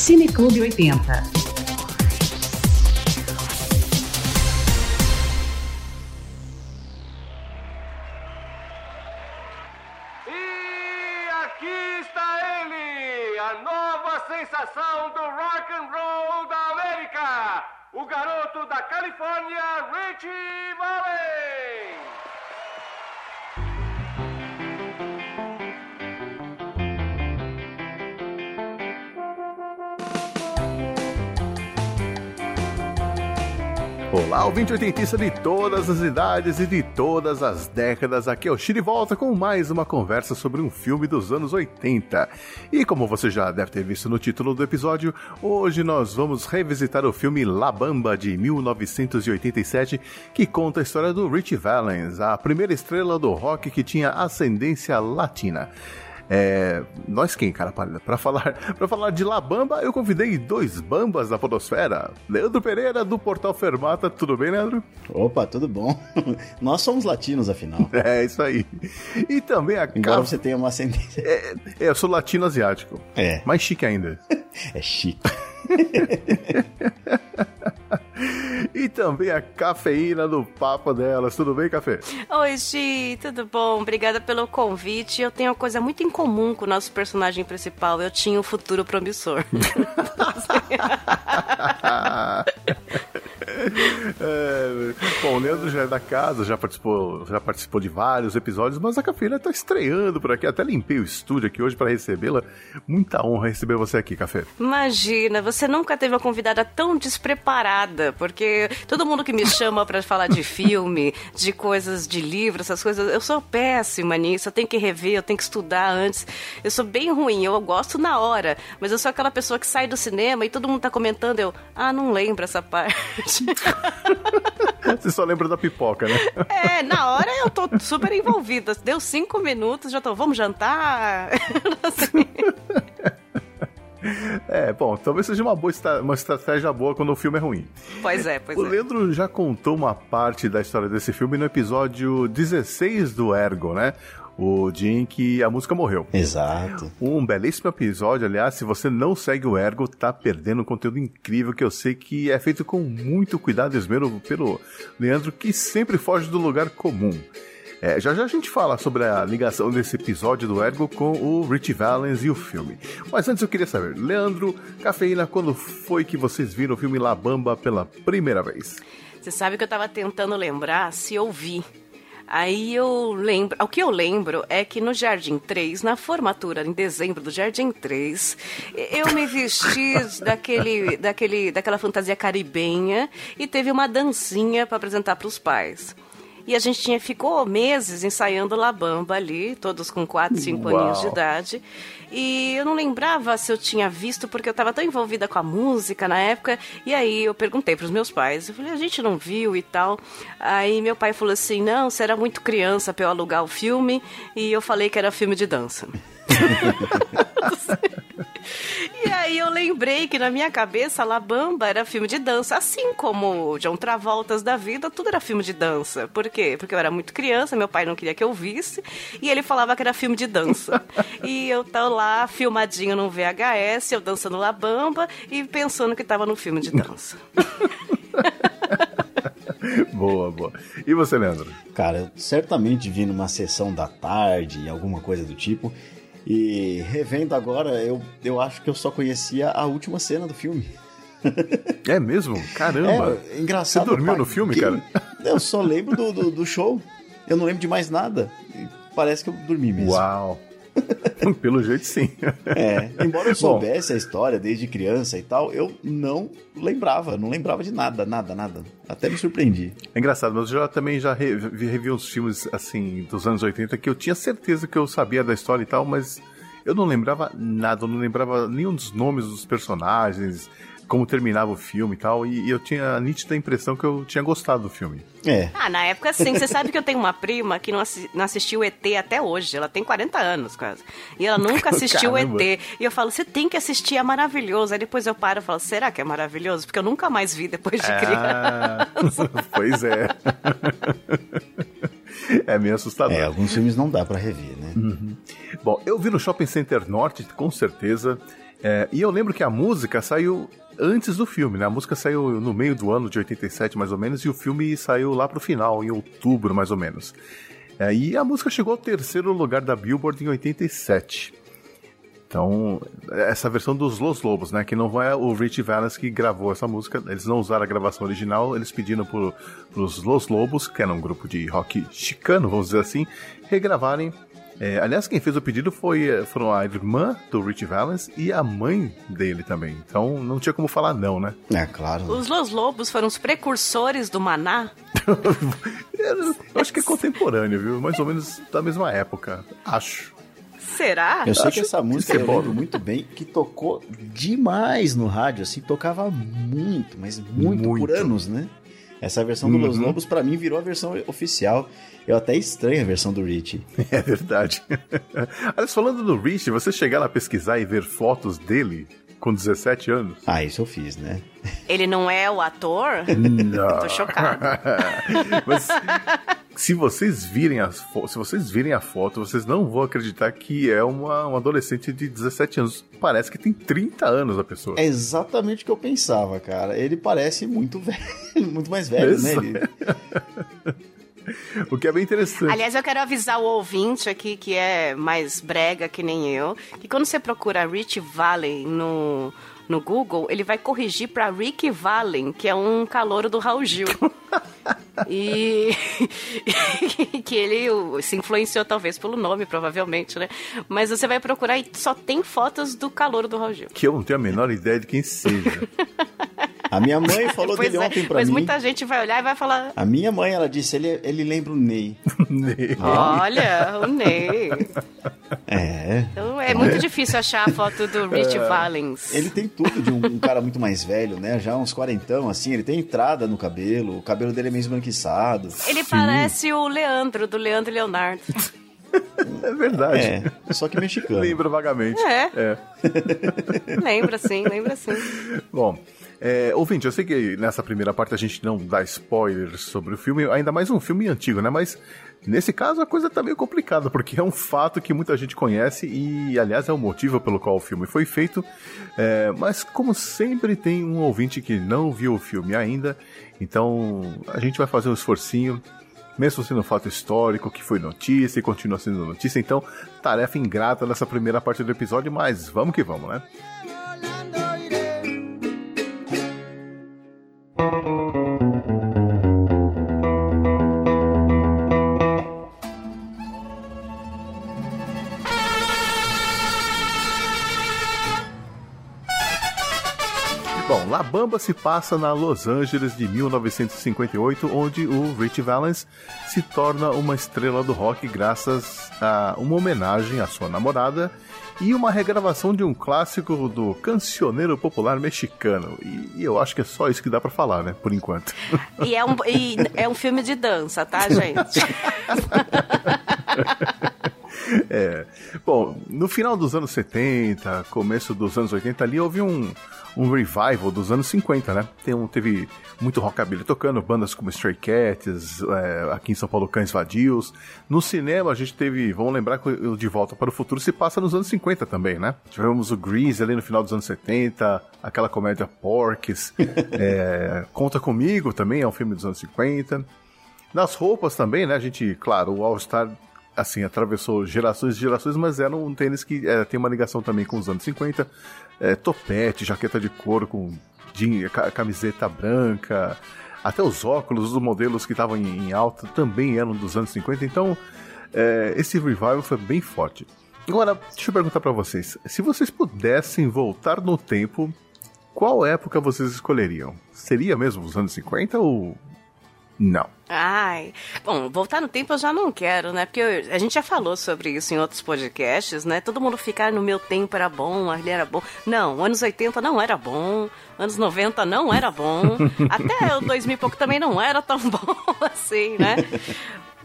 Cineclube 80. Ouvinte oitentista de todas as idades e de todas as décadas. Aqui é o Chile volta com mais uma conversa sobre um filme dos anos 80. E como você já deve ter visto no título do episódio, hoje nós vamos revisitar o filme La Bamba de 1987, que conta a história do Richie Valens, a primeira estrela do rock que tinha ascendência latina. É, nós quem, cara, para falar, para falar de La Bamba, eu convidei dois bambas da podosfera. Leandro Pereira, do Portal Fermata. Tudo bem, Leandro? Opa, tudo bom. nós somos latinos, afinal. É, isso aí. E também a... Embora você tenha uma ascendência... É, é, eu sou latino-asiático. É. Mais chique ainda. é chique. E também a cafeína do papo delas. Tudo bem, Café? Oi, Gi, tudo bom? Obrigada pelo convite. Eu tenho uma coisa muito em comum com o nosso personagem principal. Eu tinha um futuro promissor. é, bom, o Leandro já é da casa, já participou, já participou de vários episódios, mas a Cafeína está estreando por aqui. Até limpei o estúdio aqui hoje para recebê-la. Muita honra receber você aqui, Café. Imagina, você nunca teve uma convidada tão despreparada, porque todo mundo que me chama para falar de filme, de coisas de livro, essas coisas, eu sou péssima nisso. Eu tenho que rever, eu tenho que estudar antes. Eu sou bem ruim, eu gosto na hora, mas eu sou aquela pessoa que sai do cinema e todo mundo tá comentando, eu, ah, não lembro essa parte. Você só lembra da pipoca, né? É, na hora eu tô super envolvida. Deu cinco minutos, já tô, vamos jantar? assim. É, bom, talvez seja uma boa uma estratégia boa quando o filme é ruim. Pois é, pois o é. O Leandro já contou uma parte da história desse filme no episódio 16 do Ergo, né? o dia em que a música morreu. Exato. Um belíssimo episódio, aliás, se você não segue o Ergo, tá perdendo um conteúdo incrível que eu sei que é feito com muito cuidado e esmero pelo Leandro, que sempre foge do lugar comum. É, já já a gente fala sobre a ligação desse episódio do Ergo com o Richie Valens e o filme. Mas antes eu queria saber, Leandro, Cafeína, quando foi que vocês viram o filme La Bamba pela primeira vez? Você sabe que eu tava tentando lembrar se eu vi. Aí eu lembro, o que eu lembro é que no Jardim 3, na formatura em dezembro do Jardim 3, eu me vesti daquele, daquele, daquela fantasia caribenha e teve uma dancinha para apresentar para os pais. E a gente tinha, ficou meses ensaiando La Bamba ali, todos com 4, 5 aninhos de idade. E eu não lembrava se eu tinha visto, porque eu estava tão envolvida com a música na época. E aí eu perguntei para os meus pais. Eu falei, a gente não viu e tal. Aí meu pai falou assim: não, você era muito criança para eu alugar o filme. E eu falei que era filme de dança. e aí eu lembrei que na minha cabeça La Bamba era filme de dança, assim como John Travoltas da vida, tudo era filme de dança. Por quê? Porque eu era muito criança, meu pai não queria que eu visse, e ele falava que era filme de dança. e eu tava lá filmadinho no VHS, eu dançando La Bamba e pensando que tava no filme de dança. boa, boa. E você, Leandro? Cara, certamente vi numa sessão da tarde, alguma coisa do tipo. E revendo agora, eu, eu acho que eu só conhecia a última cena do filme. É mesmo? Caramba! É, engraçado. Você dormiu no filme, cara? Eu só lembro do, do, do, show. Eu não lembro de mais nada. Parece que eu dormi mesmo. Uau! Pelo jeito, sim. É, embora eu soubesse Bom, a história desde criança e tal, eu não lembrava, não lembrava de nada, nada, nada. Até me surpreendi. É engraçado, mas eu já, também já revi, revi uns filmes, assim, dos anos 80 que eu tinha certeza que eu sabia da história e tal, mas eu não lembrava nada, eu não lembrava nenhum dos nomes dos personagens, como terminava o filme e tal, e eu tinha a nítida impressão que eu tinha gostado do filme. É. Ah, na época sim. Você sabe que eu tenho uma prima que não, assi não assistiu ET até hoje. Ela tem 40 anos quase. E ela nunca assistiu Caramba. ET. E eu falo, você tem que assistir, é maravilhoso. Aí depois eu paro e falo, será que é maravilhoso? Porque eu nunca mais vi depois de ah, criança. pois é. É meio assustador. É, alguns filmes não dá para rever, né? Uhum. Bom, eu vi no Shopping Center Norte, com certeza. É, e eu lembro que a música saiu antes do filme, né? A música saiu no meio do ano de 87, mais ou menos, e o filme saiu lá pro final, em outubro, mais ou menos. É, e a música chegou ao terceiro lugar da Billboard em 87. Então, essa versão dos Los Lobos, né? Que não é o Rich Valens que gravou essa música. Eles não usaram a gravação original, eles pediram para os Los Lobos, que era um grupo de rock chicano, vamos dizer assim, regravarem. É, aliás, quem fez o pedido foi, foram a irmã do Rich Valens e a mãe dele também. Então não tinha como falar não, né? É, claro. Os Los Lobos foram os precursores do Maná? Eu acho que é contemporâneo, viu? Mais ou menos da mesma época, acho. Será? Eu sei Acho que essa música que é eu lembro muito bem, que tocou demais no rádio, assim, tocava muito, mas muito, Muito. por anos, né? Essa versão do Los Uhum. Lobos, pra mim, virou a versão oficial. Eu até estranho a versão do Rich. É verdade. Aliás, falando do Rich, você chegar lá pesquisar e ver fotos dele com 17 anos? Ah, isso eu fiz, né? Ele não é o ator? Não. Tô chocada. Mas se vocês virem as fo- se vocês virem a foto, vocês não vão acreditar que é uma, uma adolescente de 17 anos. Parece que tem 30 anos a pessoa. É exatamente o que eu pensava, cara. Ele parece muito velho, muito mais velho, né? Ele- O que é bem interessante. Aliás, eu quero avisar o ouvinte aqui, que é mais brega que nem eu, que quando você procura Rich Valley no, no Google, ele vai corrigir pra Rick Valen, que é um calouro do Raul Gil. E que ele se influenciou talvez pelo nome, provavelmente, né? Mas você vai procurar e só tem fotos do calouro do Raul Gil. Que eu não tenho a menor ideia de quem seja. A minha mãe falou Pois dele é, ontem pra mas mim. muita gente vai olhar e vai falar: A minha mãe, ela disse, ele, ele lembra o Ney. Olha, o Ney. É. Então, é muito difícil achar a foto do Rich Valens. Ele tem tudo de um, um cara muito mais velho, né? Já uns quarentão, assim. Ele tem entrada no cabelo. O cabelo dele é meio esbranquiçado. Ele parece o Leandro, do Leandro e Leonardo. É verdade. É, só que mexicano. Lembro vagamente. É. É. lembra sim, lembra sim. Bom, é, ouvinte, eu sei que nessa primeira parte a gente não dá spoilers sobre o filme, ainda mais um filme antigo, né? Mas nesse caso a coisa tá meio complicada, porque é um fato que muita gente conhece e, aliás, é o motivo pelo qual o filme foi feito. É, mas, como sempre, tem um ouvinte que não viu o filme ainda, então a gente vai fazer um esforcinho. Mesmo sendo um fato histórico, que foi notícia e continua sendo notícia, então tarefa ingrata nessa primeira parte do episódio, mas vamos que vamos, né? Bom, La Bamba se passa na Los Angeles de 1958, onde o Rich Valens se torna uma estrela do rock graças a uma homenagem à sua namorada e uma regravação de um clássico do cancioneiro popular mexicano. E, e eu acho que é só isso que dá pra falar, né? Por enquanto. E é um, e é um filme de dança, tá, gente? É. Bom, no final dos anos 70, começo dos anos 80 ali, houve um, um revival dos anos 50, né? Tem um, teve muito rockabilly tocando, bandas como Stray Cats, é, aqui em São Paulo Cães Vadios. No cinema a gente teve, vamos lembrar que o De Volta para o Futuro se passa nos anos 50 também, né? Tivemos o Grease ali no final dos anos 70, aquela comédia Porks, é, Conta Comigo também, é um filme dos anos 50. Nas roupas também, né? A gente, claro, o All Star assim, atravessou gerações e gerações, mas era um tênis que é, tem uma ligação também com os anos 50. É, topete, jaqueta de couro com camiseta branca, até os óculos dos modelos que estavam em, em alta também eram dos anos 50. Então, é, esse revival foi bem forte. Agora, deixa eu perguntar pra vocês: se vocês pudessem voltar no tempo, qual época vocês escolheriam? Seria mesmo os anos 50 ou não? Ai, bom, voltar no tempo eu já não quero, né? Porque eu- a gente já falou sobre isso em outros podcasts, né? Todo mundo ficar no meu tempo era bom, ali era bom. Não, anos 80 não era bom, anos 90 não era bom, até o 2000 e pouco também não era tão bom assim, né?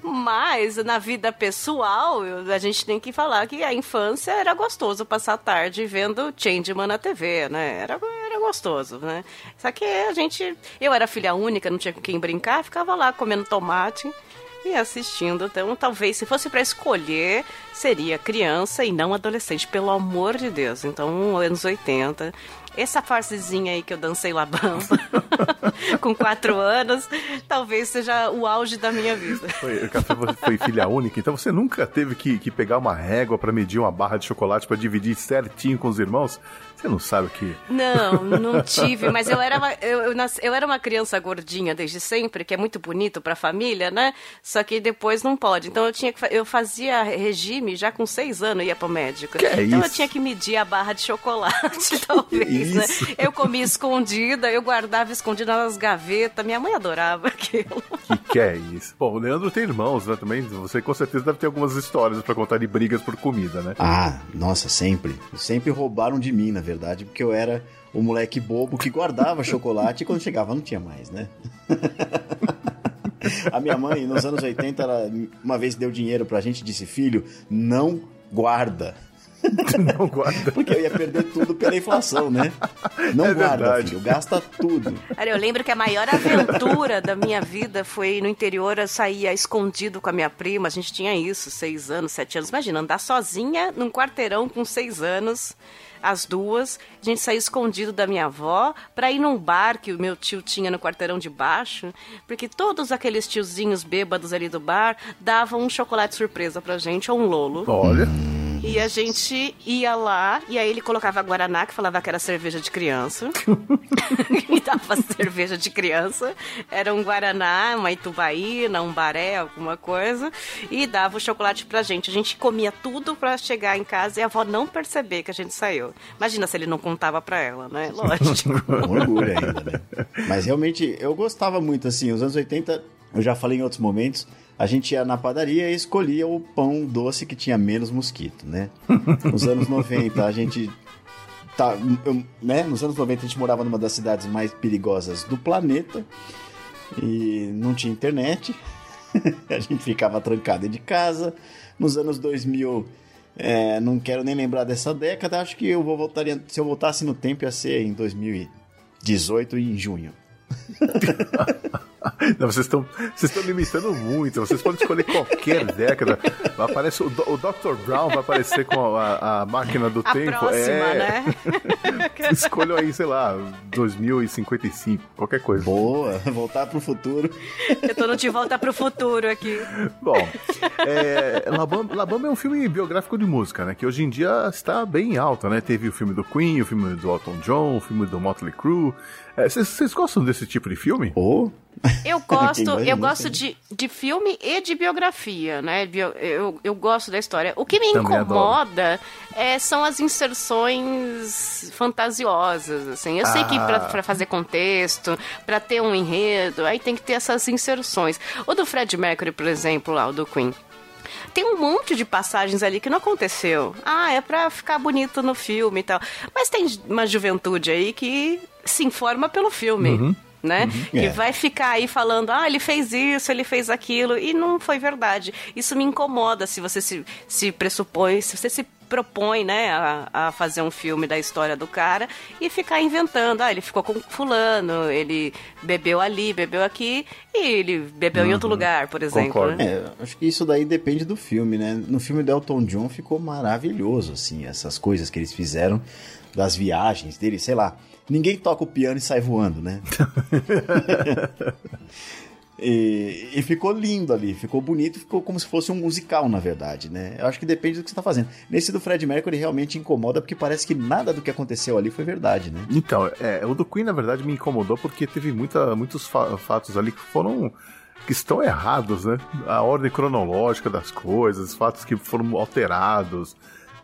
Mas na vida pessoal, a gente tem que falar que a infância era gostoso passar a tarde vendo Changeman na TV, né? Era, era gostoso, né? Só que a gente. Eu era filha única, não tinha com quem brincar, ficava lá comendo tomate e assistindo. Então, talvez se fosse para escolher, seria criança e não adolescente, pelo amor de Deus. Então, anos 80. Essa farsezinha aí que eu dancei lá bamba com quatro anos, talvez seja o auge da minha vida. Foi, Café foi filha única, então você nunca teve que, que pegar uma régua para medir uma barra de chocolate para dividir certinho com os irmãos? Você não sabe o que. Não, não tive, mas eu era, uma, eu, eu, nasci, eu, era uma criança gordinha desde sempre, que é muito bonito pra família, né? Só que depois não pode. Então eu tinha que eu fazia regime já com seis anos, ia pro médico. Que é então isso? eu tinha que medir a barra de chocolate, talvez, né? Eu comia escondida, eu guardava escondida nas gavetas. Minha mãe adorava aquilo. Que que é isso? Bom, o Leandro tem irmãos, né? Também você com certeza deve ter algumas histórias para contar de brigas por comida, né? Ah, nossa, sempre. Sempre roubaram de mim, na verdade, porque eu era o moleque bobo que guardava chocolate e quando chegava não tinha mais, né? A minha mãe, nos anos 80, ela uma vez deu dinheiro pra gente e disse: Filho, não guarda. Não guarda. Porque eu ia perder tudo pela inflação, né? Não É guarda, verdade. filho, gasta tudo. Cara, eu lembro que a maior aventura da minha vida foi no interior, eu saía escondido com a minha prima, a gente tinha isso, seis anos, sete anos. Imagina, andar sozinha num quarteirão com seis anos, as duas. A gente saía escondido da minha avó pra ir num bar que o meu tio tinha no quarteirão de baixo, porque todos aqueles tiozinhos bêbados ali do bar davam um chocolate surpresa pra gente, ou um lolo. Olha. E a gente ia lá, e aí ele colocava Guaraná, que falava que era cerveja de criança. e dava cerveja de criança. Era um Guaraná, uma Itubaína, um baré, alguma coisa. E dava o chocolate pra gente. A gente comia tudo pra chegar em casa e a avó não perceber que a gente saiu. Imagina se ele não contava pra ela, né? Lógico. Orgulho ainda, né? Mas realmente, eu gostava muito, assim, os anos 80, eu já falei em outros momentos, a gente ia na padaria e escolhia o pão doce que tinha menos mosquito, né? Nos anos 90, a gente... Tá, eu- né? Nos anos 90 a gente morava numa das cidades mais perigosas do planeta e não tinha internet. a gente ficava trancado de casa. Nos anos 2000, é, não quero nem lembrar dessa década. Acho que eu vou voltaria, se eu voltasse no tempo ia ser em 2018 em junho. Não, vocês estão vocês estão limitando muito. Vocês podem escolher qualquer década. Vai aparecer, o, o Dr. Brown vai aparecer com a, a máquina do A tempo. próxima, é, né? Escolham aí, sei lá, 2055, qualquer coisa. Boa, voltar pro futuro. Eu tô no De Volta pro Futuro aqui. Bom, é, La Bamba, La Bamba é um filme biográfico de música, né? Que hoje em dia está bem em alta, né? Teve o filme do Queen, o filme do Elton John, o filme do Motley Crue. É, Vocês vocês gostam desse tipo de filme? Ou Eu gosto, eu de gosto música, de, de filme e de biografia, né? Bio- Eu, eu gosto da história. O que me Também incomoda é, são as inserções fantasiosas, assim. Eu sei que pra, Ah. fazer contexto, pra ter um enredo, aí tem que ter essas inserções. O do Fred Mercury, por exemplo, lá, o do Queen. Tem um monte de passagens ali que não aconteceu. Ah, é pra ficar bonito no filme e tal. Mas tem uma juventude aí que se informa pelo filme. Né? Que É. vai ficar aí falando, ah, ele fez isso, ele fez aquilo, e não foi verdade. Isso me incomoda se você se, se pressupõe, se você se propõe, né, a, a fazer um filme da história do cara e ficar inventando, ah, ele ficou com fulano, ele bebeu ali, bebeu aqui, e ele bebeu em outro lugar, por exemplo. Concordo. né? É, acho que isso daí depende do filme, né? No filme do Elton John ficou maravilhoso, assim, essas coisas que eles fizeram das viagens dele, sei lá. Ninguém toca o piano e sai voando, né? E, e ficou lindo ali, ficou bonito, ficou como se fosse um musical, na verdade, né? Eu acho que depende do que você tá fazendo. Nesse do Fred Mercury realmente incomoda, porque parece que nada do que aconteceu ali foi verdade, né? Então, é, o do Queen, na verdade, me incomodou porque teve muita, muitos fa- fatos ali que foram. que estão errados, né? A ordem cronológica das coisas, fatos que foram alterados.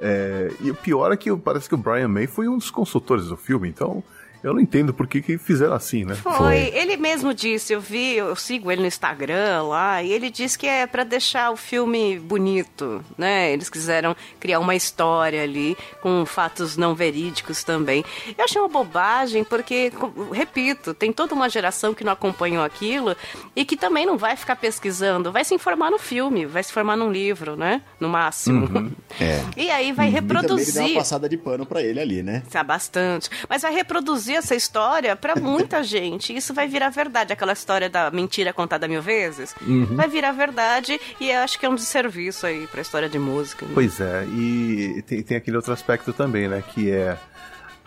É, e o pior é que parece que o Brian May foi um dos consultores do filme, então eu não entendo por que, que fizeram assim, né? Foi. Ele mesmo disse, eu vi, eu sigo ele no Instagram lá, e ele disse que é pra deixar o filme bonito, né? Eles quiseram criar uma história ali com fatos não verídicos também. Eu achei uma bobagem porque, repito, tem toda uma geração que não acompanhou aquilo e que também não vai ficar pesquisando, vai se informar no filme, vai se informar num livro, né? No máximo. É. E aí vai E também ele deu reproduzir uma passada de pano pra ele ali, né? Tá bastante. Mas vai reproduzir essa história para muita gente. Isso vai virar verdade, aquela história da mentira contada mil vezes. Uhum. Vai virar verdade e eu acho que é um desserviço aí pra história de música. Né? Pois é, e tem, tem aquele outro aspecto também, né, que é...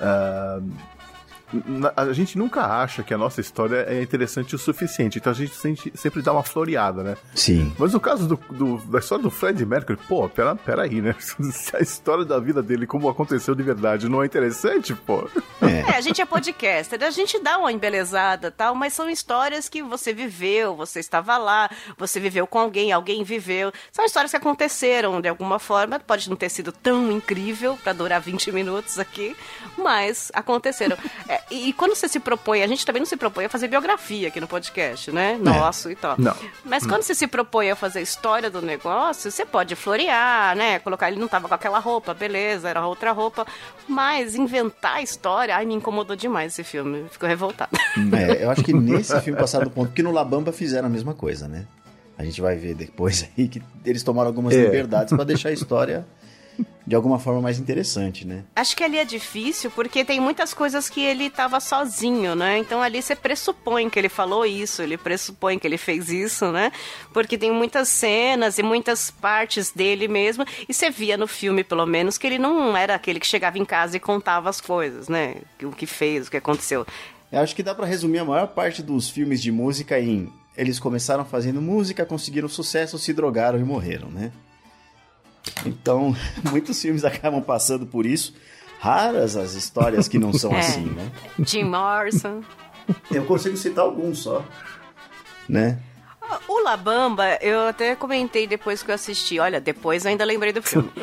Uh a gente nunca acha que a nossa história é interessante o suficiente, então a gente sempre dá uma floreada, né? Sim. Mas no caso do, do, da história do Fred Mercury, pô, pera, pera aí, né? Se a história da vida dele, como aconteceu de verdade, não é interessante, pô. É, é a gente é podcaster, a gente dá uma embelezada tal, mas são histórias que você viveu, você estava lá, você viveu com alguém, alguém viveu. São histórias que aconteceram de alguma forma, pode não ter sido tão incrível para durar 20 minutos aqui, mas aconteceram. É, e, quando você se propõe, a gente também não se propõe a fazer biografia aqui no podcast, né? É. Nosso e tal. Não. Mas quando você se propõe a fazer história do negócio, você pode florear, né? Colocar ele não tava com aquela roupa, beleza, era outra roupa. Mas inventar a história, ai, me incomodou demais esse filme. Ficou revoltado. É, eu acho que nesse filme passado do ponto, porque no Labamba fizeram a mesma coisa, né? A gente vai ver depois aí que eles tomaram algumas é. liberdades para deixar a história de alguma forma mais interessante, né? Acho que ali é difícil porque tem muitas coisas que ele estava sozinho, né? Então ali você pressupõe que ele falou isso, ele pressupõe que ele fez isso, né? Porque tem muitas cenas e muitas partes dele mesmo, e você via no filme, pelo menos, que ele não era aquele que chegava em casa e contava as coisas, né? O que fez, o que aconteceu. Eu acho que dá para resumir a maior parte dos filmes de música em eles começaram fazendo música, conseguiram sucesso, se drogaram e morreram, né? Então, muitos filmes acabam passando por isso. Raras as histórias que não são é. assim, né? Jim Morrison. Eu consigo citar alguns só, né? O La Bamba, eu até comentei depois que eu assisti. Olha, depois eu ainda lembrei do filme.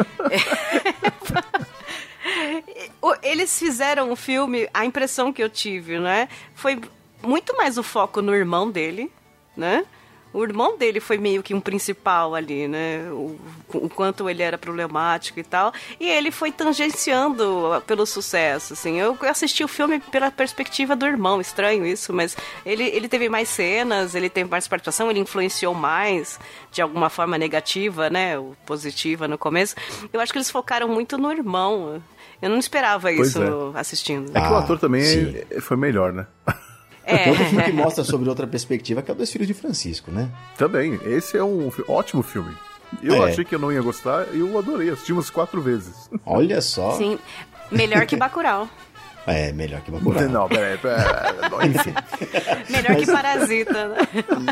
Eles fizeram o filme, a impressão que eu tive, né? Foi muito mais o foco no irmão dele, né? O irmão dele foi meio que um principal ali, né? O, o, quanto ele era problemático e tal. E ele foi tangenciando pelo sucesso, assim. Eu assisti o filme pela perspectiva do irmão, estranho isso, mas ele, ele teve mais cenas, ele teve mais participação, ele influenciou mais de alguma forma negativa, né? Ou positiva no começo. Eu acho que eles focaram muito no irmão. Eu não esperava pois isso é. assistindo. É que o ator também ah, foi melhor, né? É. Outro filme que mostra sobre outra perspectiva, que é o Dois Filhos de Francisco, né? Também. Esse é um ótimo filme. Eu é. achei que eu não ia gostar e eu adorei. Assistimos quatro vezes. Olha só. Sim. Melhor que Bacurau. É, melhor que Bacurau. Não, peraí, peraí. Enfim. Melhor mas, que Parasita, né?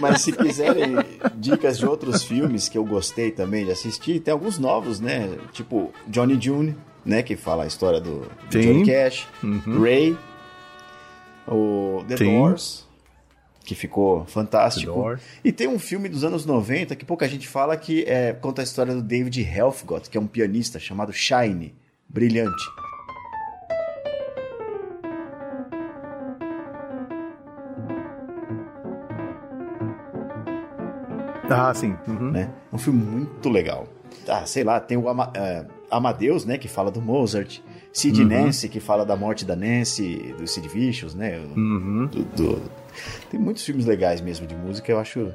Mas se quiserem dicas de outros filmes que eu gostei também de assistir, tem alguns novos, né? Tipo Johnny June, né? Que fala a história do, do Johnny Cash. Uhum. Ray, o The Sim. Doors, que ficou fantástico. E tem um filme dos anos 90 que pouca gente fala que é, conta a história do David Helfgott, que é um pianista chamado Shine, brilhante. Ah, sim. Uhum. Né? Um filme muito legal. Ah, sei lá, tem o Ama uh, Amadeus, né, que fala do Mozart. Sid uhum. Nancy, que fala da morte da Nancy, do Sid Vicious, né? Uhum. Do, do... Tem muitos filmes legais mesmo de música, eu acho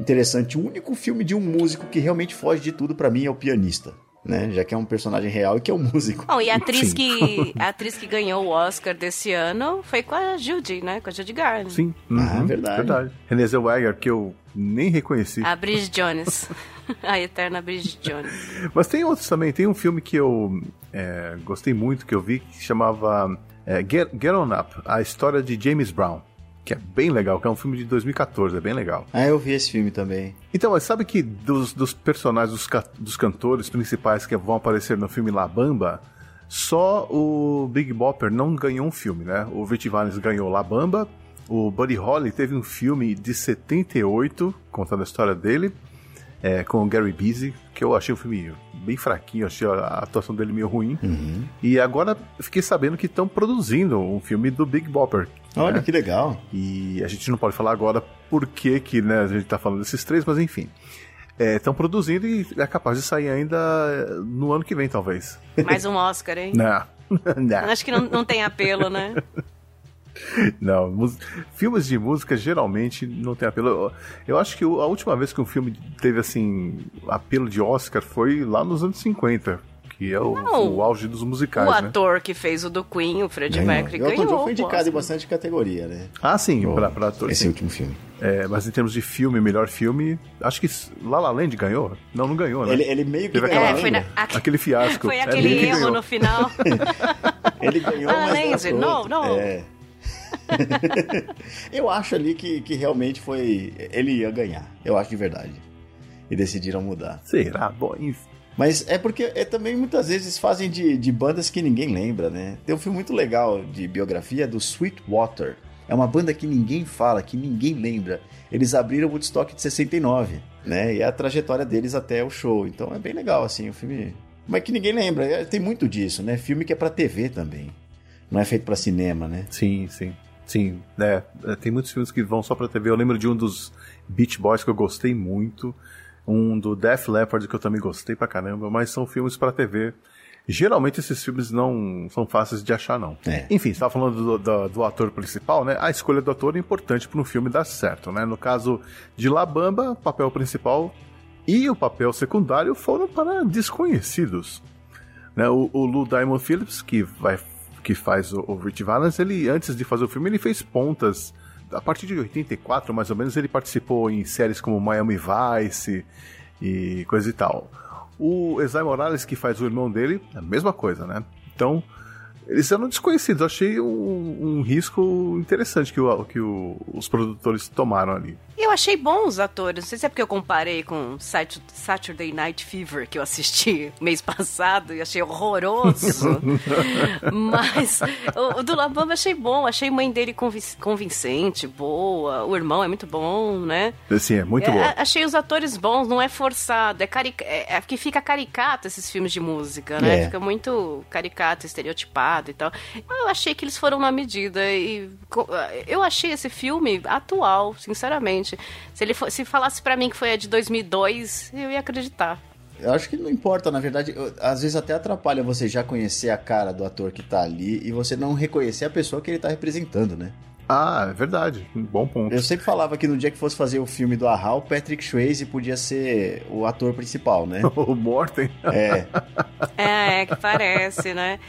interessante. O único filme de um músico que realmente foge de tudo para mim é o pianista. Né? Já que é um personagem real e que é um músico. Bom, e a atriz, que, a atriz que ganhou o Oscar desse ano foi com a Judy, né? Com a Judy Garland. Sim. Uhum. Ah, verdade. verdade. Renée Zellweger, que eu nem reconheci. A Bridget Jones. a eterna Bridget Jones. Mas tem outros também. Tem um filme que eu é, gostei muito, que eu vi, que chamava é, Get, Get On Up, a história de James Brown. Que é bem legal, que é um filme de 2014, é bem legal. Ah, eu vi esse filme também. Então, mas sabe que dos, dos personagens, dos, dos cantores principais que vão aparecer no filme La Bamba, só o Big Bopper não ganhou um filme, né? O Rich Valens ganhou La Bamba, o Buddy Holly teve um filme de 78, contando a história dele, é, com o Gary Busey, que eu achei o filme bem fraquinho, achei a atuação dele meio ruim. Uhum. E agora fiquei sabendo que estão produzindo um filme do Big Bopper. Olha né? que legal. E a gente não pode falar agora por que, que né, a gente está falando desses três, mas enfim. Estão é, produzindo e é capaz de sair ainda no ano que vem, talvez. Mais um Oscar, hein? Não. não. Acho que não, não tem apelo, né? Não, filmes de música geralmente não tem apelo. Eu acho que a última vez que um filme teve assim apelo de Oscar foi lá nos anos 50, que é o, o auge dos musicais, o né? ator que fez o do Queen, o Freddie Ganhou. Mercury, o Elton ganhou. John foi indicado em Oscar. bastante categoria, né? Ah, sim, O- pra, pra ator. Esse sim. último filme. É, mas em termos de filme, melhor filme, acho que La La Land ganhou. Não, não ganhou, né? Ele, ele meio que Teve ganhou. É, foi na, aque- Aquele fiasco. Foi É, aquele ele que erro no final. Ele ganhou, Ah, mas pro não, não. É. eu acho ali que, que realmente foi. Ele ia ganhar. Eu acho de verdade. E decidiram mudar. Será? Bom, enfim. Mas é porque é, também muitas vezes fazem de, de bandas que ninguém lembra, né? Tem um filme muito legal de biografia do Sweetwater. É uma banda que ninguém fala, que ninguém lembra. Eles abriram o Woodstock de 69, né? E é a trajetória deles até o show. Então é bem legal, assim, o filme. Mas que ninguém lembra. É, Tem muito disso, né? Filme que é pra TV também. Não é feito pra cinema, né? Sim, sim. Sim, é, é, tem muitos filmes que vão só pra TV. Eu lembro de um dos Beach Boys que eu gostei muito. Um do Def Leppard que eu também gostei pra caramba. Mas são filmes pra TV. Geralmente esses filmes não são fáceis de achar, não. É. Enfim, você tava falando do, do- do ator principal, né? A escolha do ator é importante para um filme dar certo, né? No caso de La Bamba, o papel principal e o papel secundário foram para desconhecidos. Né? O, o Lou Diamond Phillips, que, vai, que faz o, o Rich Valens, ele, antes de fazer o filme, ele fez pontas. A partir de 84, mais ou menos, ele participou em séries como Miami Vice e coisa e tal. O Esai Morales, que faz o irmão dele, é a mesma coisa, né? Então, eles eram desconhecidos. Eu achei um, um risco interessante que, o, que o- os produtores tomaram ali. Eu achei bons os atores. Não sei se é porque eu comparei com Sat- Saturday Night Fever, que eu assisti mês passado e achei horroroso. Mas o, o do Labamba achei bom. Achei a mãe dele convi- convincente, boa. O irmão é muito bom, né? Assim, é muito É, bom. Achei os atores bons, não é forçado. É, carica... é, é que fica caricato esses filmes de música, né? É. Fica muito caricato, estereotipado e tal. Eu achei que eles foram na medida e eu achei esse filme atual, sinceramente. Se ele se falasse pra mim que foi a de 2002, eu ia acreditar. Eu acho que não importa, na verdade, eu- às vezes até atrapalha você já conhecer a cara do ator que tá ali e você não reconhecer a pessoa que ele tá representando, né? Ah, é verdade. Um bom ponto. Eu sempre falava que no dia que fosse fazer o filme do Ahá, o Patrick Swayze podia ser o ator principal, né? O Morten. É, É, é que parece, né?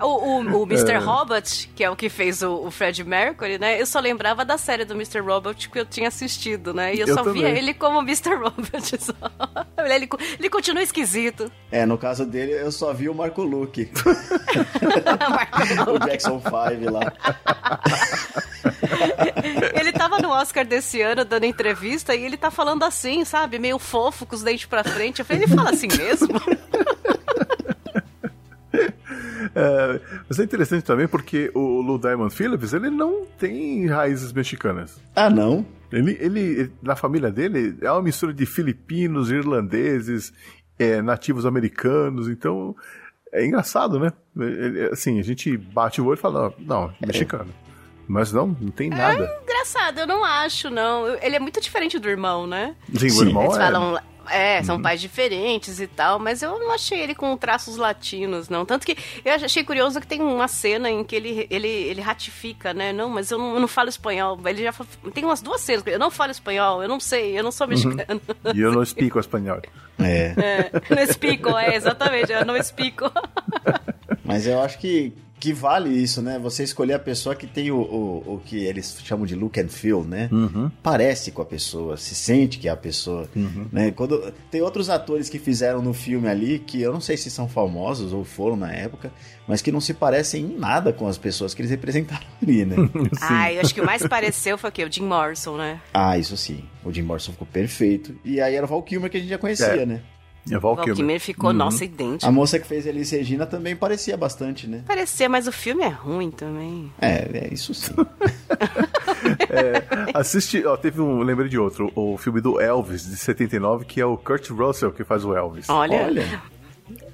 O, o, o Mr. Robot, que é o que fez o, o Fred Mercury, né? Eu só lembrava da série do Mr. Robot que eu tinha assistido, né? E eu, Eu só via também. ele como Mr. Robot. Só. Ele, ele continua esquisito. é, no caso dele eu só vi o Marco Luke, o Jackson 5 lá. ele tava no Oscar desse ano dando entrevista e ele tá falando assim, sabe? Meio fofo, com os dentes pra frente. Eu falei, ele fala assim mesmo? É, mas é interessante também porque o Lou Diamond Phillips, ele não tem raízes mexicanas. Ah, não? Ele, ele, ele- na família dele, é uma mistura de filipinos, irlandeses, é, nativos americanos, então é engraçado, né? Ele- assim, a gente bate o olho e fala, não, mexicano. Mas não, não tem nada. Engraçado, eu não acho, não. Ele é muito diferente do irmão, né? Sim, o irmão Eles é. falam. É, são pais diferentes e tal, mas eu não achei ele com traços latinos, não. Tanto que eu achei curioso que tem uma cena em que ele, ele, ele ratifica, né? Não, mas eu não, eu não falo espanhol. Ele já fa- tem umas duas cenas. Eu não falo espanhol, eu não sei, eu não sou mexicano. E eu não explico espanhol. É. É, não explico, é, exatamente, eu não explico. Mas eu acho que, que vale isso, né? Você escolher a pessoa que tem o, o, o que eles chamam de look and feel, né? Uhum. Parece com a pessoa, se sente que é a pessoa. Né? Quando, tem outros atores que fizeram no filme ali, que eu não sei se são famosos ou foram na época, mas que não se parecem em nada com as pessoas que eles representaram ali, né? Ah, eu acho que o mais pareceu foi o quê? O Jim Morrison, né? ah, isso sim. O Jim Morrison ficou perfeito. E aí era o Val Kilmer que a gente já conhecia, É. né? É Val O Kilmer. Valkymer ficou, nossa, idêntico. A moça que fez Elis Regina também parecia bastante, né? Parecia, mas o filme é ruim também. É, é isso sim. Assiste, ó, teve um, lembrei de outro, o filme do Elvis, de 79, que é o Kurt Russell que faz o Elvis. Olha. Olha.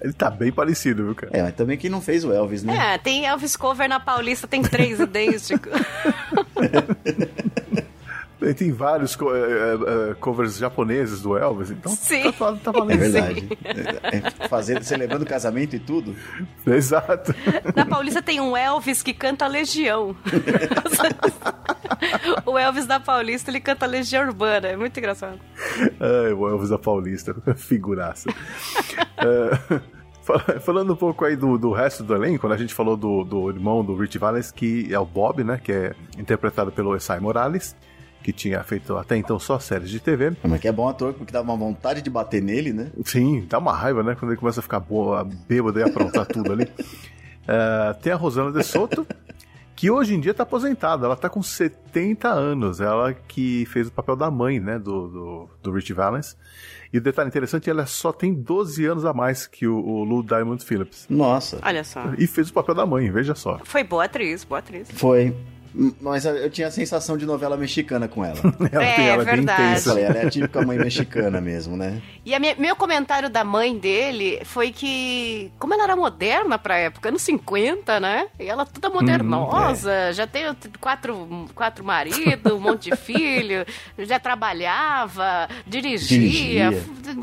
Ele tá bem parecido, viu, cara? É, mas também quem não fez o Elvis, né? É, tem Elvis Cover na Paulista, tem três idênticos. Ele tem vários co- é, é, é, covers japoneses do Elvis, então Sim. tá, tá É valendo. verdade. É, é, fazer, celebrando o casamento e tudo. Exato. Na Paulista tem um Elvis que canta Legião. o Elvis da Paulista, ele canta Legião Urbana. É muito engraçado. Ai, o Elvis da Paulista, figuraça. É, Falando um pouco aí do, do resto do elenco, quando a gente falou do, do irmão do Rich Valens, que é o Bob, né? Que é interpretado pelo Esai Morales que tinha feito até então só séries de TV. Mas que é bom ator, porque dá uma vontade de bater nele, né? Sim, dá uma raiva, né? Quando ele começa a ficar boa, bêbado e aprontar tudo ali. Uh, tem a Rosana de Soto, que hoje em dia está aposentada. Ela está com 70 anos. Ela que fez o papel da mãe, né? Do, do, do Rich Valens. E o detalhe interessante, ela só tem 12 anos a mais que o, o Lou Diamond Phillips. Nossa. Olha só. E fez o papel da mãe, veja só. Foi boa atriz, boa atriz. Foi. Mas eu tinha a sensação de novela mexicana com ela. ela É, tem, ela verdade. bem intensa. ela é a típica mãe mexicana mesmo, né? E a minha- meu comentário da mãe dele foi que, como ela era moderna pra época, anos 50, né? E ela toda modernosa, já tem quatro, quatro maridos, um monte de filho, já trabalhava, dirigia.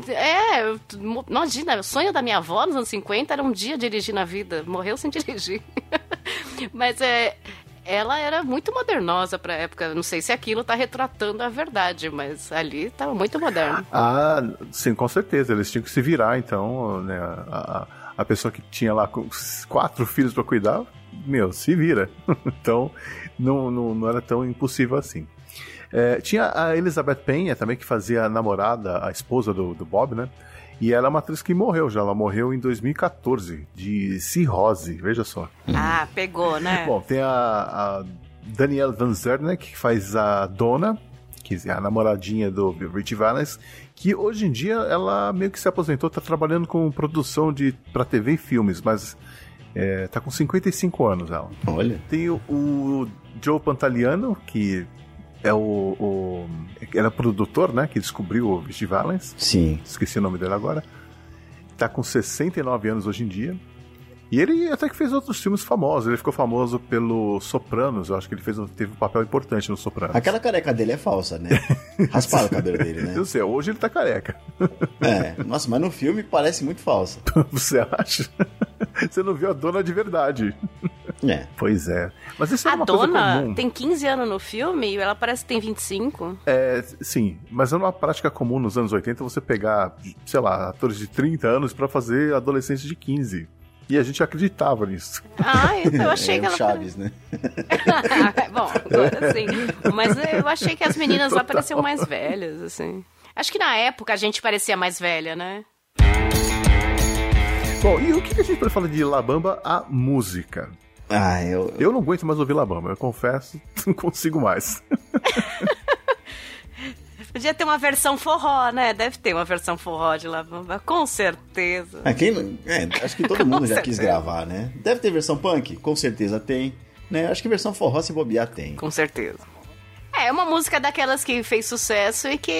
É, eu- imagina, o sonho da minha avó nos anos 50 era um dia dirigir na vida. Morreu sem dirigir. Mas é. Ela era muito modernosa pra época. Não sei se aquilo tá retratando a verdade, mas ali tava muito moderno. Ah, sim, com certeza. Eles tinham que se virar, então, né? A, a pessoa que tinha lá quatro filhos para cuidar, meu, se vira. então, não, não, não era tão impossível assim. É, tinha a Elizabeth Penha também, que fazia a namorada, a esposa do, do Bob, né? E ela é uma atriz que morreu já. Ela morreu em 2014, de cirrose, veja só. Ah, pegou, né? Bom, tem a, a Danielle Van Zernek, que faz a Dona, que é a namoradinha do Rich Valens, que hoje em dia ela meio que se aposentou, tá trabalhando com produção de para TV e filmes, mas é, tá com 55 anos ela. Olha. Tem o, o Joe Pantaliano, que é o, o era produtor, né, que descobriu o Rich Valens Sim. esqueci o nome dele agora. Tá com 69 anos hoje em dia. E ele até que fez outros filmes famosos. Ele ficou famoso pelo Sopranos. Eu acho que ele fez, teve um papel importante no Sopranos. Aquela careca dele é falsa, né? Rasparam o cabelo dele, né? Eu sei, hoje ele tá careca. É. Nossa, mas no filme parece muito falsa. Você acha? Você não viu a dona de verdade. É. Pois é. Mas isso é A uma coisa dona comum. tem 15 anos no filme e ela parece que tem 25. É, sim, mas é uma prática comum nos anos 80 você pegar, sei lá, atores de 30 anos pra fazer adolescentes de 15. E a gente acreditava nisso. Ah, eu achei é que o ela. Chaves, né? Bom, agora sim. Mas eu achei que as meninas lá pareciam mais velhas, assim. Acho que na época a gente parecia mais velha, né? Bom, e o que que a gente pode falar de Labamba, a música? Ah, eu. Eu não aguento mais ouvir Labamba, eu confesso, não consigo mais. Podia ter uma versão forró, né? Deve ter uma versão forró de Labamba, com certeza. Ah, quem é, acho que todo mundo já quis certeza. gravar, né? Deve ter versão punk? Com certeza tem. Né? Acho que versão forró, se bobear, tem. Com certeza. É, uma música daquelas que fez sucesso e que,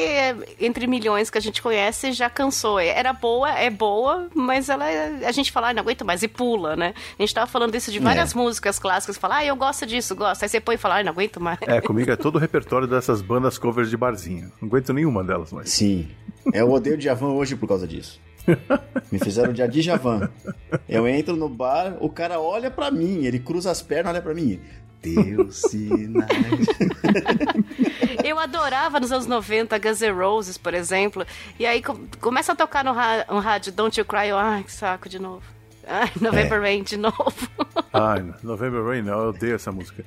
entre milhões que a gente conhece, já cansou. Era boa, é boa, mas ela a gente fala, ah, não aguento mais, e pula, né? A gente tava falando isso de várias É. músicas clássicas, fala, ah, eu gosto disso, gosto. Aí você põe e fala, ah, não aguento mais. É, comigo é todo o repertório dessas bandas covers de barzinho. Não aguento nenhuma delas mais. Sim. Eu odeio o Djavan hoje por causa disso. Me fizeram de Djavan. Eu entro no bar, o cara olha pra mim, ele cruza as pernas, olha pra mim. Deus sinais. Eu adorava nos anos 90 Guns N' Roses, por exemplo. E aí com- começa a tocar no, rádio Don't You Cry, eu, ai, que saco de novo. Ai, November Rain de novo. Ai, November Rain, não, eu odeio essa música.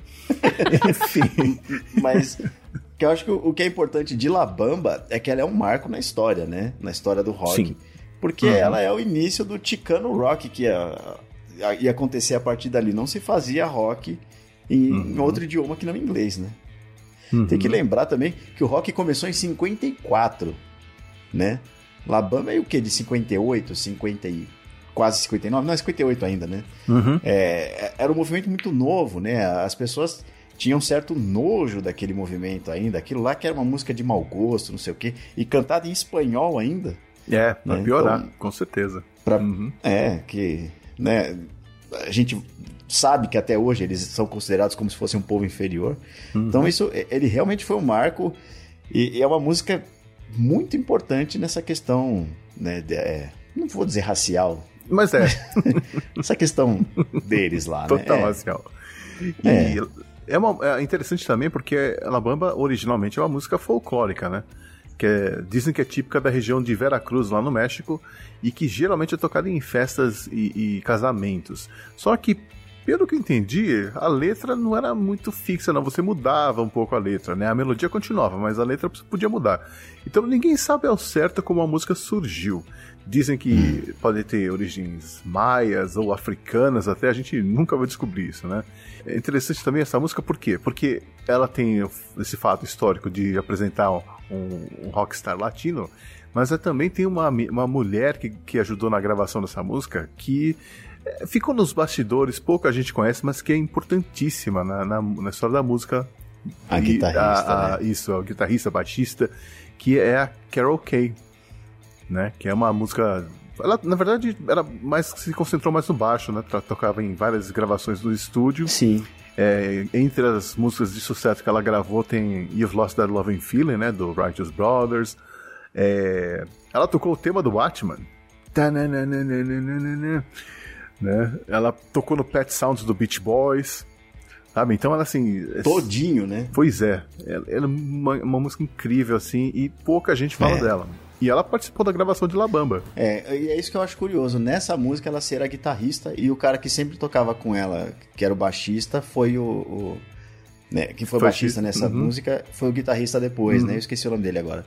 Enfim, mas que eu acho que o, o que é importante de La Bamba é que ela é um marco na história, né? Na história do rock. Sim. Porque ela é o início do Chicano Rock que ia, ia acontecer a partir dali. Não se fazia rock em, em outro idioma que não em inglês, né? Tem que lembrar também que o rock começou em 54, né? La Bamba é o quê? De 58, 50 e quase 59? Não, é 58 ainda, né? Uhum. É, era um movimento muito novo, né? As pessoas tinham certo nojo daquele movimento ainda. Aquilo lá que era uma música de mau gosto, não sei o quê. E cantada em espanhol ainda. É, pra É, piorar, então- com certeza. Pra, Uhum. É, que... Né, a gente sabe que até hoje eles são considerados como se fossem um povo inferior. Então isso, ele realmente foi um marco. E, e é uma música muito importante nessa questão, né? de- é, não vou dizer racial. Mas é, Essa questão deles lá, né? total É. racial. E É. é, uma, é interessante também porque a La Bamba originalmente é uma música folclórica, né? Que é, dizem que é típica da região de Veracruz, lá no México, e que geralmente é tocada em festas e, e casamentos. Só que pelo que eu entendi, a letra não era muito fixa, não. Você mudava um pouco a letra, né? A melodia continuava, mas a letra podia mudar. Então ninguém sabe ao certo como a música surgiu. Dizem que hum. pode ter origens maias ou africanas, até a gente nunca vai descobrir isso, né? É interessante também essa música, por quê? Porque ela tem esse fato histórico de apresentar um, um rockstar latino, mas ela também tem uma, uma mulher que, que ajudou na gravação dessa música que ficou nos bastidores, pouca gente conhece, mas que é importantíssima na, na, na história da música. A e, guitarrista. A, a, né? Isso, a guitarrista, baixista, que é a Carol Kay, né? Que é uma música. Ela, na verdade, era mais se concentrou mais no baixo, né? Tocava em várias gravações do estúdio. Sim. É, entre as músicas de sucesso que ela gravou tem You've Lost That Loving Feeling, né? Do Righteous Brothers. É, ela tocou o tema do Batman né? Ela tocou no Pet Sounds do Beach Boys, sabe? Então ela assim... É Todinho, né? Pois é. Ela, ela é uma, uma, música incrível, assim, e pouca gente fala é. dela. E ela participou da gravação de La Bamba. É, e é isso que eu acho curioso. Nessa música ela será guitarrista e o cara que sempre tocava com ela, que era o baixista, foi o... o né, que foi, foi baixista nessa uhum. música, foi o guitarrista depois, uhum. né? Eu esqueci o nome dele agora.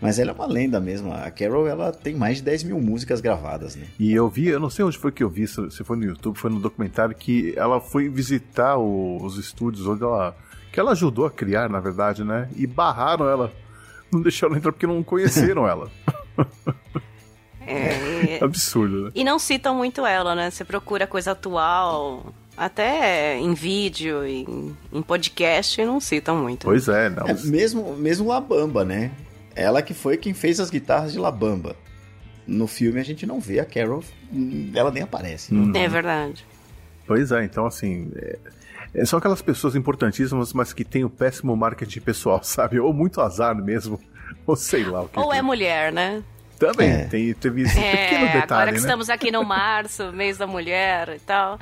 Mas ela é uma lenda mesmo. A Carol, ela tem mais de 10 mil músicas gravadas, né? E eu vi, eu não sei onde foi que eu vi, se foi no YouTube, foi no documentário, que ela foi visitar o, os estúdios onde ela. que ela ajudou a criar, na verdade, né? E barraram ela. Não deixaram ela entrar porque não conheceram ela. É, é absurdo, né? E não citam muito ela, né? Você procura coisa atual, até em vídeo, em, em podcast, não citam muito. Pois é, não. É, mesmo, mesmo Labamba, né? Ela que foi quem fez as guitarras de La Bamba. No filme a gente não vê a Carol, ela nem aparece. Hum. É verdade. Pois é, então assim. É, é, são aquelas pessoas importantíssimas, mas que têm o um péssimo marketing pessoal, sabe? Ou muito azar mesmo, ou sei lá o que. Ou é, é mulher, né? Também, é. tem, teve esse é, pequeno detalhe. Agora que né? estamos aqui no março, mês da mulher e tal.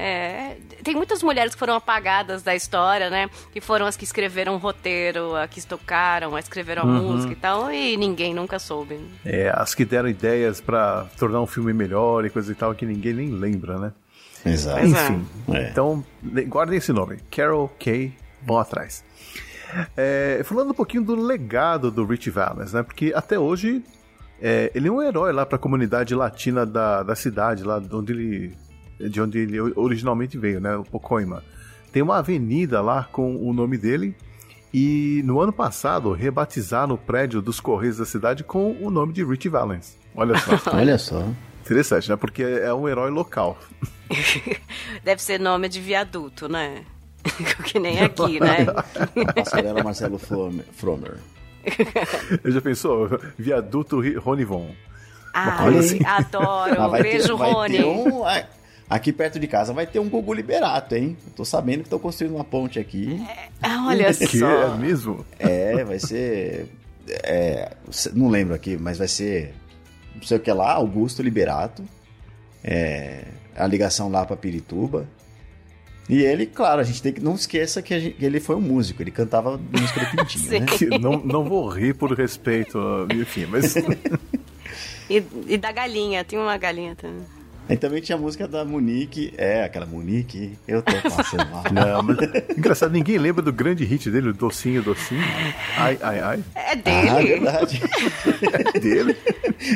É, tem muitas mulheres que foram apagadas da história, né? Que foram as que escreveram o roteiro, as que tocaram, as que escreveram a uhum. música e tal, e ninguém nunca soube. É, as que deram ideias para tornar um filme melhor e coisa e tal, que ninguém nem lembra, né? Exato. Enfim, é. então guardem esse nome, Carol Kay, vão atrás. É, falando um pouquinho do legado do Rich Valens, né? Porque até hoje é, ele é um herói lá para a comunidade latina da, da cidade, lá onde ele de onde ele originalmente veio, né? O Pocoima. Tem uma avenida lá com o nome dele. E no ano passado rebatizaram o prédio dos Correios da cidade com o nome de Rich Valens. Olha só. Olha só. Interessante, né? Porque é um herói local. Deve ser nome de viaduto, né? que nem aqui, né? Passarela Marcelo Fromer. Já pensou? Viaduto Ronivon. Ai, assim. adoro. Beijo, ter, Rony. Um, Aqui perto de casa vai ter um Gugu Liberato, hein? Eu tô sabendo que estão construindo uma ponte aqui. É, olha que só. É mesmo? É, vai ser. É, não lembro aqui, mas vai ser. Não sei o que lá, Augusto Liberato. É, a ligação lá para Pirituba. E ele, claro, a gente tem que não esqueça que, gente, que ele foi um músico, ele cantava música do Pintinho, né? Não, não vou rir por respeito, enfim, mas. e, e da galinha, tem uma galinha também. Aí também tinha a música da Monique. É, aquela Monique, eu tô passando mal. Não, mas... Engraçado, ninguém lembra do grande hit dele, o Docinho, Docinho. Ai, ai, ai. É dele. Ah, é verdade. é dele.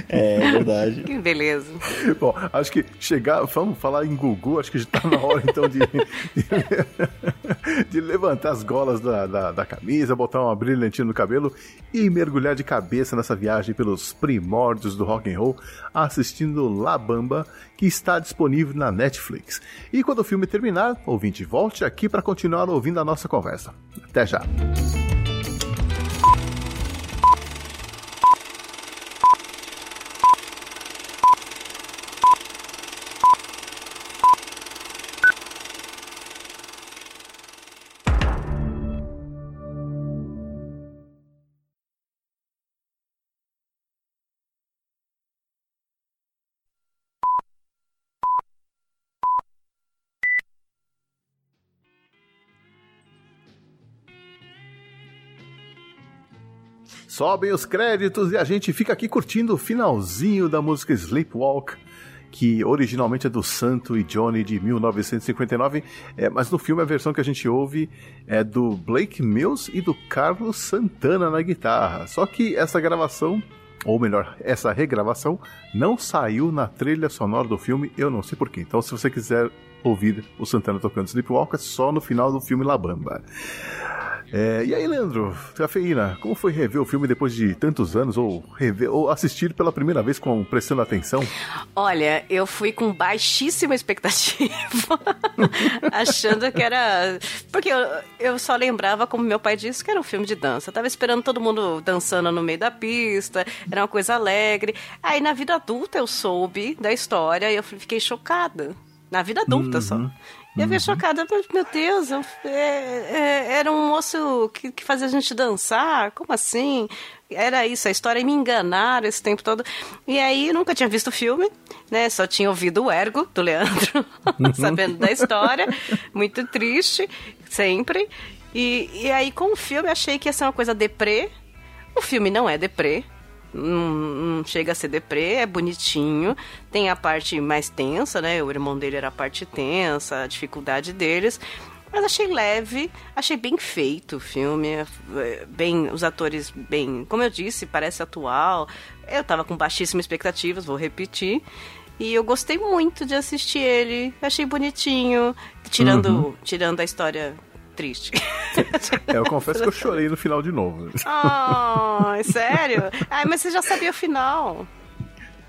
É, é verdade. Que beleza. Bom, acho que chegar, vamos falar em Gugu, acho que já tá na hora então de, de, de levantar as golas da, da, da, camisa, botar uma brilhantina no cabelo e mergulhar de cabeça nessa viagem pelos primórdios do rock and roll, assistindo La Bamba, que está disponível na Netflix. E quando o filme terminar, ouvinte, volte aqui para continuar ouvindo a nossa conversa. Até já! Sobem os créditos e a gente fica aqui curtindo o finalzinho da música Sleepwalk, que originalmente é do Santo e Johnny de 1959, é, mas no filme a versão que a gente ouve é do Blake Mills e do Carlos Santana na guitarra. Só que essa gravação ou melhor, essa regravação não saiu na trilha sonora do filme, eu não sei porquê. Então, se você quiser ouvir o Santana tocando Sleepwalk, é só no final do filme La Bamba. É, e aí, Leandro, Cafeína, como foi rever o filme depois de tantos anos, ou rever, ou assistir pela primeira vez com prestando atenção? Olha, eu fui com baixíssima expectativa, achando que era. Porque eu, eu só lembrava, como meu pai disse, que era um filme de dança. Eu tava esperando todo mundo dançando no meio da pista, era uma coisa alegre. Aí na vida adulta eu soube da história e eu fiquei chocada. Na vida adulta uhum. só. Eu fiquei uhum. chocada, meu Deus, eu, é, é, era um moço que, que fazia a gente dançar, como assim? Era isso, a história e me enganaram esse tempo todo. E aí nunca tinha visto o filme, né? Só tinha ouvido o ergo do Leandro, uhum. sabendo da história. Muito triste, sempre. E, e aí com o filme achei que ia ser uma coisa deprê. O filme não é deprê, não, não, chega a ser deprê, é bonitinho. Tem a parte mais tensa, né? O irmão dele era a parte tensa, a dificuldade deles. Mas achei leve, achei bem feito o filme, é, bem os atores bem, como eu disse, parece atual. Eu tava com baixíssimas expectativas, vou repetir. E eu gostei muito de assistir ele, achei bonitinho, tirando, uhum. tirando a história triste. É, eu confesso que eu chorei no final de novo. Oh, sério? Ai, mas você já sabia o final.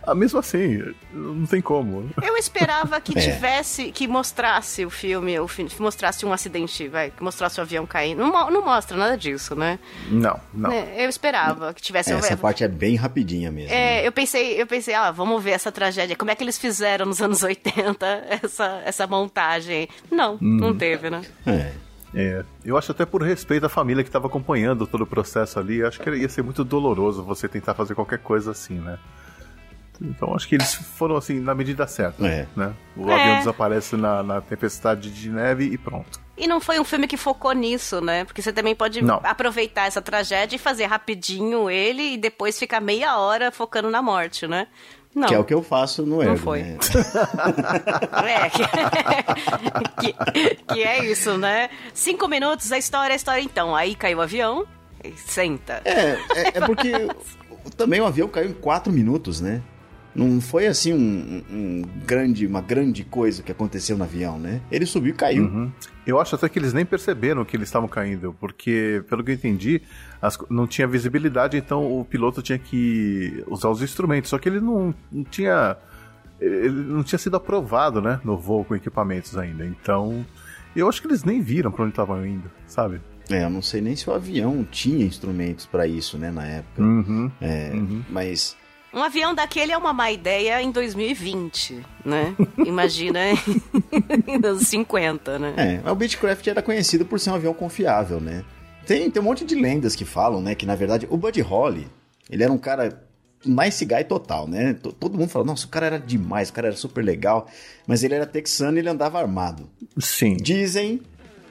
Ah, mesmo assim, não tem como. Eu esperava que é. tivesse, que mostrasse o filme, o filme, mostrasse um acidente, vai, que mostrasse o avião caindo. Não, não mostra nada disso, né? Não, não. É, eu esperava que tivesse. É, essa parte é bem rapidinha mesmo. É, né? eu pensei, eu pensei, ah, vamos ver essa tragédia. Como é que eles fizeram nos anos 80 essa, essa montagem? Não, hum. não teve, né? É. É, eu acho até por respeito à família que estava acompanhando todo o processo ali, acho que ia ser muito doloroso você tentar fazer qualquer coisa assim, né? Então acho que eles foram assim na medida certa, é. né? O é. avião desaparece na, na, tempestade de neve e pronto. E não foi um filme que focou nisso, né? Porque você também pode não. aproveitar essa tragédia e fazer rapidinho ele e depois ficar meia hora focando na morte, né? Não. Que é o que eu faço no Ergo. Não foi. Né? é, que, que, é isso, né? Cinco minutos, a história, a história então. Aí caiu o avião e senta. É, é, é porque também o avião caiu em quatro minutos, né? Não foi assim um, um, grande, uma grande coisa que aconteceu no avião, né? Ele subiu e caiu. Uhum. Eu acho até que eles nem perceberam que eles estavam caindo, porque, pelo que eu entendi, as, não tinha visibilidade, então o piloto tinha que usar os instrumentos. Só que ele não, não tinha. Ele não tinha sido aprovado, né? No voo com equipamentos ainda. Então, eu acho que eles nem viram para onde estavam indo, sabe? É, eu não sei nem se o avião tinha instrumentos para isso, né, na época. Uhum, é, uhum. Mas um avião daquele é uma má ideia em 2020, né? Imagina em anos 50, né? É, o Beechcraft era conhecido por ser um avião confiável, né? Tem, tem um monte de lendas que falam, né? Que na verdade o Buddy Holly, ele era um cara nice guy total, né? Todo mundo fala, nossa, o cara era demais, o cara era super legal, mas ele era texano e ele andava armado. Sim. Dizem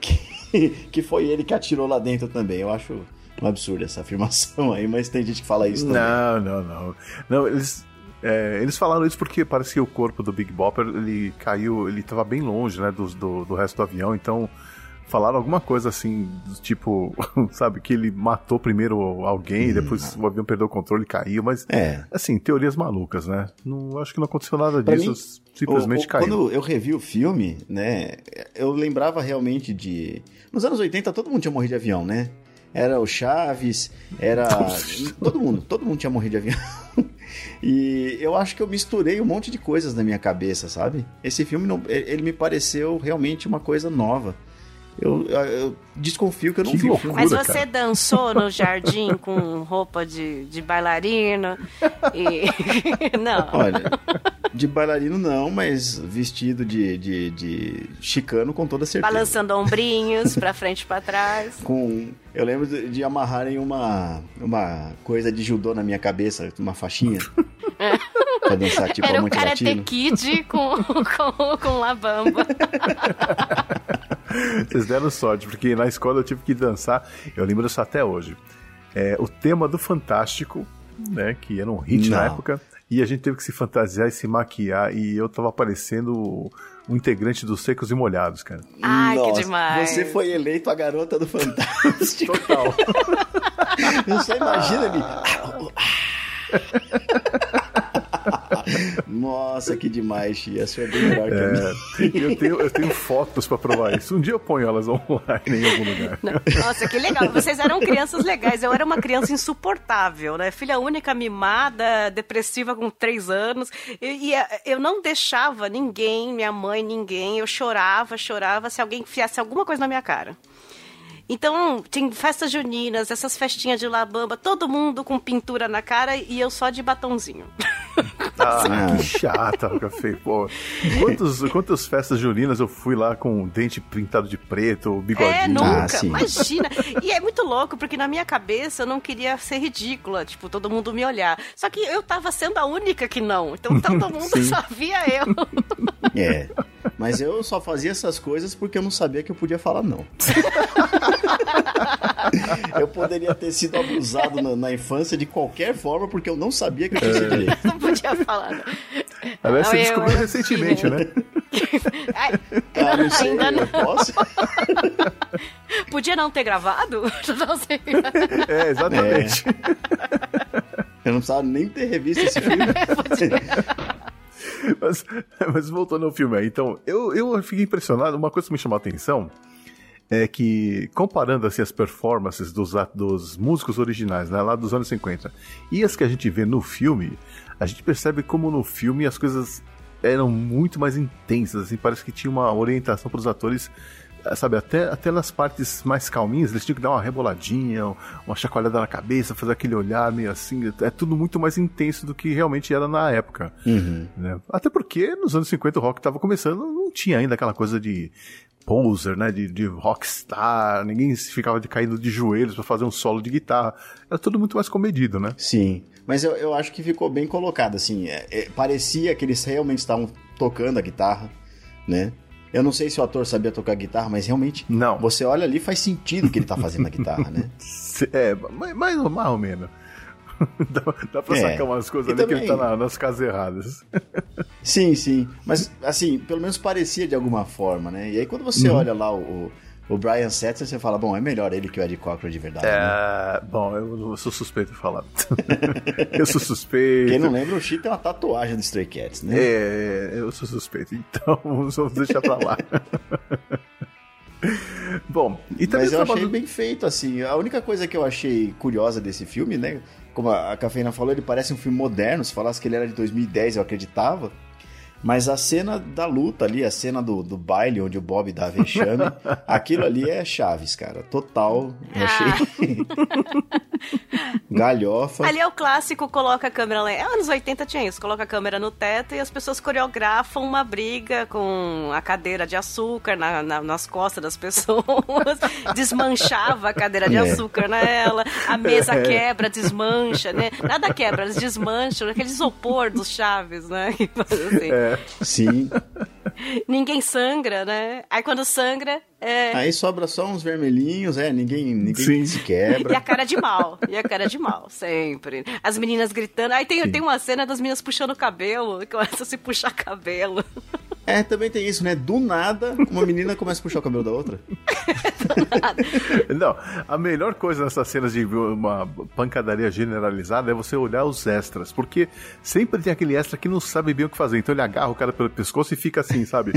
que, que foi ele que atirou lá dentro também. Eu acho um absurdo essa afirmação aí, mas tem gente que fala isso também. Não, não, não. Não, eles. É, eles falaram isso porque parece que o corpo do Big Bopper ele caiu, ele estava bem longe, né, do, do, do resto do avião, então falaram alguma coisa assim, tipo, sabe, que ele matou primeiro alguém, hum, depois o avião perdeu o controle e caiu, mas, é. assim, teorias malucas, né? Não, acho que não aconteceu nada pra disso, mim, simplesmente o, o, caiu. Quando eu revi o filme, né, eu lembrava realmente de... Nos anos 80 todo mundo tinha morrido de avião, né? Era o Chaves, era. todo mundo, todo mundo tinha morrido de avião. e eu acho que eu misturei um monte de coisas na minha cabeça, sabe? Esse filme, não, ele me pareceu realmente uma coisa nova. Eu, eu, desconfio que eu não que vi loucura, Mas você cara. dançou no jardim com roupa de, de bailarino e... não. Olha, de bailarino não, mas vestido de, de, de chicano com toda certeza. Balançando ombrinhos pra frente e pra trás. Com... Eu lembro de, de amarrarem uma, uma coisa de judô na minha cabeça, uma faixinha. pra dançar tipo Era o Karate Latino. Kid com, com, com Labamba. Vocês deram sorte, porque na escola eu tive que dançar, eu lembro disso até hoje. é, o tema do Fantástico, né? Que era um hit Não. na época. E a gente teve que se fantasiar e se maquiar. E eu tava parecendo um integrante dos Secos e Molhados, cara. Ai, que Nossa, demais. Você foi eleito a garota do Fantástico. Total. Você imagina ali. Nossa, que demais, Chia. Isso é bem melhor que a minha. eu, tenho, eu tenho fotos pra provar isso. Um dia eu ponho elas online em algum lugar. Nossa, que legal. Vocês eram crianças legais. Eu era uma criança insuportável, né? Filha única, mimada, depressiva com três anos. E, e, eh, eu não deixava ninguém, minha mãe, ninguém. Eu chorava, chorava se alguém enfiasse alguma coisa na minha cara. Então, tem festas juninas, essas festinhas de labamba, todo mundo com pintura na cara e eu só de batonzinho. Ah, que chata, Café. Pô, quantos, quantas festas juninas eu fui lá com o dente pintado de preto, bigodinho? É, Ah, nunca, sim. imagina. E é muito louco, porque na minha cabeça eu não queria ser ridícula, tipo, todo mundo me olhar. Só que eu tava sendo a única que não. Então todo mundo Sim. só via eu. É. Mas eu só fazia essas coisas porque eu não sabia que eu podia falar não. eu poderia ter sido abusado na, na infância de qualquer forma porque eu não sabia que eu tinha esse direito. Não podia falar. não. Aliás, você descobriu eu- recentemente, né? Ai, Ah, não sei, ainda não. posso? Podia não ter gravado? Não sei. É, exatamente. Eu não precisava nem ter revisto esse filme. Mas, mas voltando ao filme aí, então, eu, eu fiquei impressionado. Uma coisa que me chamou a atenção é que, comparando assim, as performances dos, dos músicos originais, né, lá dos anos 50, e as que a gente vê no filme, a gente percebe como no filme as coisas eram muito mais intensas, assim, parece que tinha uma orientação para os atores. Eh, Sabe, até, até nas partes mais calminhas, eles tinham que dar uma reboladinha, uma chacoalhada na cabeça, fazer aquele olhar meio assim. É tudo muito mais intenso do que realmente era na época Uhum. né? Até porque nos anos 50 o rock estava começando, não tinha ainda aquela coisa de poser, né? De, de rockstar, ninguém ficava de caindo de joelhos para fazer um solo de guitarra. Era tudo muito mais comedido, né? Sim, mas eu, eu acho que ficou bem colocado, assim. é- é, parecia que eles realmente estavam tocando a guitarra, né? Eu não sei se o ator sabia tocar guitarra, mas realmente, Não. você olha ali faz sentido que ele tá fazendo a guitarra, né? É, mais, mais, ou- menos. dá, dá pra É. sacar umas coisas E ali que ele tá também- na- nas casas erradas. Sim, sim. Mas, assim, pelo menos parecia de alguma forma, né? E aí quando você Uhum. olha lá o, o, Brian Setzer, você fala, bom, é melhor ele que o Ed Cochran de verdade, né? É, bom, eu, eu sou suspeito de falar. eu sou suspeito. Quem não lembra, o Chi tem uma tatuagem do Stray Cats, né? É, eu sou suspeito, então vamos deixar pra lá. Bom, e também Mas eu achei do- bem feito, assim. A única coisa que eu achei curiosa desse filme, né? Como a a Cafeína falou, ele parece um filme moderno. Se falasse que ele era de 2010, eu acreditava. Mas a cena da luta ali, a cena do, do baile, onde o Bob dá vexame, aquilo ali é Chaves, cara. Total. Eu achei. Galhofa. Ali é o clássico, coloca a câmera lá. É, anos 80 tinha isso, coloca a câmera no teto e as pessoas coreografam uma briga com a cadeira de açúcar na- na- nas costas das pessoas. Desmanchava a cadeira de É. açúcar nela, a mesa quebra, desmancha, né? Nada quebra, eles desmancham, aquele isopor dos chaves, né? Assim. É, Sim. Ninguém sangra, né? Aí quando sangra, é. Aí sobra só uns vermelhinhos, é, ninguém, ninguém Sim. se E a quebra. cara de mal. E a cara de mal, sempre. As meninas gritando. Aí tem, tem uma cena das meninas puxando o cabelo. que Começa a se puxar cabelo. É, também tem isso, né? Do nada, uma menina começa a puxar o cabelo da outra. Não, a melhor coisa nessas cenas de uma pancadaria generalizada é você olhar os extras, porque sempre tem aquele extra que não sabe bem o que fazer. Então ele agarra o cara pelo pescoço e fica assim, sabe?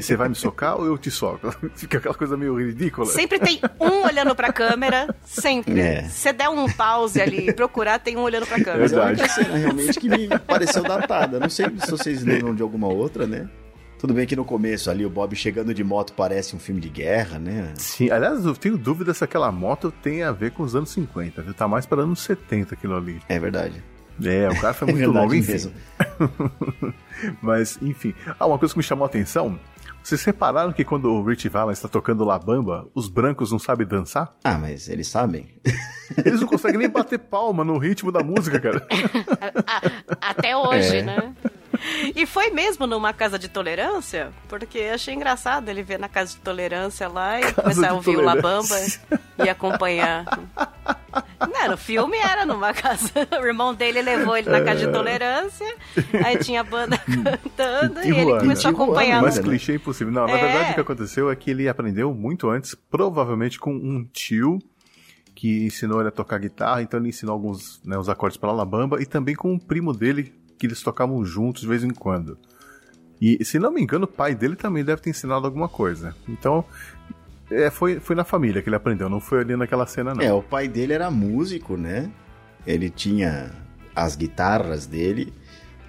Você vai me socar ou eu te soco? Fica aquela coisa meio ridícula. Sempre tem um olhando pra câmera. Sempre. É. Se você der um pause ali e procurar, tem um olhando pra câmera. É a Verdade. única cena realmente que me pareceu datada. Não sei se vocês lembram de alguma outra, né? Tudo bem que no começo ali o Bob chegando de moto parece um filme de guerra, né? Sim, aliás, eu tenho dúvida se aquela moto tem a ver com os anos 50, viu? Tá mais para anos 70 aquilo ali. É verdade. É, o cara foi É muito verdade longo, enfim. mesmo. Mas, enfim. Ah, uma coisa que me chamou a atenção. Vocês repararam que quando o Rich Valens está tocando La Bamba, os brancos não sabem dançar? Ah, mas eles sabem. Eles não conseguem nem bater palma no ritmo da música, cara. A- Até hoje, É. né? E foi mesmo numa casa de tolerância? Porque achei engraçado ele ver na casa de tolerância lá e começar a ouvir o Labamba e acompanhar. Não, no filme era numa casa. O irmão dele levou ele na casa de tolerância. Aí tinha a banda cantando e, e ele começou a acompanhar. Mas clichê impossível. Não, na é. verdade o que aconteceu é que ele aprendeu muito antes, provavelmente com um tio que ensinou ele a tocar guitarra, então ele ensinou alguns né, os acordes para Alabama e também com um primo dele que eles tocavam juntos de vez em quando. E se não me engano, o pai dele também deve ter ensinado alguma coisa. Então, é, foi, foi na família que ele aprendeu, não foi ali naquela cena, não. É, o pai dele era músico, né? Ele tinha as guitarras dele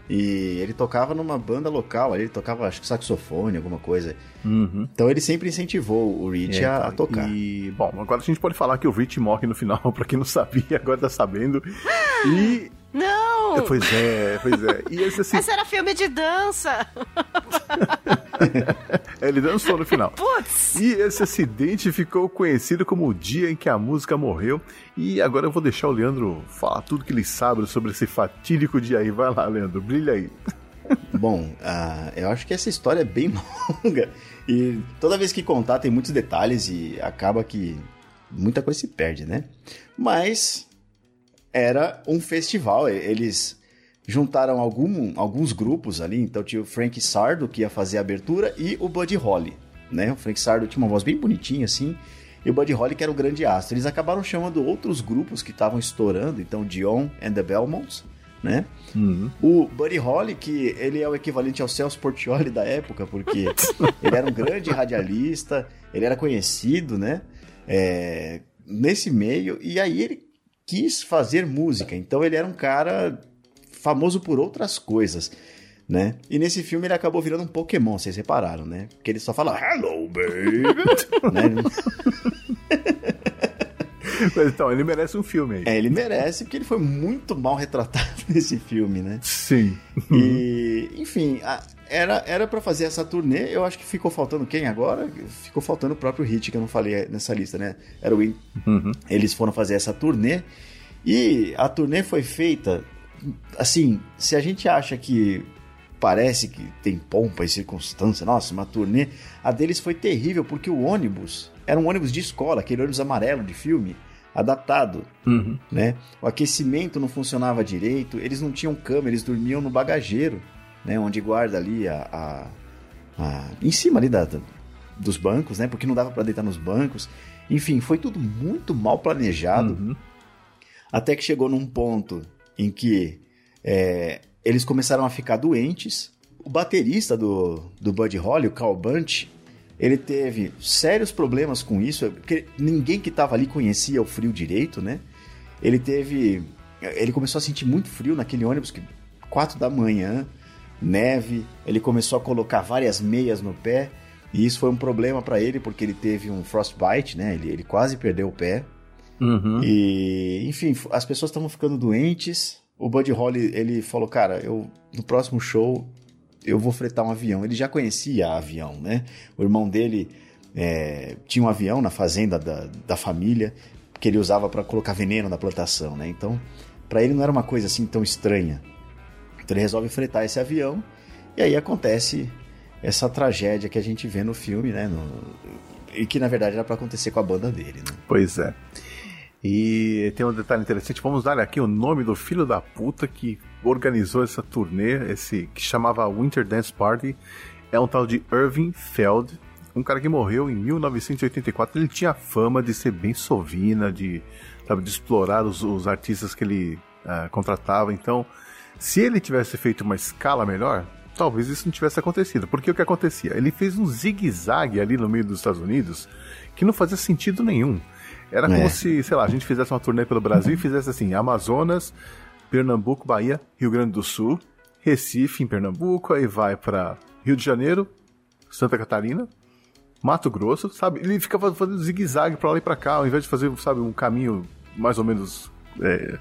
e ele tocava numa banda local, ele tocava, acho que saxofone, alguma coisa. Uhum. Então ele sempre incentivou o Rich é, a, a, tocar. E, bom, agora a gente pode falar que o Rich morre no final, pra quem não sabia, agora tá sabendo. E não! Pois é, pois é. E esse, assim... Esse era filme de dança! Ele dançou no final. Putz! E esse acidente ficou conhecido como o dia em que a música morreu. E agora eu vou deixar o Leandro falar tudo que ele sabe sobre esse fatídico dia aí. Vai lá, Leandro, brilha aí. Bom, uh, eu acho que essa história é bem longa. E toda vez que contar tem muitos detalhes e acaba que muita coisa se perde, né? Mas era um festival. Eles juntaram algum, alguns grupos ali. Então tinha o Frank Sardo, que ia fazer a abertura, e o Buddy Holly. Né? O Frank Sardo tinha uma voz bem bonitinha assim. E o Buddy Holly, que era o grande astro. Eles acabaram chamando outros grupos que estavam estourando. Então, Dion and the Belmonts. Né? Uhum. O Buddy Holly, que ele é o equivalente ao Celso Portioli da época, porque ele era um grande radialista, ele era conhecido, né? É, nesse meio, e aí ele quis fazer música. Então ele era um cara famoso por outras coisas, né? E nesse filme ele acabou virando um Pokémon, vocês repararam, né? Porque ele só fala Hello, baby! né? Mas então, ele merece um filme aí. É, ele merece, porque ele foi muito mal retratado nesse filme, né? Sim. E, enfim, a, era era para fazer essa turnê, eu acho que ficou faltando quem agora? Ficou faltando o próprio Hit, que eu não falei nessa lista, né? Era o Win. Uhum. Eles foram fazer essa turnê e a turnê foi feita assim, se a gente acha que parece que tem pompa e circunstância, nossa, uma turnê, a deles foi terrível porque o ônibus era um ônibus de escola, aquele ônibus amarelo de filme, adaptado, uhum. né? O aquecimento não funcionava direito, eles não tinham cama, eles dormiam no bagageiro né, onde guarda ali a, a, a em cima ali da, da, dos bancos, né, porque não dava para deitar nos bancos. Enfim, foi tudo muito mal planejado. Uhum. Até que chegou num ponto em que é, eles começaram a ficar doentes. O baterista do, do Buddy Holly, o Carl Bunch, ele teve sérios problemas com isso, porque ninguém que estava ali conhecia o frio direito, né? Ele teve. Ele começou a sentir muito frio naquele ônibus que quatro da manhã neve, ele começou a colocar várias meias no pé, e isso foi um problema para ele, porque ele teve um frostbite, né? Ele, ele quase perdeu o pé. Uhum. E, enfim, as pessoas estavam ficando doentes. O Buddy Holly, ele falou, cara, eu no próximo show eu vou fretar um avião. Ele já conhecia avião, né? O irmão dele é, tinha um avião na fazenda da, da família que ele usava para colocar veneno na plantação, né? Então, para ele não era uma coisa assim tão estranha. Então ele resolve fretar esse avião e aí acontece essa tragédia que a gente vê no filme, né? No, e que na verdade era para acontecer com a banda dele, né? Pois é. E tem um detalhe interessante, vamos dar aqui o nome do filho da puta que organizou essa turnê, esse que chamava Winter Dance Party, é um tal de Irving Feld, um cara que morreu em 1984. Ele tinha fama de ser bem sovina, de, sabe, de explorar os, os artistas que ele uh, contratava. Então, se ele tivesse feito uma escala melhor, talvez isso não tivesse acontecido. Porque o que acontecia? Ele fez um zigue-zague ali no meio dos Estados Unidos que não fazia sentido nenhum. Era como é. se, sei lá, a gente fizesse uma turnê pelo Brasil e fizesse assim: Amazonas, Pernambuco, Bahia, Rio Grande do Sul, Recife, em Pernambuco, aí vai para Rio de Janeiro, Santa Catarina, Mato Grosso, sabe? Ele ficava fazendo zigue-zague para lá e para cá, ao invés de fazer, sabe, um caminho mais ou menos. É,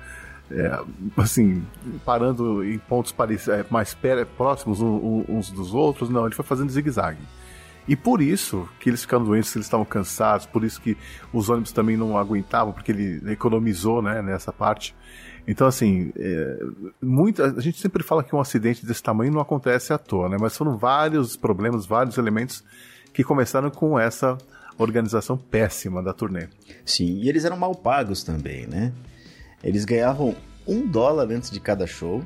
é, assim, parando em pontos é, mais próximos uns dos outros, não, ele foi fazendo zigue-zague. E por isso que eles ficaram doentes, eles estavam cansados, por isso que os ônibus também não aguentavam, porque ele economizou né, nessa parte. Então, assim, é, muita, a gente sempre fala que um acidente desse tamanho não acontece à toa, né? Mas foram vários problemas, vários elementos que começaram com essa organização péssima da turnê. Sim, e eles eram mal pagos também, né? Eles ganhavam um dólar antes de cada show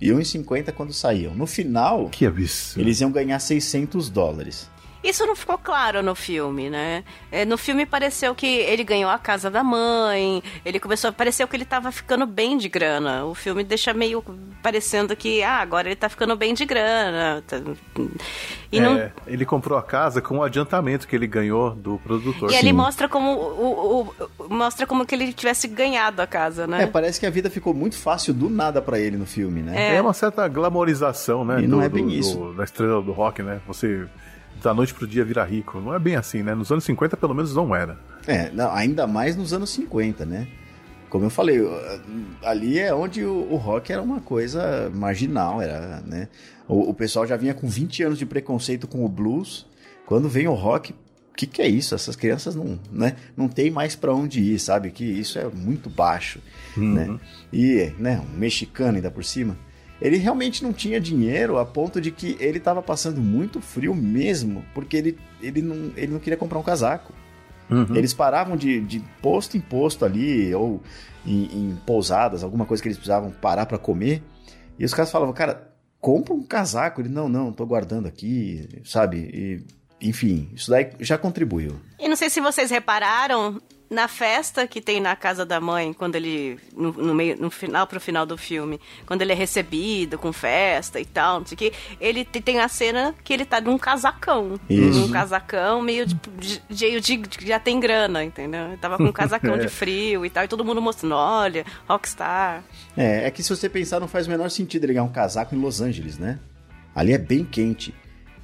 e 1,50 quando saíam. No final, Que absurdo. eles iam ganhar 600 dólares. Isso não ficou claro no filme, né? É, No filme pareceu que ele ganhou a casa da mãe, ele começou, pareceu que ele tava ficando bem de grana. O filme deixa meio parecendo que, ah, agora ele tá ficando bem de grana. Tá- E, não, É, ele comprou a casa com o adiantamento que ele ganhou do produtor. e ele mostra como o, o- o- mostra como que ele tivesse ganhado a casa, né? É, parece que a vida ficou muito fácil do nada pra ele no filme, né? É uma certa glamorização, né? E não do- é bem do- isso. do- da estrela do rock, né? Você da noite pro dia virar rico. Não é bem assim, né? Nos anos 50, pelo menos, não era. É, não, ainda mais nos anos 50, né? Como eu falei, ali é onde o, o rock era uma coisa marginal, era, né? O, o pessoal já vinha com 20 anos de preconceito com o blues. Quando vem o rock, o que, que é isso? Essas crianças não, né, não tem mais pra onde ir, sabe? Que isso é muito baixo, né? E, né, um mexicano ainda por cima. Ele realmente não tinha dinheiro a ponto de que ele estava passando muito frio mesmo, porque ele, ele, não, ele não queria comprar um casaco. Eles paravam de, de posto em posto ali, ou em, em pousadas, alguma coisa que eles precisavam parar para comer. E os caras falavam, cara, compra um casaco. Ele, não, não, tô guardando aqui, sabe? E, enfim, isso daí já contribuiu. E não sei se vocês repararam na festa que tem na casa da mãe, quando ele. No, no meio, no final pro final do filme, quando ele é recebido com festa e tal, não sei o que, ele te- tem a cena que ele tá num casacão. Isso. Num casacão meio de, de, de, de- já tem grana, entendeu? Ele tava com um casacão de frio e tal, e todo mundo mostrando, olha, rockstar. É, é que se você pensar, não faz o menor sentido ele ganhar um casaco em Los Angeles, né? Ali é bem quente,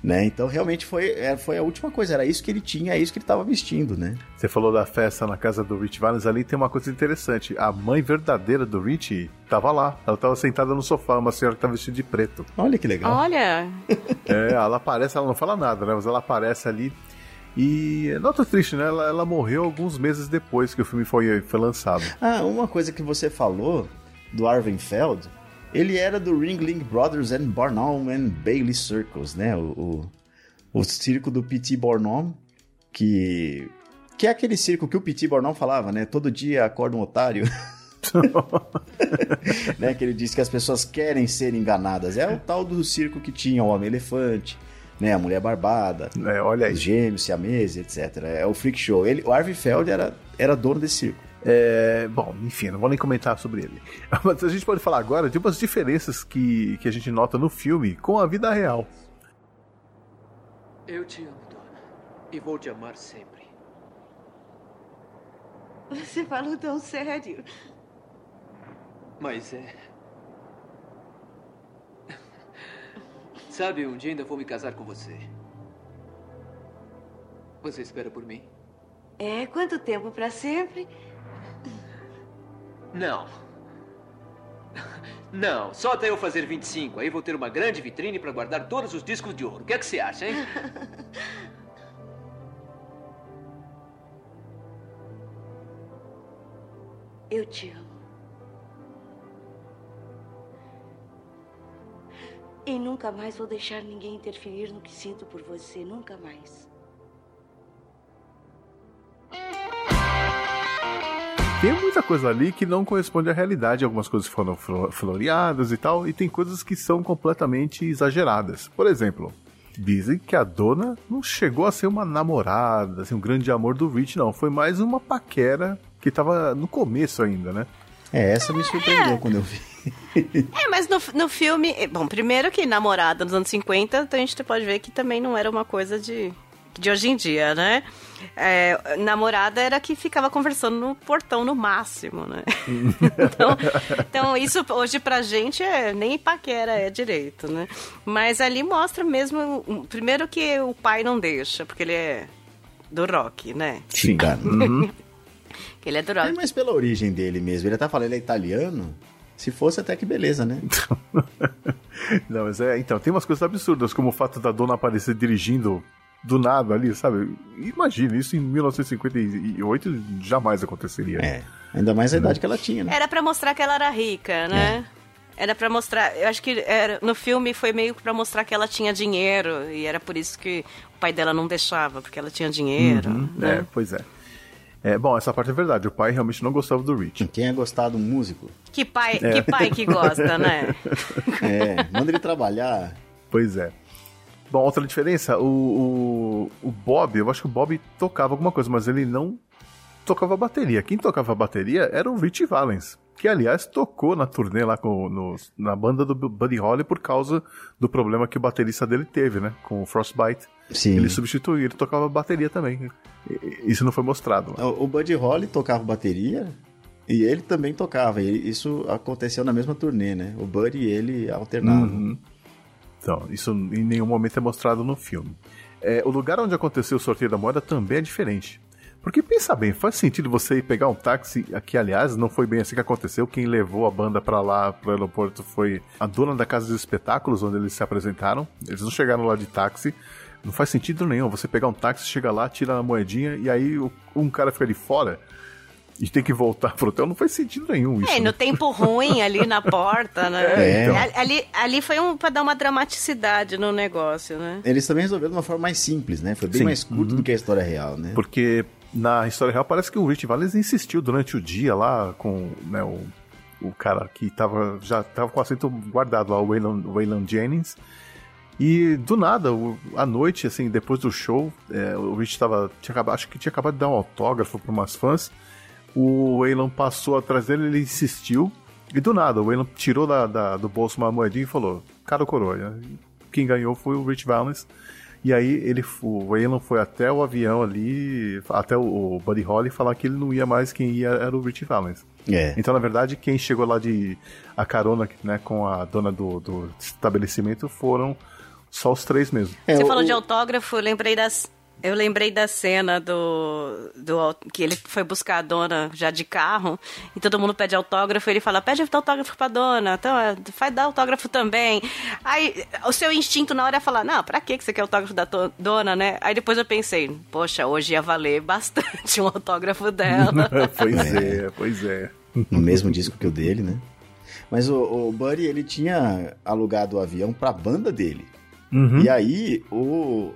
né? Então realmente foi, é, foi a última coisa, era isso que ele tinha, é isso que ele tava vestindo, né? Você falou da festa na casa do Rich Valens, ali tem uma coisa interessante. A mãe verdadeira do Rich tava lá. Ela tava sentada no sofá, uma senhora que vestida de preto. Olha que legal. Olha, É, ela aparece, ela não fala nada, né? Mas ela aparece ali. E nota triste, né? Ela, ela morreu alguns meses depois que o filme foi, foi lançado. Ah, uma coisa que você falou do Arvin Feld, ele era do Ringling Brothers and Barnum and Bailey Circles, né? O, o, o circo do P.T. Barnum, que, que é aquele circo que o P.T. Barnum falava, né? Todo dia acorda um otário. né? Que ele disse que as pessoas querem ser enganadas. É o tal do circo que tinha o Homem-Elefante, né? A Mulher Barbada, É, olha aí. os gêmeos, siameses, etc. É o Freak Show. Ele, o Arvin Feld era, era dono desse circo. É, bom, enfim, não vou nem comentar sobre ele. Mas a gente pode falar agora de umas diferenças que, que a gente nota no filme com a vida real. Eu te amo, Dona. E vou te amar sempre. Você falou tão sério. Mas é. Sabe, um dia ainda vou me casar com você. Você espera por mim? É, quanto tempo para sempre? Não. Não, só até eu fazer 25. Aí vou ter uma grande vitrine para guardar todos os discos de ouro. O que é que você acha, hein? Eu te amo. E nunca mais vou deixar ninguém interferir no que sinto por você. Nunca mais. Tem muita coisa ali que não corresponde à realidade. Algumas coisas foram flo- floreadas e tal, e tem coisas que são completamente exageradas. Por exemplo, dizem que a dona não chegou a ser uma namorada, assim, um grande amor do Rich, não. Foi mais uma paquera que tava no começo ainda, né? É, essa me surpreendeu quando eu vi. É, mas no, no filme. Bom, primeiro que namorada nos anos 50, então a gente pode ver que também não era uma coisa de, de hoje em dia, né? É, namorada era que ficava conversando no portão no máximo, né? então, então, isso hoje pra gente é nem paquera é direito, né? Mas ali mostra mesmo. Primeiro que o pai não deixa, porque ele é do rock, né? Xingando. Que ele é do É, rock. mas pela origem dele mesmo. Ele tá falando ele é italiano. Se fosse até que beleza, né? Não, mas é, então, tem umas coisas absurdas, como o fato da dona aparecer dirigindo do nada ali, sabe? Imagina, isso em 1958 jamais aconteceria. É. Ainda mais a idade que ela tinha, né? Era pra mostrar que ela era rica, né? Era pra mostrar. Eu acho que era, no filme foi meio pra mostrar que ela tinha dinheiro. E era por isso que o pai dela não deixava, porque ela tinha dinheiro. Uhum, né? É, pois é. É, bom, essa parte é verdade. O pai realmente não gostava do Rich. Quem é gostar do músico? Que pai, que pai que gosta, né? É, manda ele trabalhar. Pois é. Bom, outra diferença, o, o, o Bob, eu acho que o Bob tocava alguma coisa, mas ele não tocava bateria. Quem tocava bateria era o Rich Valens, que aliás tocou na turnê lá com, no, na banda do Buddy Holly por causa do problema que o baterista dele teve, né? Com o Frostbite. Sim. Ele substituiu, ele tocava bateria também. Isso não foi mostrado. lá. O o Buddy Holly tocava bateria e ele também tocava. E isso aconteceu na mesma turnê, né? O Buddy e ele alternavam. Uhum. Então, isso em nenhum momento é mostrado no filme. É, o lugar onde aconteceu o sorteio da moeda também é diferente. Porque pensa bem, faz sentido você ir pegar um táxi, aqui aliás, não foi bem assim que aconteceu. Quem levou a banda pra lá, pro aeroporto, foi a dona da casa dos espetáculos, onde eles se apresentaram. Eles não chegaram lá de táxi. Não faz sentido nenhum você pegar um táxi, chega lá, tira a moedinha e aí um cara fica de fora e tem que voltar pro hotel. Não faz sentido nenhum isso. É, né? no tempo ruim ali na porta, né? É, então. Ali- Ali, foi um pra dar uma dramaticidade no negócio, né? Eles também resolveram de uma forma mais simples, né? Foi bem Sim. mais curto do que a história real, né? Porque na história real parece que o Rich Valens insistiu durante o dia lá com né, o, o cara que tava, já tava com o assento guardado lá, o Waylon, Waylon Jennings. E do nada, o- à noite, assim, depois do show, é, o Rich tava. Tinha, acabado- acho que tinha acabado de dar um autógrafo para umas fãs. O Waylon passou atrás dele, ele insistiu. E do nada, o Waylon tirou da, da- do bolso uma moedinha e falou: Cara ou coroa? Quem ganhou foi o Rich Valens. E aí ele, o Waylon foi até o avião ali, até o, Buddy Holly falar que ele não ia mais, quem ia era o Rich Valens. É. Então, na verdade, quem chegou lá de a carona né, com a dona do, do estabelecimento foram só os três mesmo. É, Você o- falou de autógrafo, lembrei das. Eu lembrei da cena do, do que ele foi buscar a dona já de carro e todo mundo pede autógrafo. Ele fala: pede autógrafo pra dona, então é, faz dar autógrafo também. Aí o seu instinto na hora é falar: não, pra que que você quer autógrafo da to- dona, né? Aí depois eu pensei: poxa, hoje ia valer bastante um autógrafo dela. pois é, pois é. no mesmo disco que o dele, né? Mas o, o Buddy, ele tinha alugado o avião pra banda dele. E aí, o,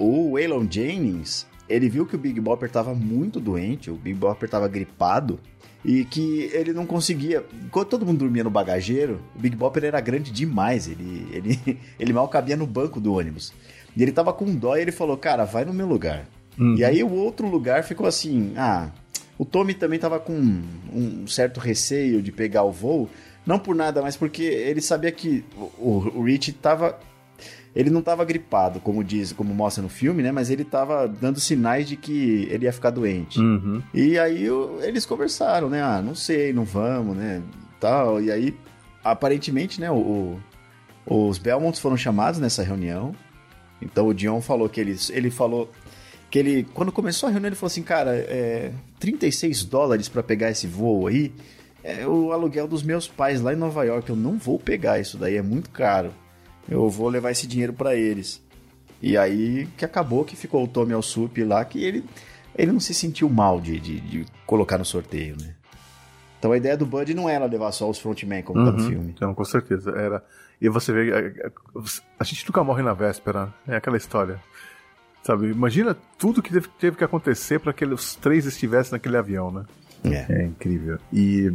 o Waylon Jennings, ele viu que o Big Bopper tava muito doente, o Big Bopper tava gripado, e que ele não conseguia... Enquanto todo mundo dormia no bagageiro, o Big Bopper era grande demais, ele, ele, ele mal cabia no banco do ônibus. E ele tava com dó e ele falou, cara, vai no meu lugar. E aí o outro lugar ficou assim, ah... O Tommy também tava com um certo receio de pegar o voo, não por nada, mas porque ele sabia que o, o Rich tava. Ele não tava gripado, como diz, como mostra no filme, né? Mas ele tava dando sinais de que ele ia ficar doente. Uhum. E aí eles conversaram, né? Ah, não sei, não vamos, né? Tal. E aí, aparentemente, né? O, o- os Belmonts foram chamados nessa reunião. Então o Dion falou que ele, ele falou que ele, quando começou a reunião, ele falou assim, cara, é, 36 dólares pra pegar esse voo aí é o aluguel dos meus pais lá em Nova York. Eu não vou pegar isso daí, é muito caro. Eu vou levar esse dinheiro pra eles. E aí que acabou que ficou o Tommy Alsup lá, que ele, ele não se sentiu mal de, de, de colocar no sorteio, né? Então a ideia do Bud não era levar só os frontmen como tá no Uhum. filme. Então, com certeza. Era. E você vê. a- a- A gente nunca morre na véspera. É aquela história. Sabe? Imagina tudo que teve, teve que acontecer para que os três estivessem naquele avião, né? É. É incrível. E.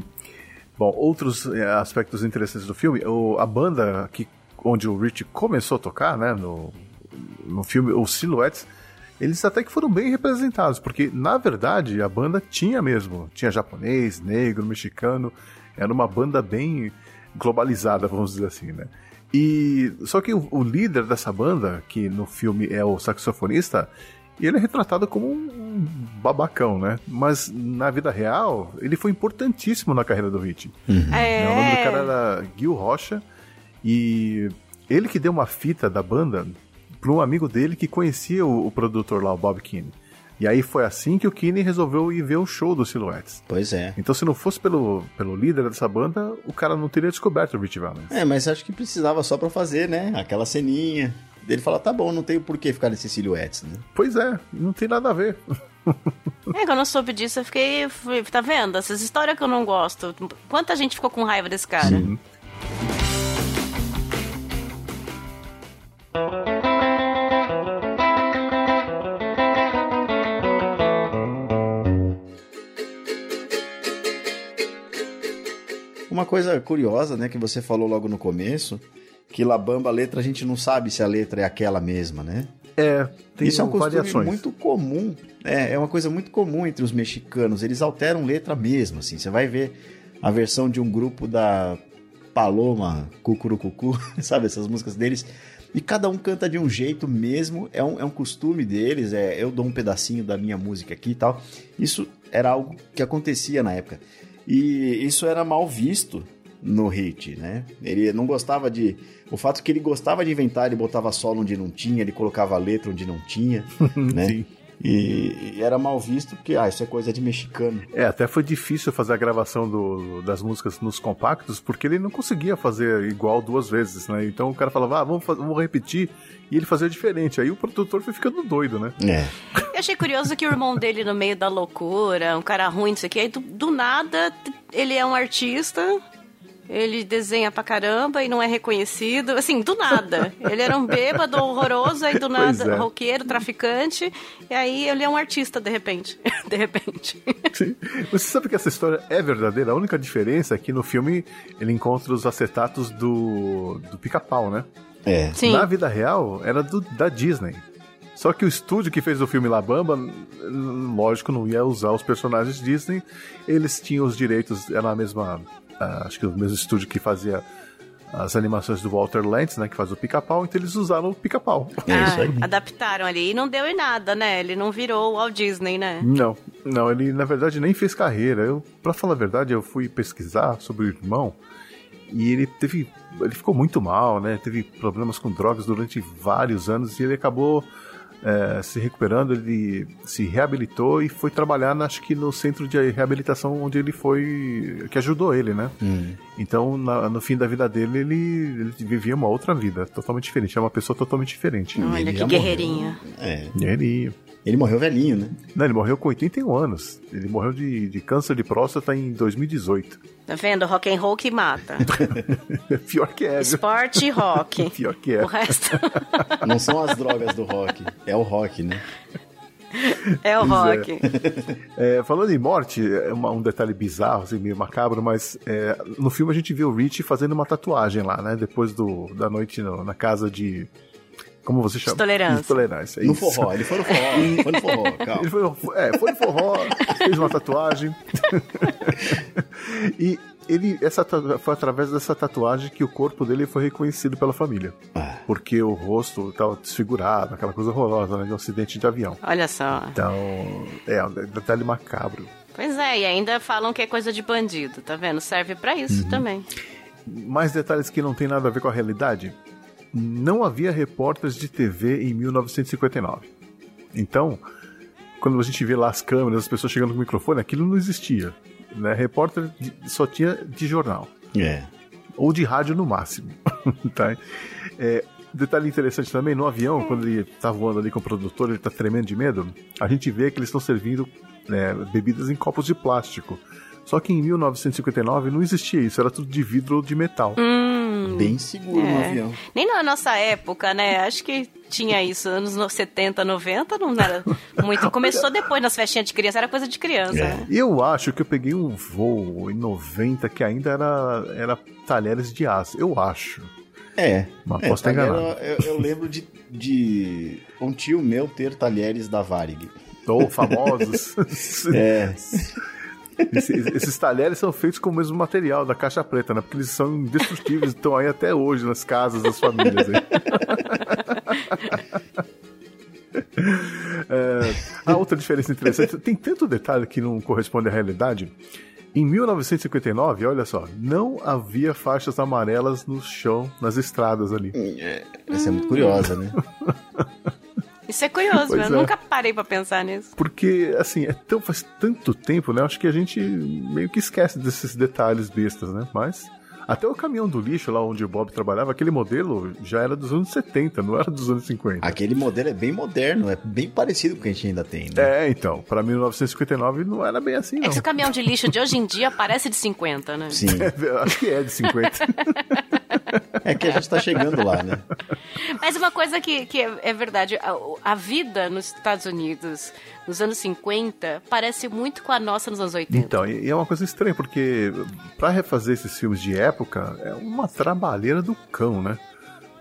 Bom, outros é, aspectos interessantes do filme, o- a banda que, onde o Rich começou a tocar, né, no, no filme, os Silhouettes, eles até que foram bem representados, porque na verdade a banda tinha mesmo, tinha japonês, negro, mexicano, era uma banda bem globalizada, vamos dizer assim, né? E só que o, o líder dessa banda, que no filme é o saxofonista, ele é retratado como um babacão, né? Mas na vida real, ele foi importantíssimo na carreira do Hit. É. O nome do cara era Gil Rocha e ele que deu uma fita da banda para um amigo dele que conhecia o, o produtor lá, o Bob Keane. E aí foi assim que o Keane resolveu ir ver o show dos Silhouettes. Pois é. Então, se não fosse pelo, pelo líder dessa banda, o cara não teria descoberto o Rich Valens. É, mas acho que precisava só pra fazer, né? Aquela ceninha. Ele fala, tá bom, não tem por que ficar nesses silhuetes, né? Pois é, não tem nada a ver. É, quando eu soube disso, eu fiquei. fui- Tá vendo? Essas histórias que eu não gosto. Quanta gente ficou com raiva desse cara? Uma coisa curiosa, né, que você falou logo no começo, que Labamba a letra a gente não sabe se a letra é aquela mesma, né? É, tem Isso é um costume variações. muito comum, é, é uma coisa muito comum entre os mexicanos, eles alteram letra mesmo, assim, você vai ver a versão de um grupo da Paloma, Cucurucucu, sabe, essas músicas deles e cada um canta de um jeito mesmo. É um, é um costume deles. É, eu dou um pedacinho da minha música aqui e tal. Isso era algo que acontecia na época. E isso era mal visto no hit, né? Ele não gostava de. O fato que ele gostava de inventar, ele botava solo onde não tinha, ele colocava letra onde não tinha, né? Sim. E, e era mal visto porque, ah, isso é coisa de mexicano. É, até foi difícil fazer a gravação do- das músicas nos compactos, porque ele não conseguia fazer igual duas vezes, né? Então o cara falava, ah, vamos, vamos repetir, e ele fazia diferente. Aí o produtor foi ficando doido, né? É. Eu achei curioso que o irmão dele, no meio da loucura, um cara ruim, não sei o que, aí do, do nada ele é um artista, ele desenha pra caramba e não é reconhecido. Assim, do nada. Ele era um bêbado horroroso, aí do Pois nada, é. roqueiro, traficante, e aí ele é um artista, de repente. De repente. Sim. Você sabe que essa história é verdadeira? A única diferença é que no filme ele encontra os acetatos do, do pica-pau, né? É. Sim. Na vida real, era do, da Disney. Só que o estúdio que fez o filme La Bamba, lógico, não ia usar os personagens Disney. Eles tinham os direitos, era a mesma. Ah, acho que o mesmo estúdio que fazia as animações do Walter Lantz, né? Que faz o pica-pau, então eles usaram o pica-pau. É isso aí. Ah, adaptaram ali. E não deu em nada, né? Ele não virou o Walt Disney, né? Não, não, ele na verdade nem fez carreira. Eu, para falar a verdade, eu fui pesquisar sobre o irmão e ele teve, ele ficou muito mal, né? Teve problemas com drogas durante vários anos e ele acabou é, se recuperando. Ele se reabilitou e foi trabalhar, na- acho que no centro de reabilitação onde ele foi, que ajudou ele, né? Então, na- no fim da vida dele, ele, ele vivia uma outra vida, totalmente diferente. É uma pessoa totalmente diferente. Olha ele que morreu. guerreirinho. É. Ele Ele morreu velhinho, né? Não, ele morreu com 81 anos. Ele morreu de, de câncer de próstata em 2018. Tá vendo? Rock and roll que mata. Pior que é? Esporte e rock. Pior que é. O resto Não são as drogas do rock, é o rock, né? é o Pois é. rock. É, falando em morte, é uma- um detalhe bizarro, assim, meio macabro, mas é, no filme a gente vê o Rich fazendo uma tatuagem lá, né? Depois do, da noite no- na casa de. Como você chama? Intolerância. Intolerância. é No isso. forró, ele foi no forró, foi no forró, Ele calma. foi, no- é, foi no forró, fez uma tatuagem. e ele, essa, foi através dessa tatuagem que o corpo dele foi reconhecido pela família. Ah. Porque o rosto estava desfigurado, aquela coisa horrorosa, né? De um acidente de avião. Olha só. Então, é um detalhe macabro. Pois é, e ainda falam que é coisa de bandido, tá vendo? Serve pra isso Uhum. também. Mais detalhes que não tem nada a ver com a realidade. Não havia repórteres de TV em 1959. Então, quando a gente vê lá as câmeras, as pessoas chegando com o microfone, aquilo não existia. Né? Repórter só tinha de jornal. É. ou de rádio no máximo. tá? É, detalhe interessante também, no avião, quando ele tá voando ali com o produtor, ele tá tremendo de medo, a gente vê que eles estão servindo né, bebidas em copos de plástico. Só que em 1959 não existia isso, era tudo de vidro ou de metal. Bem seguro no É. avião. Nem na nossa época, né? Acho que tinha isso. Anos no- 70, 90, não era muito. Começou depois nas festinhas de criança, era coisa de criança. É. né? Eu acho que eu peguei um voo em 90 que ainda era, era talheres de aço. Eu acho. É. Mas é, posso estar enganado. Eu, eu lembro de, de um tio meu ter talheres da Varig. Ou famosos. É. Esses, esses talheres são feitos com o mesmo material da caixa preta, né? Porque eles são indestrutíveis, estão aí até hoje nas casas das famílias. É, a outra diferença interessante, tem tanto detalhe que não corresponde à realidade. Em 1959, olha só, não havia faixas amarelas no chão, nas estradas ali. Essa é muito curiosa, né? Isso é curioso, eu é. nunca parei pra pensar nisso. Porque, assim, é tão, faz tanto tempo, né? Acho que a gente meio que esquece desses detalhes bestas, né? Mas até o caminhão do lixo, lá onde o Bob trabalhava, aquele modelo já era dos anos 70, não era dos anos 50. Aquele modelo é bem moderno, é bem parecido com o que a gente ainda tem, né? É, então, pra 1959 não era bem assim, É não. que o caminhão de lixo de hoje em dia parece de 50, né? Sim. Acho que é de 50. É que a gente tá chegando lá, né? Mas uma coisa que, que é, é verdade, a, a vida nos Estados Unidos nos anos 50 parece muito com a nossa nos anos 80. Então, e é uma coisa estranha, porque pra refazer esses filmes de época é uma trabalheira do cão, né?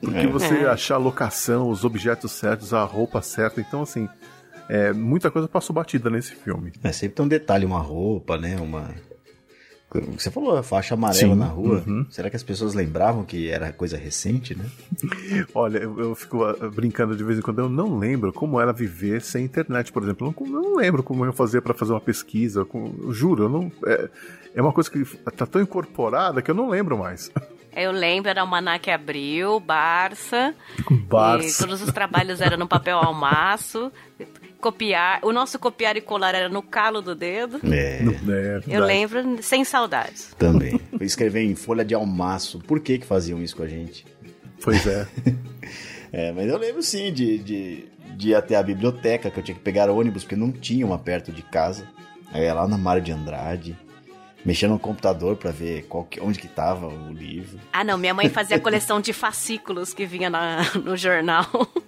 Porque É. você É. achar a locação, os objetos certos, a roupa certa, então assim, é, muita coisa passou batida nesse filme. É, sempre tem um detalhe, uma roupa, né? Uma. Você falou a faixa amarela Sim, na rua. uhum. Será que as pessoas lembravam que era coisa recente, né? Olha, eu, eu fico ah, brincando de vez em quando, eu não lembro como era viver sem internet, por exemplo. Eu não, eu não lembro como eu fazia pra fazer uma pesquisa. com- juro, eu não. É, é uma coisa que tá tão incorporada que eu não lembro mais. Eu lembro, era Almanac Abril, Barça. Barça. E todos os trabalhos eram no papel almaço. Copiar. O nosso copiar e colar era no calo do dedo. É, É, Eu lembro, sem saudades. também. Foi escrever em folha de almaço. Por que que faziam isso com a gente? Pois é. É, mas eu lembro sim de, de, de ir até a biblioteca, que eu tinha que pegar ônibus, porque não tinha uma perto de casa. Aí eu ia lá na Mário de Andrade, mexendo no computador pra ver qual que- onde que tava o livro. Ah, não, minha mãe fazia coleção de fascículos que vinha na- no jornal.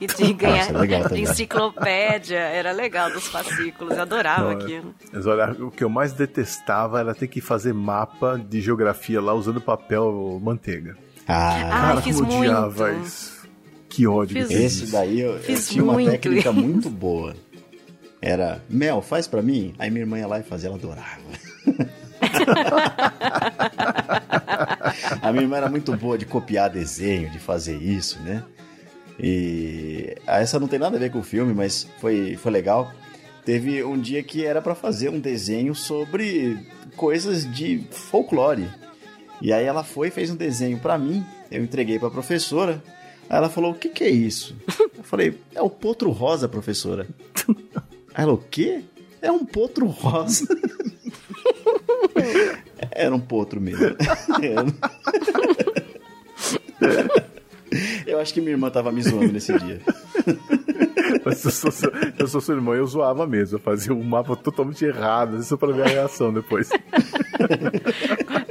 E de ganhar Nossa, legal também. enciclopédia. Era legal dos fascículos, eu adorava Não, é- aquilo. Mas olha, o que eu mais detestava era ter que fazer mapa de geografia lá usando papel manteiga. Ah, Ah, Cara, fiz como muito. odiava isso. Que ódio Fiz esse daí eu, eu Fiz tinha uma técnica isso. muito boa. Era, Mel, faz pra mim? Aí minha irmã ia lá e fazia, ela adorava. a minha irmã era muito boa de copiar desenho, de fazer isso, né? E ah, essa não tem nada a ver com o filme, mas foi, foi legal. Teve um dia que era pra fazer um desenho sobre coisas de folclore. E aí ela foi fez um desenho pra mim, eu entreguei pra professora. Aí ela falou: "O que que é isso?" Eu falei: "É o potro rosa, professora." Aí ela: "O quê?" "É um potro rosa." Era um potro mesmo. Eu acho que minha irmã tava me zoando nesse dia. Mas eu sou, seu- eu sou seu irmão, eu zoava mesmo. Eu fazia um mapa totalmente errado, isso pra ver a reação depois.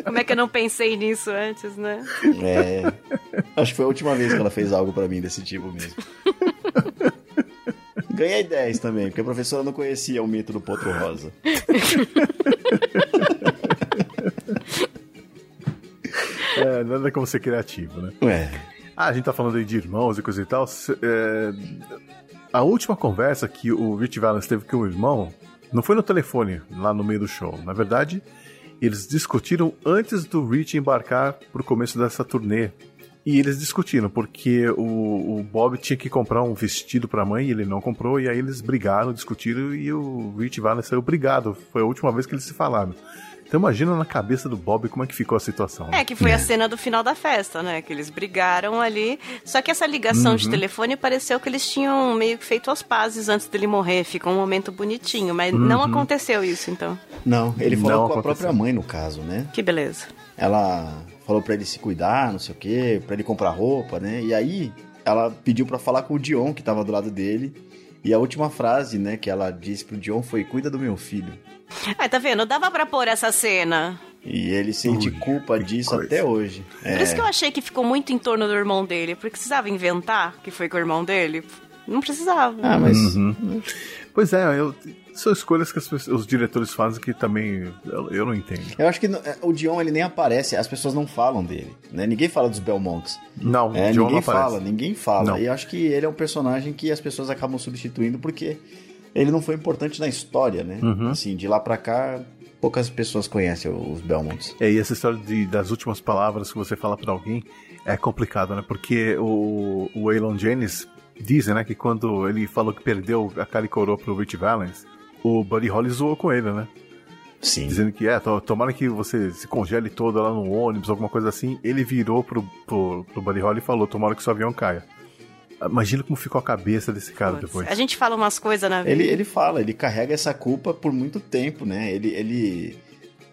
Como é que eu não pensei nisso antes, né? É. Acho que foi a última vez que ela fez algo pra mim desse tipo mesmo. Ganhei 10 também, porque a professora não conhecia o mito do potro rosa. É, nada como ser criativo, né? Ué. Ah, a gente tá falando aí de irmãos e coisa e tal. É, a última conversa que o Rich Valens teve com o irmão não foi no telefone, lá no meio do show. Na verdade, eles discutiram antes do Rich embarcar pro começo dessa turnê. E eles discutiram, porque o, o Bob tinha que comprar um vestido pra mãe e ele não comprou, e aí eles brigaram, discutiram e o Rich Valens saiu brigado. Foi a última vez que eles se falaram. Então imagina na cabeça do Bob como é que ficou a situação. né? É, que foi a cena do final da festa, né? Que eles brigaram ali. Só que essa ligação Uhum. de telefone pareceu que eles tinham meio que feito as pazes antes dele morrer. Ficou um momento bonitinho, mas não aconteceu isso, então. Não, ele falou Não com a aconteceu. própria mãe, no caso, né? Que beleza. Ela falou pra ele se cuidar, não sei o quê, pra ele comprar roupa, né? E aí ela pediu pra falar com o Dion, que tava do lado dele. E a última frase, né, que ela disse pro Dion foi: Cuida do meu filho. Ah, tá vendo? Dava pra pôr essa cena. E ele sente Ui, culpa disso coisa. até hoje. Por É, isso que eu achei que ficou muito em torno do irmão dele. Porque precisava inventar que foi com o irmão dele. Não precisava. Ah, mas. Uhum. Pois é, eu, são escolhas que pessoas- os diretores fazem que também eu, eu não entendo. Eu acho que no- é, o Dion ele nem aparece, as pessoas não falam dele, né? Ninguém fala dos Belmonts. Não, É, o John ninguém não fala, ninguém fala. Não. E eu acho que ele é um personagem que as pessoas acabam substituindo porque ele não foi importante na história, né? Uhum. Assim, de lá pra cá, poucas pessoas conhecem os Belmonts. É, e essa história de- das últimas palavras que você fala pra alguém é complicado, né? Porque o, o Waylon Jennings dizem, né, que quando ele falou que perdeu a cara e coroa pro Rich Valens, o Buddy Holly zoou com ele, né? Sim. Dizendo que, é, to- tomara que você se congele todo lá no ônibus, alguma coisa assim. Ele virou pro, pro, pro Buddy Holly e falou, tomara que seu avião caia. Imagina como ficou a cabeça desse cara Putz, depois. A gente fala umas coisas na vida. Ele, ele fala, ele carrega essa culpa por muito tempo, né? Ele, ele,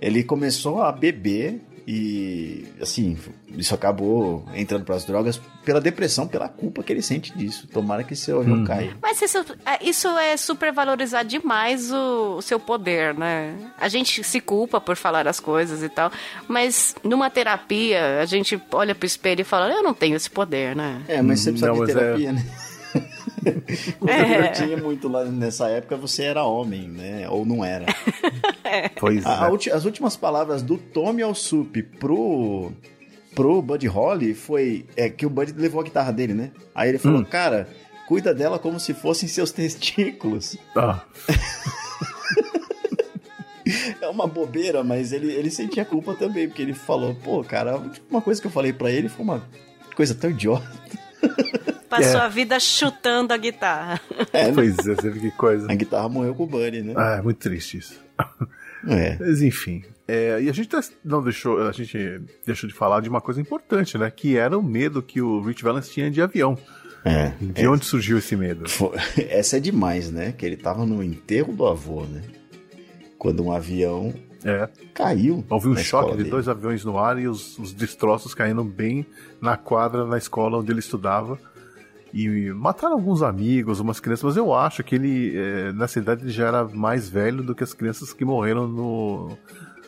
ele começou a beber E, assim, isso acabou entrando para as drogas pela depressão, pela culpa que ele sente disso. Tomara que seu avião Uhum. caia. Mas isso, é, isso é supervalorizar demais o, o seu poder, né? A gente se culpa por falar as coisas e tal, mas numa terapia a gente olha pro espelho e fala, eu não tenho esse poder, né? É, mas você precisa Não, de é- terapia, né? Quando É. eu tinha muito lá nessa época, você era homem, né? Ou não era. Pois A- a é. ulti- as últimas palavras do Tommy Alsup pro, pro Buddy Holly foi é, que o Buddy levou a guitarra dele, né? Aí ele falou, Hum. cara, cuida dela como se fossem seus testículos. Ah, É uma bobeira, mas ele, ele sentia culpa também, porque ele falou, pô, cara, uma coisa que eu falei pra ele foi uma coisa tão idiota. Passou É. a vida chutando a guitarra. É, né? pois é, você vê que coisa. A guitarra morreu com o Buddy, né? Ah, é muito triste isso. É. Mas enfim. é, e a gente tá- não deixou, a gente deixou de falar de uma coisa importante, né? Que era o medo que o Rich Valens tinha de avião. É. De onde surgiu esse medo? Fo- Essa é demais, né? Que ele tava no enterro do avô, né? Quando um avião É, caiu. houve um choque de dele. dois aviões no ar e os, os destroços caindo bem na quadra na escola onde ele estudava. E mataram alguns amigos, umas crianças, mas eu acho que ele, é, nessa idade, ele já era mais velho do que as crianças que morreram no,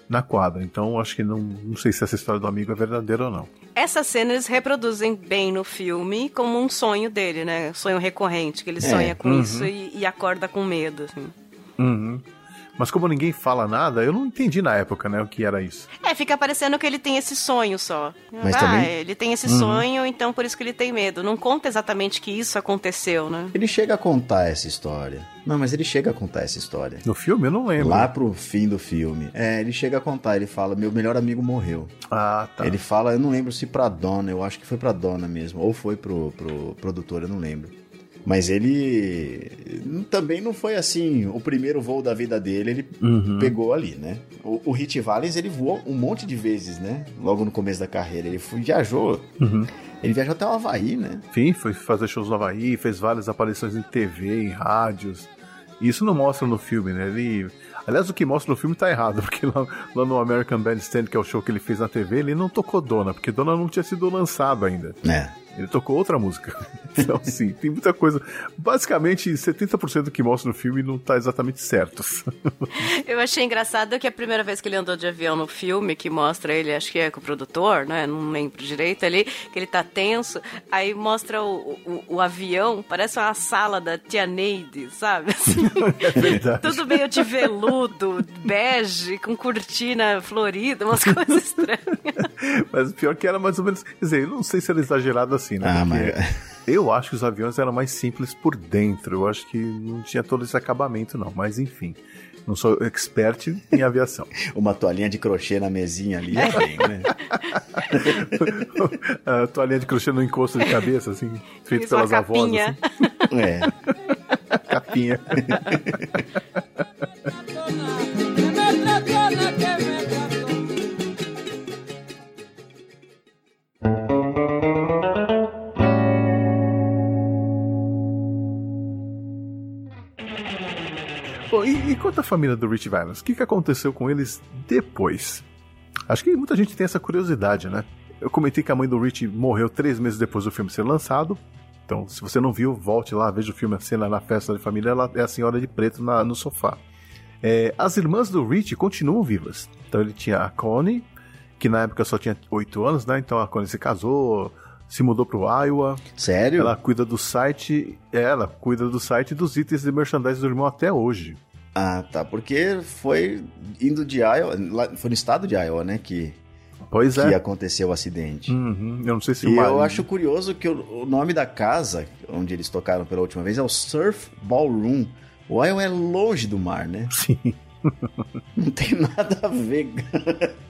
na quadra. Então, acho que não, não sei se essa história do amigo é verdadeira ou não. Essa cena eles reproduzem bem no filme como um sonho dele, né? Sonho recorrente, que ele É, sonha com uhum. isso e, e acorda com medo, assim. Uhum. Mas como ninguém fala nada, eu não entendi na época, né, o que era isso. É, fica parecendo que ele tem esse sonho só. Mas ah, também- ele tem esse Uhum. sonho, então por isso que ele tem medo. Não conta exatamente que isso aconteceu, né? Ele chega a contar essa história. Não, mas ele chega a contar essa história. No filme eu não lembro. Lá pro fim do filme. É, ele chega a contar, ele fala, meu melhor amigo morreu. Ah, tá. Ele fala, eu não lembro se pra dona, eu acho que foi pra dona mesmo, ou foi pro, pro produtor, eu não lembro. Mas ele também não foi assim, o primeiro voo da vida dele, ele Uhum. pegou ali, né? O, o Hit Valens, ele voou um monte de vezes, né? Logo no começo da carreira. Ele viajou, Uhum. ele viajou até o Havaí, né? Enfim, foi fazer shows no Havaí, fez várias aparições em TV, em rádios. E isso não mostra no filme, né? Ele. Aliás, o que mostra no filme tá errado, porque lá, lá no American Bandstand, que é o show que ele fez na TV, ele não tocou Dona, porque Dona não tinha sido lançado ainda. É. Ele tocou outra música. Então, sim, tem muita coisa. Basicamente, 70% do que mostra no filme não tá exatamente certo. Eu achei engraçado que a primeira vez que ele andou de avião no filme, que mostra ele, acho que é com o produtor, né? Não lembro direito ali, que ele tá tenso. Aí mostra o, o, o avião, parece uma sala da tia Neide, sabe? Assim, É verdade. tudo meio de veludo, bege, com cortina florida, umas coisas estranhas. Mas o pior que era mais ou menos. Quer dizer, eu não sei se era exagerado assim, né? Ah, Porque mas- Eu acho que os aviões eram mais simples por dentro. Eu acho que não tinha todo esse acabamento, não. Mas enfim. Não sou expert em aviação. Uma toalhinha de crochê na mesinha ali, é bem, né? A toalhinha de crochê no encosto de cabeça, assim, feito pelas avós. capinha. Assim, É. capinha. À família do Rich Valens? O que, que aconteceu com eles depois? Acho que muita gente tem essa curiosidade, né? Eu comentei que a mãe do Rich morreu três meses depois do filme ser lançado. Então, se você não viu, volte lá, veja o filme, a cena na festa de família, ela é a senhora de preto na- no sofá. É, as irmãs do Rich continuam vivas. Então ele tinha a Connie, que na época só tinha 8 anos, né? Então a Connie se casou, se mudou pro Iowa. Sério? Ela cuida do site, é, ela cuida do site dos itens de merchandising do irmão até hoje. Ah, tá. Porque foi indo de Iowa, lá- foi no estado de Iowa, né, que, Pois que é. aconteceu o acidente. Uhum, eu não sei se E eu acho curioso que o, o nome da casa onde eles tocaram pela última vez é o Surf Ballroom. O Iowa é longe do mar, né? Sim. Não tem nada a ver.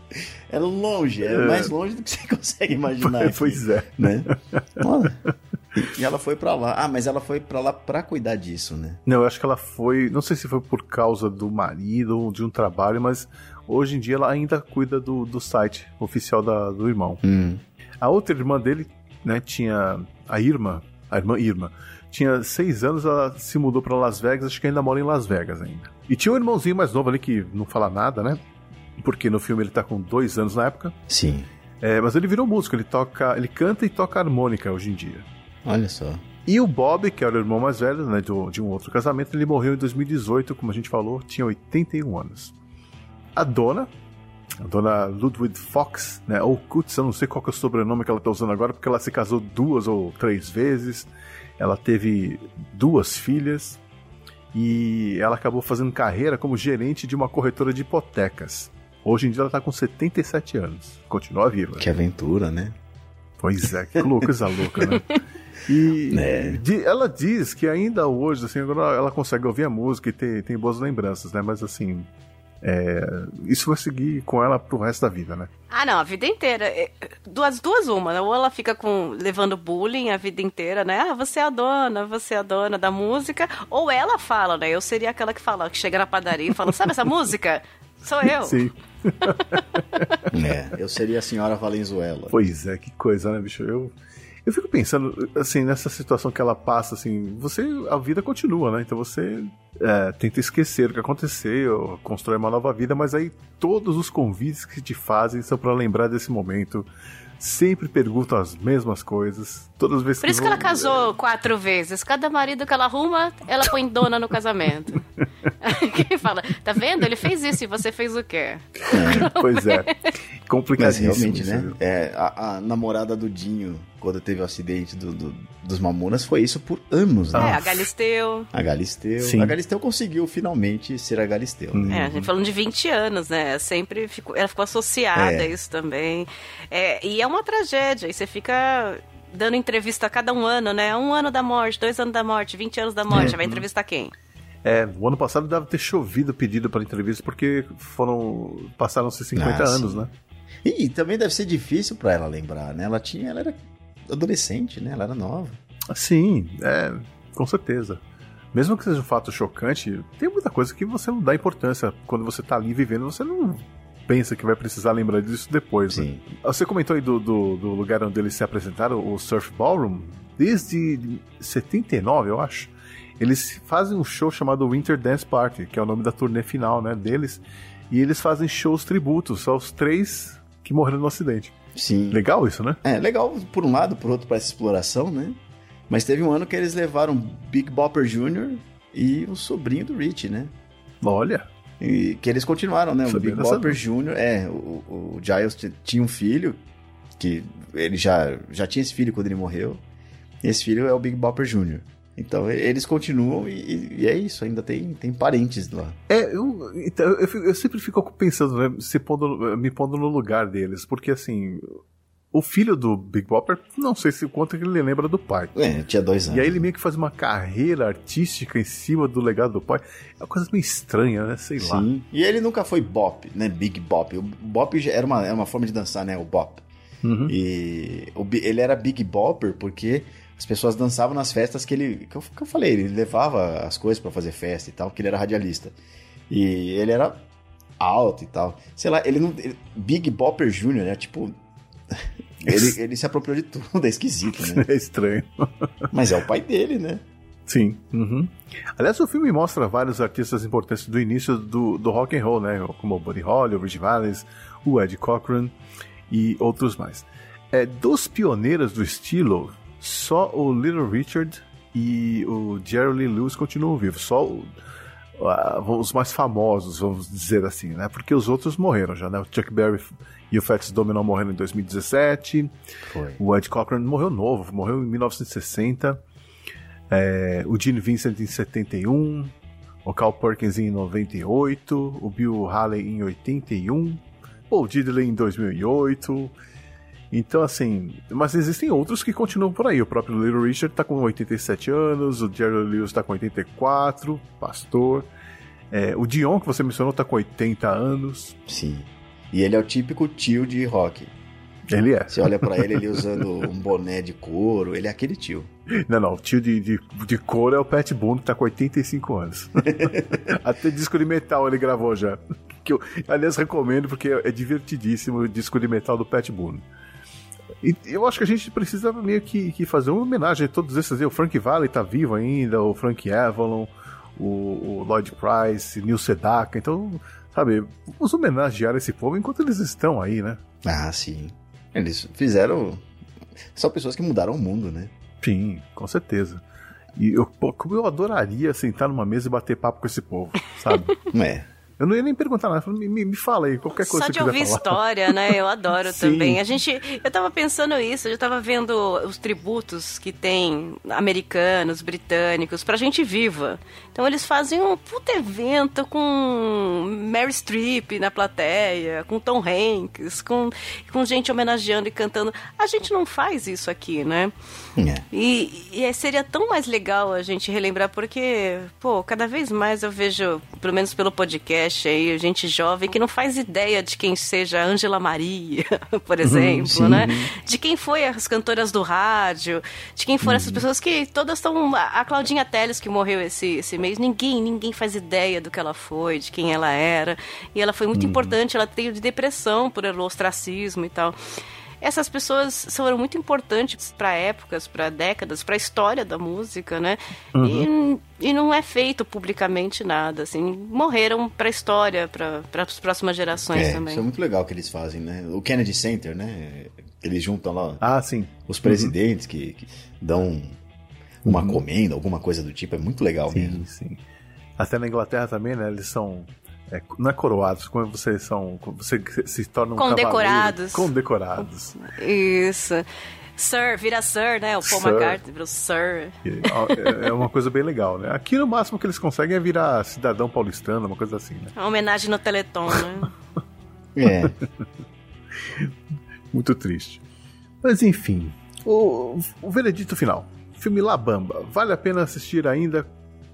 É longe, é, É. mais longe do que você consegue imaginar. aqui, pois é. Né? Olha. E ela foi pra lá. Ah, mas ela foi pra lá pra cuidar disso, né? Não, eu acho que ela foi. Não sei se foi por causa do marido ou de um trabalho, mas hoje em dia ela ainda cuida do, do site oficial da- do irmão. Hum. A outra irmã dele, né, tinha. A Irma, a irmã Irma, tinha seis anos, ela se mudou pra Las Vegas, acho que ainda mora em Las Vegas ainda. E tinha um irmãozinho mais novo ali que não fala nada, né? porque no filme ele tá com dois anos na época. Sim. É, mas ele virou músico, ele toca, ele canta e toca harmônica hoje em dia. Olha só. E o Bob, que era o irmão mais velho, né, de, um outro casamento, ele morreu em 2018, como a gente falou, tinha 81 anos. A dona, a dona Ludwig Fox, né, ou Kutz, eu não sei qual é o sobrenome que ela está usando agora, porque ela se casou duas ou três vezes, ela teve duas filhas e ela acabou fazendo carreira como gerente de uma corretora de hipotecas. Hoje em dia ela está com 77 anos, continua viva. Que aventura, né? Pois é, que coisa louca, né? E É. ela diz que ainda hoje, assim, agora ela consegue ouvir a música e ter, tem boas lembranças, né? Mas assim, é, isso vai seguir com ela pro resto da vida, né? Ah, não, a vida inteira. É, Duas, duas uma, né? Ou ela fica com levando bullying a vida inteira, né? Ah, você é a dona, você é a dona da música. Ou ela fala, né? Eu seria aquela que fala, que chega na padaria e fala, sabe essa música? Sou eu. Sim. É, eu seria a senhora Valenzuela. Pois é, que coisa, né, bicho? Eu, eu fico pensando, assim, nessa situação que ela passa, assim, você, a vida continua, né? Então você é, tenta esquecer o que aconteceu, constrói uma nova vida, mas aí todos os convites que te fazem são pra lembrar desse momento. Sempre perguntam as mesmas coisas, todas as vezes Por isso que vão- ela casou quatro vezes. Cada marido que ela arruma, ela põe dona no casamento. Quem fala, tá vendo? Ele fez isso e você fez o quê? Pois é. Mas Complicadíssimo. realmente, isso, né? É, a, a namorada do Dinho, quando teve o acidente do, do- dos Mamonas, foi isso por anos, É, né? a Galisteu. A Galisteu. Sim. A Galisteu conseguiu finalmente ser a Galisteu. Né? É, a gente falando de 20 anos, né? Sempre ficou, ela ficou associada É. a isso também. É, e é uma tragédia. E você fica dando entrevista a cada um ano, né? Um ano da morte, dois anos da morte, 20 anos da morte. Vai entrevistar quem? É, o ano passado deve ter chovido pedido para entrevista porque foram passaram-se 50 Ah, anos, sim. né? E, também deve ser difícil pra ela lembrar, né? Ela tinha, ela era adolescente, né? Ela era nova. Sim, é, com certeza. Mesmo que seja um fato chocante, tem muita coisa que você não dá importância. Quando você tá ali vivendo, você não pensa que vai precisar lembrar disso depois, né? Sim. Você comentou aí do, do, do lugar onde eles se apresentaram, o Surf Ballroom, desde 79, eu acho. Eles fazem um show chamado Winter Dance Party, que é o nome da turnê final né, deles. E eles fazem shows tributos aos três que morreram no acidente. Sim. Legal isso, né? É, legal por um lado, por outro, para essa exploração, né? Mas teve um ano que eles levaram Big Bopper Jr. e o sobrinho do Rich, né? Olha, E que eles continuaram, né? O Sabia Big Bopper Jr., é, o, o Giles tinha um filho, que ele já, já tinha esse filho quando ele morreu. E esse filho é o Big Bopper Jr. Então eles continuam e, e é isso, ainda tem, tem parentes lá. É, eu, então, eu, eu sempre fico pensando, né, se pondo, me pondo no lugar deles, porque assim, o filho do Big Bopper, não sei se quanto que ele lembra do pai. É, tinha dois anos. E aí ele meio que faz uma carreira artística em cima do legado do pai. É uma coisa meio estranha, né? Sei lá. Sim. E ele nunca foi bop, né? Big bop. O bop era uma, era uma forma de dançar, né? O bop. Uhum. E o ele era big bopper porque as pessoas dançavam nas festas que ele. Que eu, que eu falei, ele levava as coisas pra fazer festa e tal, porque ele era radialista. E ele era alto e tal. Sei lá, ele não. ele- Big Bopper Jr., né? Tipo. Ele, ele se apropriou de tudo, é esquisito, né? É estranho. Mas é o pai dele, né? Sim. Uhum. Aliás, o filme mostra vários artistas importantes do início do, do rock and roll, né? Como o Buddy Holly, o Ridge Valens, o Ed Cochran e outros mais. É, dos pioneiros do estilo, só o Little Richard e o Jerry Lee Lewis continuam vivos. Só o- os mais famosos, vamos dizer assim, né? Porque os outros morreram já, né? O Chuck Berry e o Fats Domino morreram em 2017. Foi. O Ed Cochran morreu novo, morreu em 1960. É, o Gene Vincent em 71. O Carl Perkins em 98. O Bill Haley em 81. Paul Diddley em 2008. Então, assim, mas existem outros que continuam por aí. O próprio Little Richard tá com 87 anos, o Jerry Lewis tá com 84, pastor. É, o Dion, que você mencionou, tá com 80 anos. Sim. E ele é o típico tio de rock. Ele é. Você olha pra ele, ele usando um boné de couro, ele é aquele tio. Não, não, o tio de, de, de couro é o Pat Boone, que tá com 85 anos. Até disco de metal ele gravou já. Que eu, aliás, recomendo porque é divertidíssimo o disco de metal do Pat Boone. E eu acho que a gente precisa meio que, que fazer uma homenagem a todos esses. aí. O Frank Valley tá vivo ainda, o Frank Avalon, o, o Lloyd Price, Neil Sedaka. Então, sabe, vamos homenagear esse povo enquanto eles estão aí, né? Ah, sim. Eles fizeram. São pessoas que mudaram o mundo, né? Sim, com certeza. E eu, como eu adoraria sentar numa mesa e bater papo com esse povo, sabe? É. Eu não ia nem perguntar nada, me, me, me fala aí, qualquer coisa Só que de ouvir falar. história, né? Eu adoro também. A gente, eu tava pensando isso, eu tava vendo os tributos que tem americanos, britânicos, pra gente viva. Então eles fazem um puta evento com Mary Streep na plateia, com Tom Hanks, com, com gente homenageando e cantando. A gente não faz isso aqui, né? É. E, e seria tão mais legal a gente relembrar, porque, pô, cada vez mais eu vejo, pelo menos pelo podcast aí, gente jovem que não faz ideia de quem seja Ângela Maria, por exemplo, sim. né? De quem foi as cantoras do rádio, de quem foram essas pessoas que todas estão. A Claudinha Teles, que morreu esse, esse mês, ninguém, ninguém faz ideia do que ela foi, de quem ela era. E ela foi muito importante, ela teve de depressão por ostracismo e tal essas pessoas foram muito importantes para épocas, para décadas, para a história da música, né? E, e não é feito publicamente nada, assim, morreram para a história, para as próximas gerações É, também. isso é muito legal que eles fazem, né? O Kennedy Center, né? Eles juntam lá Ah, sim. os presidentes que, que dão uma comenda, alguma coisa do tipo. É muito legal mesmo. Sim, sim. Até na Inglaterra também, né? Eles são. É, não é coroados, como vocês são. Você se torna um Condecorados. cavaleiro. Condecorados. Isso. Sir, vira Sir, né? O Paul Sir. McCartney virou Sir. É é uma coisa bem legal, né? Aqui no máximo que eles conseguem é virar cidadão paulistano, uma coisa assim, né? Uma homenagem no Teleton, né? É. Muito triste. Mas enfim, o, o veredito final. Filme La Bamba, vale a pena assistir ainda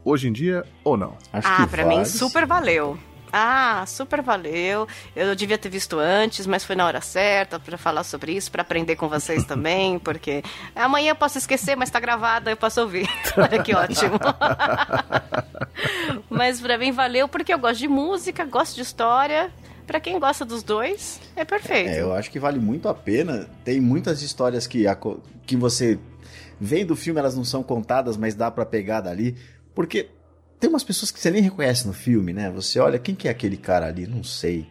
hoje em dia ou não? Acho ah, que pra vale, mim super valeu. Ah, super valeu. Eu devia ter visto antes, mas foi na hora certa pra falar sobre isso, pra aprender com vocês também, porque amanhã eu posso esquecer, mas tá gravada, eu posso ouvir. Olha que ótimo. mas pra mim valeu porque eu gosto de música, gosto de história. Pra quem gosta dos dois, é perfeito. É, eu acho que vale muito a pena. Tem muitas histórias que, aco- que você vem do filme, elas não são contadas, mas dá pra pegar dali. Porque tem umas pessoas que você nem reconhece no filme, né? Você olha, quem que é aquele cara ali? Não sei.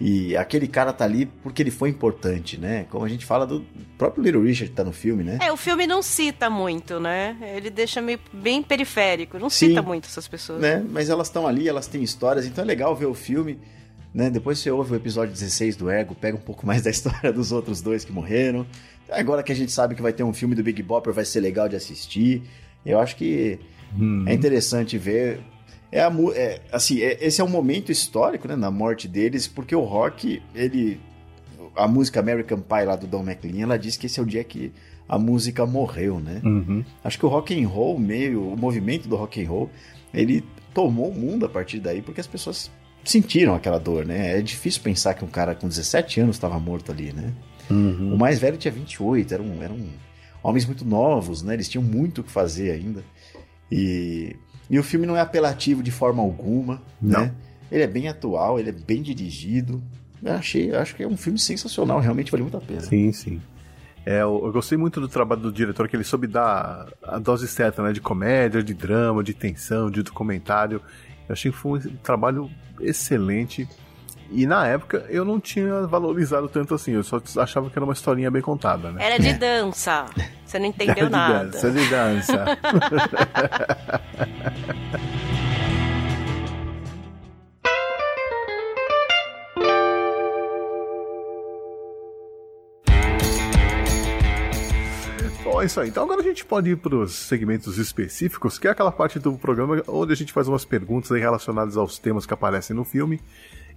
E aquele cara tá ali porque ele foi importante, né? Como a gente fala do próprio Little Richard que tá no filme, né? É, o filme não cita muito, né? Ele deixa meio bem periférico, não Sim. cita muito essas pessoas. né? Mas elas estão ali, elas têm histórias, então é legal ver o filme, né? Depois você ouve o episódio 16 do Ego, pega um pouco mais da história dos outros dois que morreram. Agora que a gente sabe que vai ter um filme do Big Bopper, vai ser legal de assistir. Eu acho que Hum. é interessante ver. É, a, é, assim, é- esse é um momento histórico, né, na morte deles, porque o rock, ele a música American Pie lá do Don McLean, ela diz que esse é o dia que a música morreu, né? Uhum. Acho que o rock and roll, meio, o movimento do rock and roll, ele tomou o mundo a partir daí porque as pessoas sentiram aquela dor, né? É difícil pensar que um cara com 17 anos estava morto ali, né? Uhum. O mais velho tinha 28, eram, eram homens muito novos, né? Eles tinham muito o que fazer ainda. E, e o filme não é apelativo de forma alguma, Não. né? Ele é bem atual, ele é bem dirigido. Eu achei, acho que é um filme sensacional, realmente vale muito a pena. Sim, sim. É, eu, eu gostei muito do trabalho do diretor, que ele soube dar a dose certa, né? De comédia, de drama, de tensão, de documentário. Eu achei que foi um trabalho excelente. E na época eu não tinha valorizado tanto assim, eu só achava que era uma historinha bem contada, né? Era de dança. Você não entendeu de nada. dança, de dança. Bom, é isso aí. Então agora a gente pode ir para os segmentos específicos, que é aquela parte do programa onde a gente faz umas perguntas aí relacionadas aos temas que aparecem no filme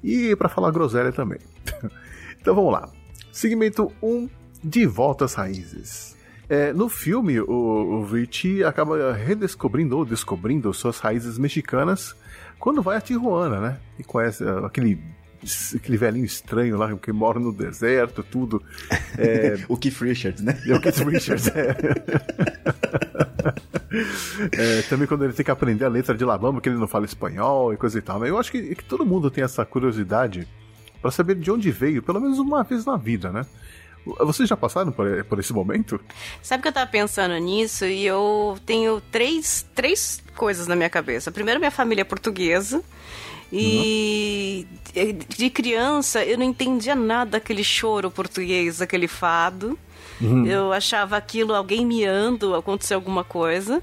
e para falar groselha também. então vamos lá. Segmento 1, De Volta às Raízes. É, no filme, o, o Richie acaba redescobrindo ou descobrindo suas raízes mexicanas quando vai a Tijuana, né? E conhece ah, aquele, aquele velhinho estranho lá que mora no deserto, tudo. É, O Keith Richards, né? é o Keith Richards, é. É, também quando ele tem que aprender a letra de Labamba, que ele não fala espanhol e coisa e tal. Mas eu acho que, que todo mundo tem essa curiosidade para saber de onde veio, pelo menos uma vez na vida, né? Vocês já passaram por, por esse momento? Sabe que eu tava pensando nisso e eu tenho três, três coisas na minha cabeça. Primeiro, minha família é portuguesa. E uhum. de criança eu não entendia nada daquele choro português, daquele fado. Uhum. Eu achava aquilo alguém miando, aconteceu alguma coisa.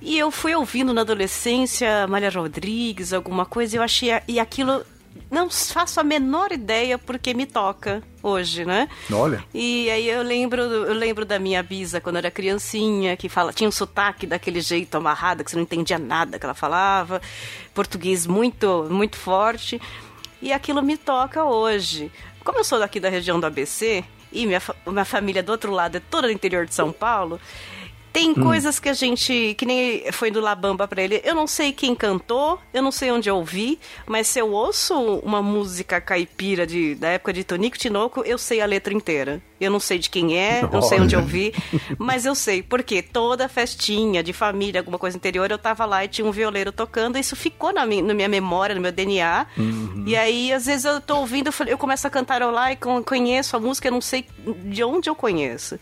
E eu fui ouvindo na adolescência Maria Rodrigues, alguma coisa, e eu achei. E aquilo não faço a menor ideia porque me toca hoje, né? Olha. E aí eu lembro, eu lembro da minha bisa quando era criancinha, que fala, tinha um sotaque daquele jeito amarrado, que você não entendia nada que ela falava, português muito, muito forte. E aquilo me toca hoje. Como eu sou daqui da região do ABC, e minha, minha família do outro lado é toda do interior de São Paulo, tem hum. coisas que a gente. Que nem foi do Labamba pra ele. Eu não sei quem cantou, eu não sei onde eu ouvi, mas se eu ouço uma música caipira de, da época de Tonico Tinoco, eu sei a letra inteira. Eu não sei de quem é, não sei onde eu vi, mas eu sei. Porque toda festinha de família, alguma coisa interior, eu tava lá e tinha um violeiro tocando. Isso ficou na minha, na minha memória, no meu DNA. Uhum. E aí, às vezes, eu tô ouvindo, eu começo a cantar lá e conheço a música, eu não sei de onde eu conheço.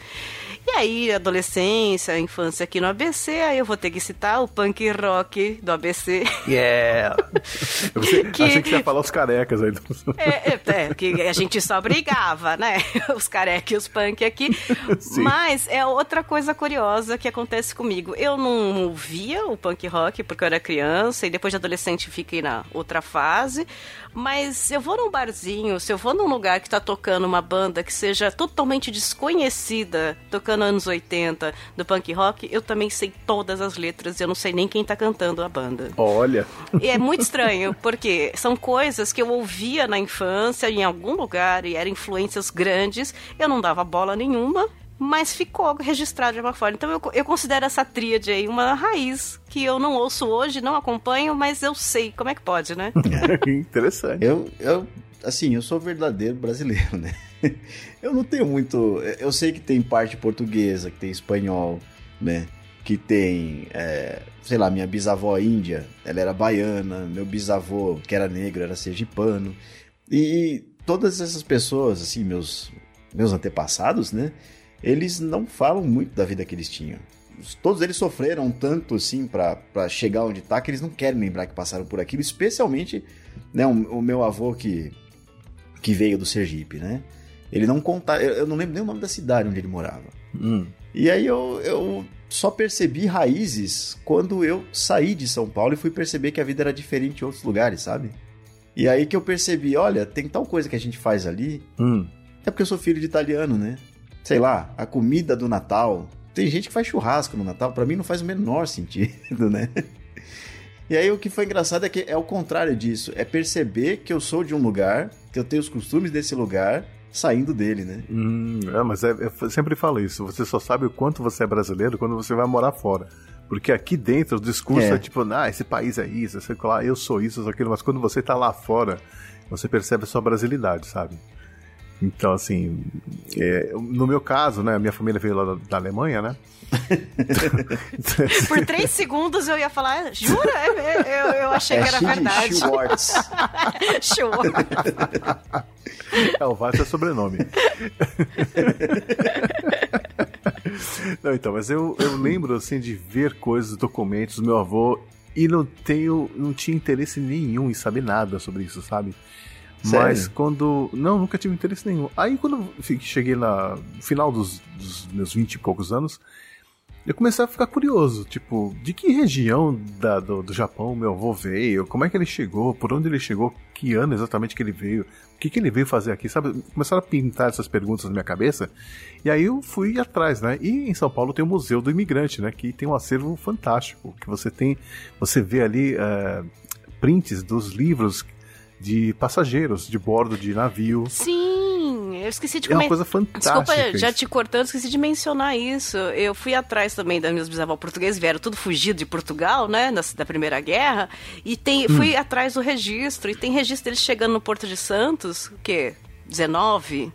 E aí, adolescência, infância aqui no ABC, aí eu vou ter que citar o punk rock do ABC. Yeah! que... Achei que você ia falar os carecas aí. É, é, é, que a gente só brigava, né? Os carecas e os punk aqui. Sim. Mas é outra coisa curiosa que acontece comigo. Eu não ouvia o punk rock porque eu era criança e depois de adolescente fiquei na outra fase. Mas se eu vou num barzinho, se eu vou num lugar que tá tocando uma banda que seja totalmente desconhecida, tocando anos 80, do punk rock, eu também sei todas as letras e eu não sei nem quem tá cantando a banda. Olha. E é muito estranho, porque são coisas que eu ouvia na infância, em algum lugar, e eram influências grandes, eu não dava bola nenhuma mas ficou registrado de uma forma. Então eu, eu considero essa tríade aí uma raiz que eu não ouço hoje, não acompanho, mas eu sei. Como é que pode, né? É, interessante. Eu, eu, assim, eu sou verdadeiro brasileiro, né? Eu não tenho muito. Eu sei que tem parte portuguesa, que tem espanhol, né? Que tem, é, sei lá, minha bisavó índia, ela era baiana, meu bisavô, que era negro, era sergipano. E todas essas pessoas, assim, meus, meus antepassados, né? eles não falam muito da vida que eles tinham. Todos eles sofreram tanto assim para chegar onde tá que eles não querem lembrar que passaram por aquilo, especialmente né, o, o meu avô que, que veio do Sergipe, né? Ele não conta, eu, eu não lembro nem o nome da cidade onde ele morava. Hum. E aí eu, eu só percebi raízes quando eu saí de São Paulo e fui perceber que a vida era diferente em outros lugares, sabe? E aí que eu percebi, olha, tem tal coisa que a gente faz ali. Hum. É porque eu sou filho de italiano, né? sei lá, a comida do Natal. Tem gente que faz churrasco no Natal, para mim não faz o menor sentido, né? E aí o que foi engraçado é que é o contrário disso, é perceber que eu sou de um lugar, que eu tenho os costumes desse lugar, saindo dele, né? Hum, é, mas é, eu sempre falo isso, você só sabe o quanto você é brasileiro quando você vai morar fora. Porque aqui dentro o discurso é, é tipo, ah, esse país é isso, sei lá, eu sou isso, eu sou aquilo, mas quando você tá lá fora, você percebe a sua brasilidade, sabe? Então, assim, é, no meu caso, né, minha família veio lá da, da Alemanha, né? Por três segundos eu ia falar, jura? Eu, eu, eu achei é que era verdade. Schwartz. Schwartz. É, o Vasco é sobrenome. Não, então, mas eu, eu lembro, assim, de ver coisas, documentos do meu avô e não tenho, não tinha interesse nenhum em saber nada sobre isso, sabe? Sério? Mas quando. Não, nunca tive interesse nenhum. Aí quando cheguei na, no final dos, dos meus vinte e poucos anos, eu comecei a ficar curioso, tipo, de que região da, do, do Japão meu avô veio, como é que ele chegou, por onde ele chegou, que ano exatamente que ele veio, o que, que ele veio fazer aqui, sabe? Começaram a pintar essas perguntas na minha cabeça, e aí eu fui atrás, né? E em São Paulo tem o Museu do Imigrante, né? Que tem um acervo fantástico, que você tem, você vê ali uh, prints dos livros de passageiros de bordo de navio. Sim, eu esqueci de comentar. É uma coisa fantástica. Desculpa, já te cortando, esqueci de mencionar isso. Eu fui atrás também das meus bisavós portugueses, vieram tudo fugido de Portugal, né, da Primeira Guerra, e tem, hum. fui atrás do registro, e tem registro deles chegando no Porto de Santos, o quê? 19,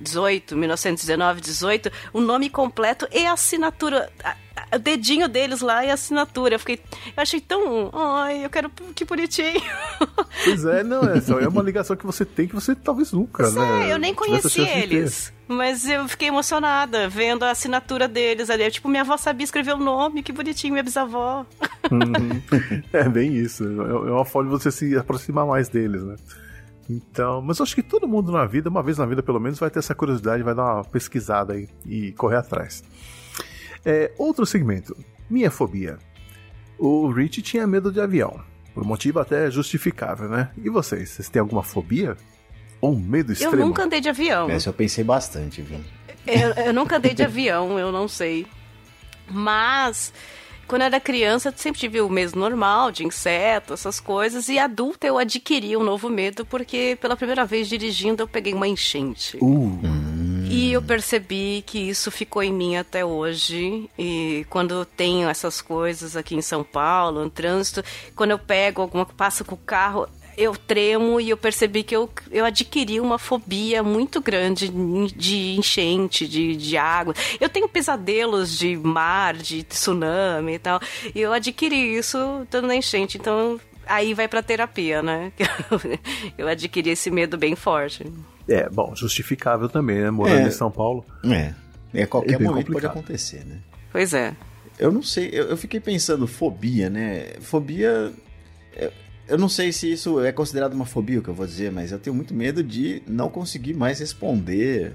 18, 1919, 18, o nome completo e a assinatura. O dedinho deles lá e a assinatura. Eu fiquei. Eu achei tão. Ai, eu quero. Que bonitinho. Pois é, não, é, só é uma ligação que você tem que você talvez nunca, Pois né? é, eu nem conheci eles. Mas eu fiquei emocionada vendo a assinatura deles ali. Tipo, minha avó sabia escrever o nome, que bonitinho, minha bisavó. É bem isso. É é uma forma de você se aproximar mais deles, né? Então, mas eu acho que todo mundo na vida, uma vez na vida pelo menos, vai ter essa curiosidade, vai dar uma pesquisada aí e correr atrás. É, outro segmento, minha fobia. O Rich tinha medo de avião, por motivo até justificável, né? E vocês, vocês têm alguma fobia? Ou um medo Eu extremo? nunca andei de avião. Essa eu pensei bastante, viu? Eu, eu nunca andei de avião, eu não sei. Mas, quando eu era criança, eu sempre tive o medo normal de inseto, essas coisas. E adulta eu adquiri um novo medo, porque pela primeira vez dirigindo eu peguei uma enchente. Uh, E eu percebi que isso ficou em mim até hoje. E quando eu tenho essas coisas aqui em São Paulo, no trânsito, quando eu pego alguma, passo com o carro, eu tremo e eu percebi que eu, eu adquiri uma fobia muito grande de enchente, de, de água. Eu tenho pesadelos de mar, de tsunami e tal. E eu adquiri isso estando na enchente. Então aí vai pra terapia, né? Eu adquiri esse medo bem forte. É, bom, justificável também, né? Morando É. em São Paulo. É. É qualquer É momento complicado. pode acontecer, né? Pois é. Eu não sei, eu, eu fiquei pensando, fobia, né? Fobia. Eu, eu não sei se isso é considerado uma fobia, o que eu vou dizer, mas eu tenho muito medo de não conseguir mais responder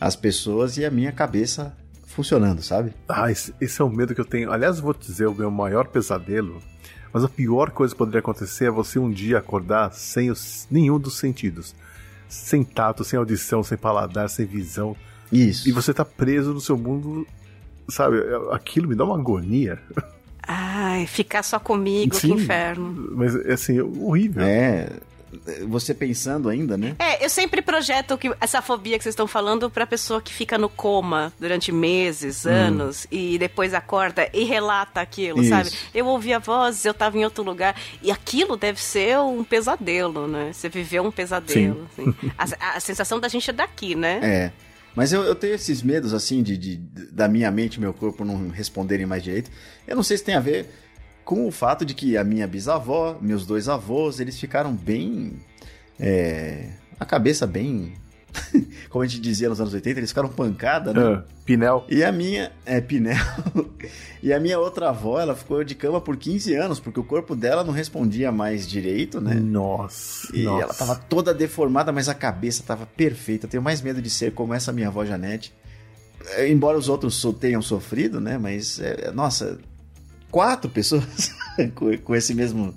às pessoas e a minha cabeça funcionando, sabe? Ah, esse, esse é o medo que eu tenho. Aliás, eu vou te dizer o meu maior pesadelo. Mas a pior coisa que poderia acontecer é você um dia acordar sem os- nenhum dos sentidos. Sem tato, sem audição, sem paladar, sem visão. Isso. E você tá preso no seu mundo. Sabe, aquilo me dá uma agonia. Ai, ficar só comigo, Sim. que inferno. Mas, assim, horrível. É. Você pensando ainda, né? É, eu sempre projeto que essa fobia que vocês estão falando pra pessoa que fica no coma durante meses, anos, e depois acorda e relata aquilo, Isso. sabe? Eu ouvi a voz, eu tava em outro lugar, e aquilo deve ser um pesadelo, né? Você viveu um pesadelo. assim. A, a sensação da gente é daqui, né? É. Mas eu, eu tenho esses medos, assim, de, de- da minha mente e meu corpo não responderem mais direito. Eu não sei se tem a ver com o fato de que a minha bisavó, meus dois avós, eles ficaram bem. É, a cabeça bem. Como a gente dizia nos anos 80, eles ficaram pancada, né? Ah, Pinel. E a minha, é, Pinel, e a minha outra avó, ela ficou de cama por 15 anos, porque o corpo dela não respondia mais direito, né? Nossa. E nossa. ela tava toda deformada, mas a cabeça tava perfeita. Eu tenho mais medo de ser como essa minha avó Janete. É, Embora os outros tenham sofrido, né? Mas, é, nossa, quatro pessoas com, com esse mesmo.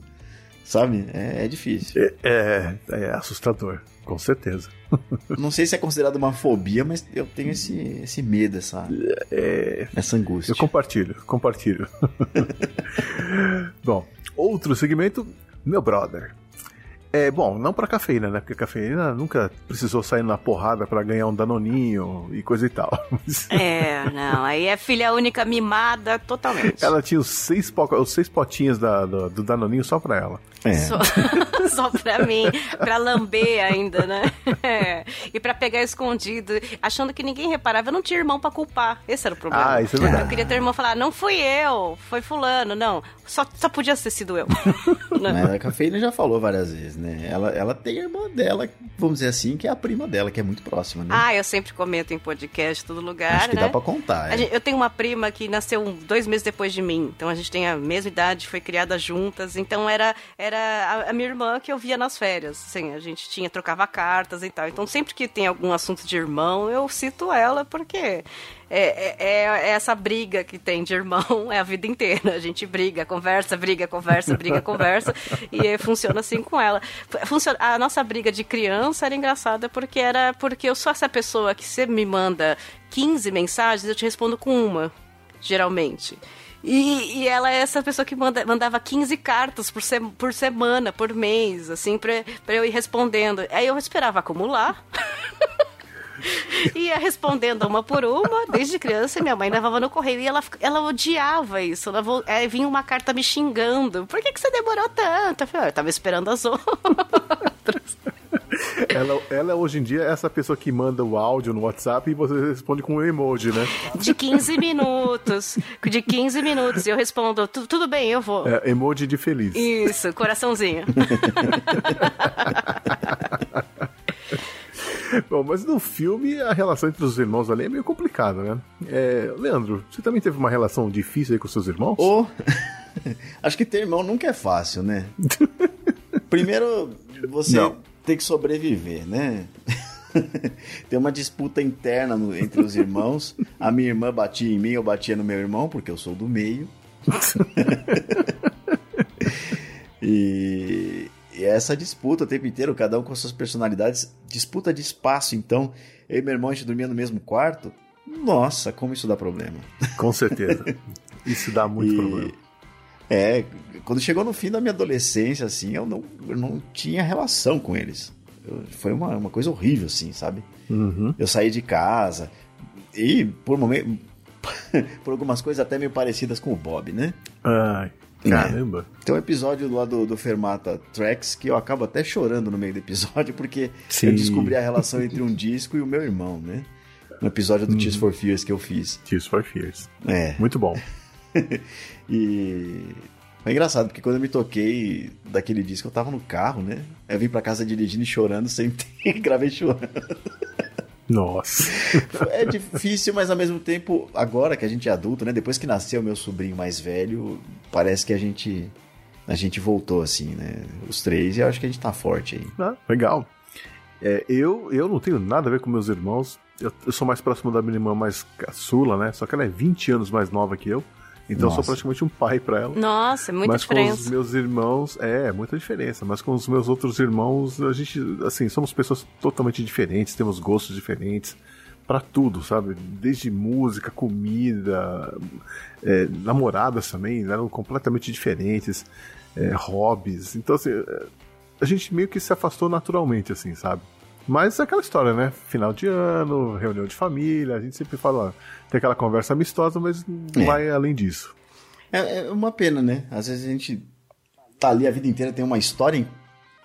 Sabe? É, é difícil. É, é assustador, com certeza. Não sei se é considerado uma fobia, mas eu tenho esse, esse medo, essa, É, essa angústia. Eu compartilho, compartilho. bom, outro segmento, meu brother. É, bom, não pra cafeína, né? Porque a cafeína nunca precisou sair na porrada pra ganhar um danoninho e coisa e tal. É, não, aí é filha única mimada totalmente. ela tinha os seis, po- os seis potinhos da- do, do danoninho só pra ela. É. Só, só pra mim, pra lamber ainda, né? É. E pra pegar escondido, achando que ninguém reparava. Eu não tinha irmão pra culpar. Esse era o problema. Ah, isso é verdade. Eu queria ter irmão falar, não fui eu, foi fulano. Não, só, só podia ter sido eu. Não. Mas a cafeína já falou várias vezes, né? Ela, ela tem a irmã dela, vamos dizer assim, que é a prima dela, que é muito próxima, né? Ah, eu sempre comento em podcast, todo lugar, Acho que né? dá pra contar. É. gente- eu tenho uma prima que nasceu dois meses depois de mim, então a gente tem a mesma idade, foi criada juntas, então era, era a, a minha irmã que eu via nas férias, assim, a gente tinha, trocava cartas e tal, então sempre que tem algum assunto de irmão, eu cito ela, porque é, é- é- é essa briga que tem de irmão é a vida inteira, a gente briga, conversa, briga, conversa, briga, conversa, e funciona assim com ela. Funciona, a nossa briga de criança era engraçada porque era porque eu sou essa pessoa que você me manda 15 mensagens, eu te respondo com uma, geralmente. E, e ela é essa pessoa que manda- mandava 15 cartas por, se- por semana, por mês, assim, pra, pra eu ir respondendo. Aí eu esperava acumular. Ia respondendo uma por uma, desde criança, minha mãe levava no correio. E ela, ela odiava isso. Ela aí vinha uma carta me xingando. Por que, que você demorou tanto? Eu falei, "Ah, eu tava esperando as outras. Ela, ela hoje em dia é essa pessoa que manda o áudio no WhatsApp e você responde com um emoji, né? De 15 minutos. De 15 minutos. E eu respondo, "Tu- tudo bem, eu vou. É, emoji de feliz. Isso, coraçãozinho. Bom, mas no filme a relação entre os irmãos ali é meio complicada, né? É, Leandro, você também teve uma relação difícil aí com seus irmãos? Ou. Acho que ter irmão nunca é fácil, né? Primeiro, você Não. Tem que sobreviver, né? tem uma disputa interna no- entre os irmãos. A minha irmã batia em mim, eu batia no meu irmão, porque eu sou do meio. e, e essa disputa o tempo inteiro, cada um com suas personalidades, disputa de espaço. Então, eu e meu irmão, a gente dormia no mesmo quarto. Nossa, como isso dá problema. Com certeza. Isso dá muito E- problema. É, quando chegou no fim da minha adolescência, assim, eu não, eu não tinha relação com eles. Eu- foi uma, uma coisa horrível, assim, sabe? Uhum. Eu saí de casa e, por momento, por algumas coisas até meio parecidas com o Bob, né? Ai, caramba. Tem um episódio lá do, do Fermata Tracks que eu acabo até chorando no meio do episódio porque Sim. eu descobri a relação entre um disco e o meu irmão, né? Um episódio do Tears for Fears que eu fiz. Tears for Fears. É. Muito bom. E foi engraçado, porque quando eu me toquei daquele disco, eu tava no carro, né? Eu vim pra casa dirigindo e chorando, sentei e gravei chorando. Nossa. É difícil, mas ao mesmo tempo, agora que a gente é adulto, né? Depois que nasceu meu sobrinho mais velho, parece que a gente a gente voltou assim, né? Os três, e eu acho que a gente tá forte aí. Ah, legal. É, eu, eu não tenho nada a ver com meus irmãos. Eu, eu sou mais próximo da minha irmã mais caçula, né? Só que ela é 20 anos mais nova que eu. Então eu sou Nossa. praticamente um pai pra ela. Nossa, é muita mas com os diferença. meus irmãos, é, muita diferença. Mas com os meus outros irmãos, a gente, assim, somos pessoas totalmente diferentes, temos gostos diferentes pra tudo, sabe? Desde música, comida, é, namoradas também, eram completamente diferentes, é, hobbies. Então, assim, a gente meio que se afastou naturalmente, assim, sabe? Mas é aquela história, né? Final de ano, reunião de família, a gente sempre fala, tem aquela conversa amistosa, mas não É. vai além disso. É, é uma pena, né? Às vezes a gente tá ali a vida inteira, tem uma história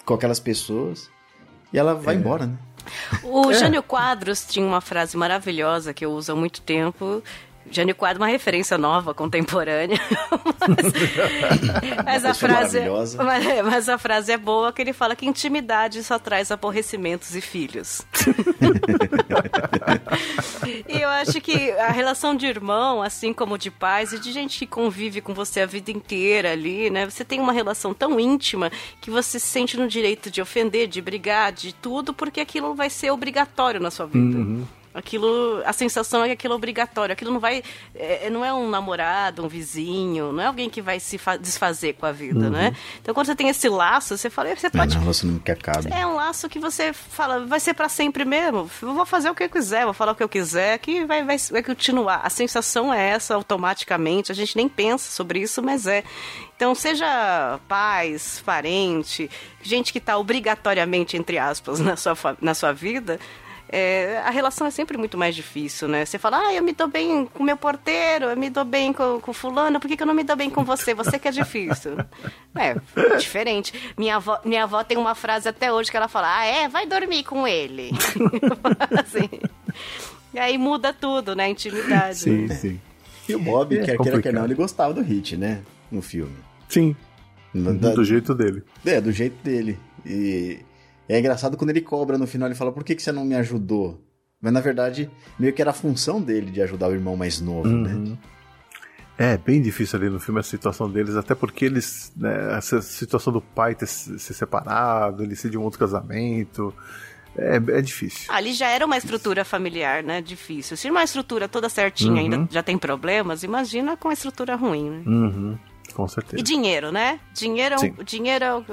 com aquelas pessoas e ela vai embora, né? O Jânio Quadros tinha uma frase maravilhosa que eu uso há muito tempo. Jânio Quadros, uma referência nova, contemporânea. mas, mas a frase, maravilhosa. mas, mas a frase é boa que ele fala que intimidade só traz aborrecimentos e filhos. e eu acho que a relação de irmão, assim como de pais e de gente que convive com você a vida inteira ali, né? Você tem uma relação tão íntima que você se sente no direito de ofender, de brigar, de tudo, porque aquilo vai ser obrigatório na sua vida. Aquilo, a sensação é que aquilo é obrigatório. Aquilo não vai, é, não é um namorado, um vizinho, não é alguém que vai se fa- desfazer com a vida, né? Então quando você tem esse laço, você fala, você É, pode não, você não quer acabe. é um laço que você fala, vai ser pra sempre mesmo. Eu vou fazer o que eu quiser, vou falar o que eu quiser, que vai, vai, vai continuar. A sensação é essa automaticamente. A gente nem pensa sobre isso, mas é. Então, seja pais, parente, gente que está obrigatoriamente, entre aspas, na sua, na sua vida. É, a relação é sempre muito mais difícil, né? Você fala, ah, eu me dou bem com o meu porteiro, eu me dou bem com, com fulano, por que, que eu não me dou bem com você? Você que é difícil. É, diferente. Minha avó, minha avó tem uma frase até hoje que ela fala, ah, é, vai dormir com ele. assim. E aí muda tudo, né? A intimidade. Sim, né? sim. E o Bob, É quer queira quer não, ele gostava do hit, né? No filme. Sim, Da- do jeito dele. É, do jeito dele. E é engraçado quando ele cobra no final, ele fala, por que, que você não me ajudou? Mas na verdade, meio que era a função dele de ajudar o irmão mais novo, né? Uhum. É bem difícil ali no filme a situação deles, até porque eles. Né, essa situação do pai ter se se separado, ele ser de um outro casamento. É, é difícil. Ali já era uma estrutura familiar, né? Difícil. Se uma estrutura toda certinha Uhum. ainda já tem problemas, imagina com a estrutura ruim, né? Uhum, com E certeza. dinheiro, né? Dinheiro, é Sim. o, dinheiro é o,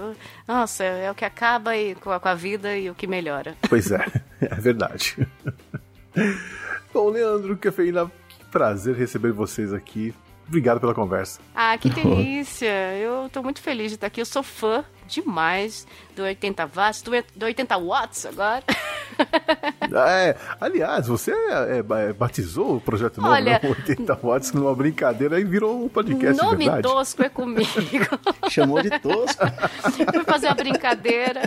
nossa, é o que acaba e, com, a, com a vida e o que melhora. Pois é, é verdade. Bom, Leandro, Cafeína, que prazer receber vocês aqui. Obrigado pela conversa. Ah, que delícia! Eu tô muito feliz de estar aqui. Eu sou fã demais do 80 watts, do, do 80 watts agora. É, aliás, você é, é, batizou o projeto novo, Olha- né? 80 watts numa brincadeira e virou um podcast, Nome verdade? tosco é comigo. Chamou de tosco. Fui fazer uma brincadeira.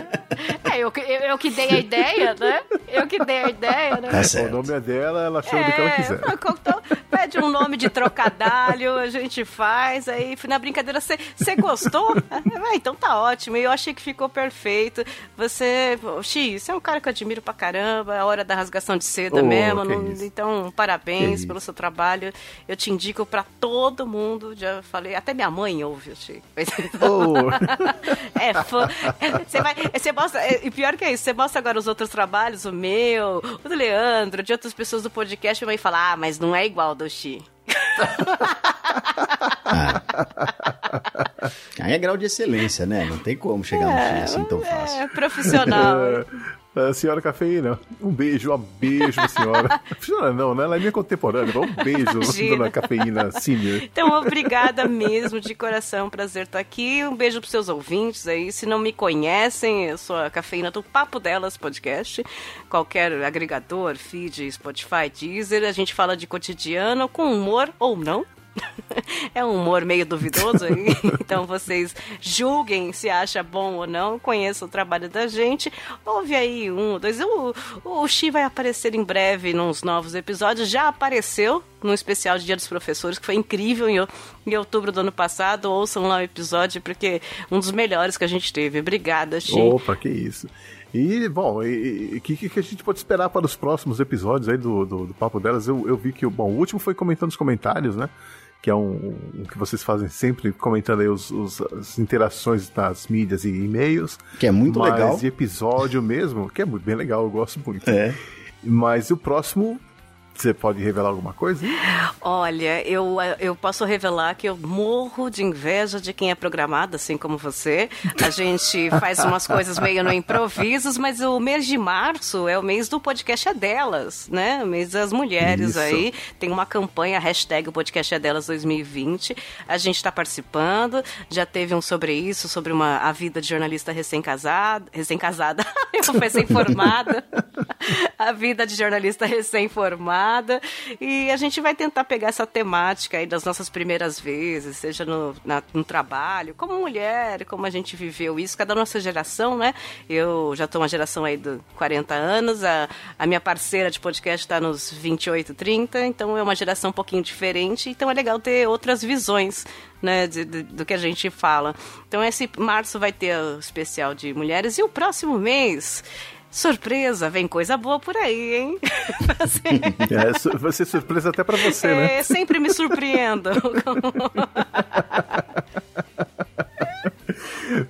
É, eu, eu, eu que dei a ideia, né? Eu que dei a ideia, né? Tá O certo. nome é dela, ela chama do que ela É, quiser. então, pede um nome de trocadalho, a gente faz, aí na brincadeira, você gostou? Ah, então tá ótimo, eu achei que ficou perfeito. Você, X, você é um cara que eu admiro pra caramba, é a hora da rasgação de seda Oh, mesmo, não- então parabéns pelo seu trabalho. Eu te indico pra todo mundo, já falei, até minha mãe ouve, Chico. Oh. É fã. Você vai. Você mostra. é, E pior que é isso, você mostra agora os outros trabalhos, o meu, o do Leandro, de outras pessoas do podcast, e vai falar, ah, mas não é igual ao do Xi. Aí é grau de excelência, né? Não tem como chegar no X assim tão fácil. É profissional. É, senhora Cafeína, um beijo, um beijo, senhora. senhora não, né? Ela é minha contemporânea. Um beijo, Imagina. dona Cafeína Senior. Então, obrigada mesmo, de coração, prazer estar aqui. Um beijo pros seus ouvintes aí. Se não me conhecem, eu sou a cafeína do Papo Delas Podcast. Qualquer agregador, feed, Spotify, Deezer. A gente fala de cotidiano com humor ou não. É um humor meio duvidoso então vocês julguem se acha bom ou não, conheçam o trabalho da gente. Ouve aí um, dois. O, o Xi vai aparecer em breve nos novos episódios. Já apareceu no especial de Dia dos Professores, que foi incrível em, em outubro do ano passado. Ouçam lá o episódio, porque um dos melhores que a gente teve. Obrigada, Xi. Opa, que isso. E, bom, o que, que a gente pode esperar para os próximos episódios aí do, do, do Papo Delas? Eu, eu vi que, bom, o último foi comentando os comentários, né? Que é um, um que vocês fazem sempre, comentando aí os, os- as interações nas mídias e e-mails. Que é muito Mas legal. de episódio mesmo, que é muito bem legal, eu gosto muito. É. Mas o próximo, você pode revelar alguma coisa? Olha, eu, eu posso revelar que eu morro de inveja de quem é programado, assim como você. A gente faz umas coisas meio no improvisos, mas o mês de março é o mês do podcast é delas, né? O mês das mulheres Isso. aí. Tem uma campanha, hashtag o podcast é delas 2020. A gente está participando, já teve um sobre isso, sobre uma, a vida de jornalista recém-casada. Recém-casada, eu recém-formada. a vida de jornalista recém-formada. E a gente vai tentar pegar essa temática aí das nossas primeiras vezes, seja no, na- no trabalho, como mulher, como a gente viveu isso, cada nossa geração, né? Eu já tô uma geração aí de 40 anos, a, a minha parceira de podcast está nos 28, 30, então é uma geração um pouquinho diferente, então é legal ter outras visões. Né, de- de- do que a gente fala. Então, esse março vai ter o especial de mulheres e o próximo mês Surpresa, vem coisa boa por aí, hein? Você- É, vai ser surpresa até pra você, né? é, sempre me surpreendo.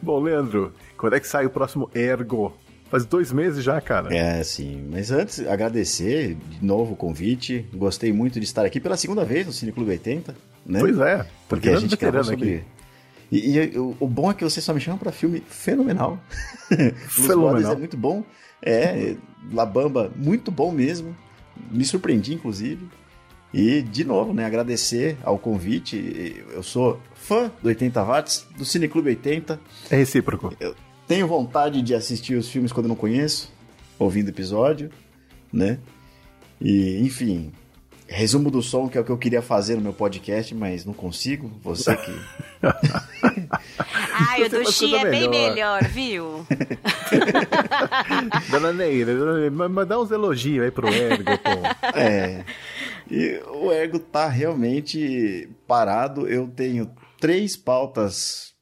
Bom, Leandro, quando é que sai o próximo Ergo? Faz dois meses já, cara. É, sim. Mas antes, agradecer de novo o convite. Gostei muito de estar aqui pela segunda vez no Cine Clube 80. Né? Pois é. Porque a gente gravou sobre... E, e o, o bom é que você só me chama pra filme fenomenal. Blues Fenomenal. Brothers é muito bom. É, La Bamba, muito bom mesmo. Me surpreendi, inclusive. E, de novo, né, agradecer ao convite. Eu sou fã do 80 Watts, do Cine Clube 80. É recíproco. Tenho vontade de assistir os filmes quando eu não conheço, ouvindo episódio, né? E, enfim, resumo do som, que é o que eu queria fazer no meu podcast, mas não consigo. Você que. Ai, o do Xi é bem melhor. melhor, viu? Dona Neira, dona Neira, ma- ma- dá uns elogios aí pro Ergo, pô. É. E o Ergo tá realmente parado. Eu tenho três pautas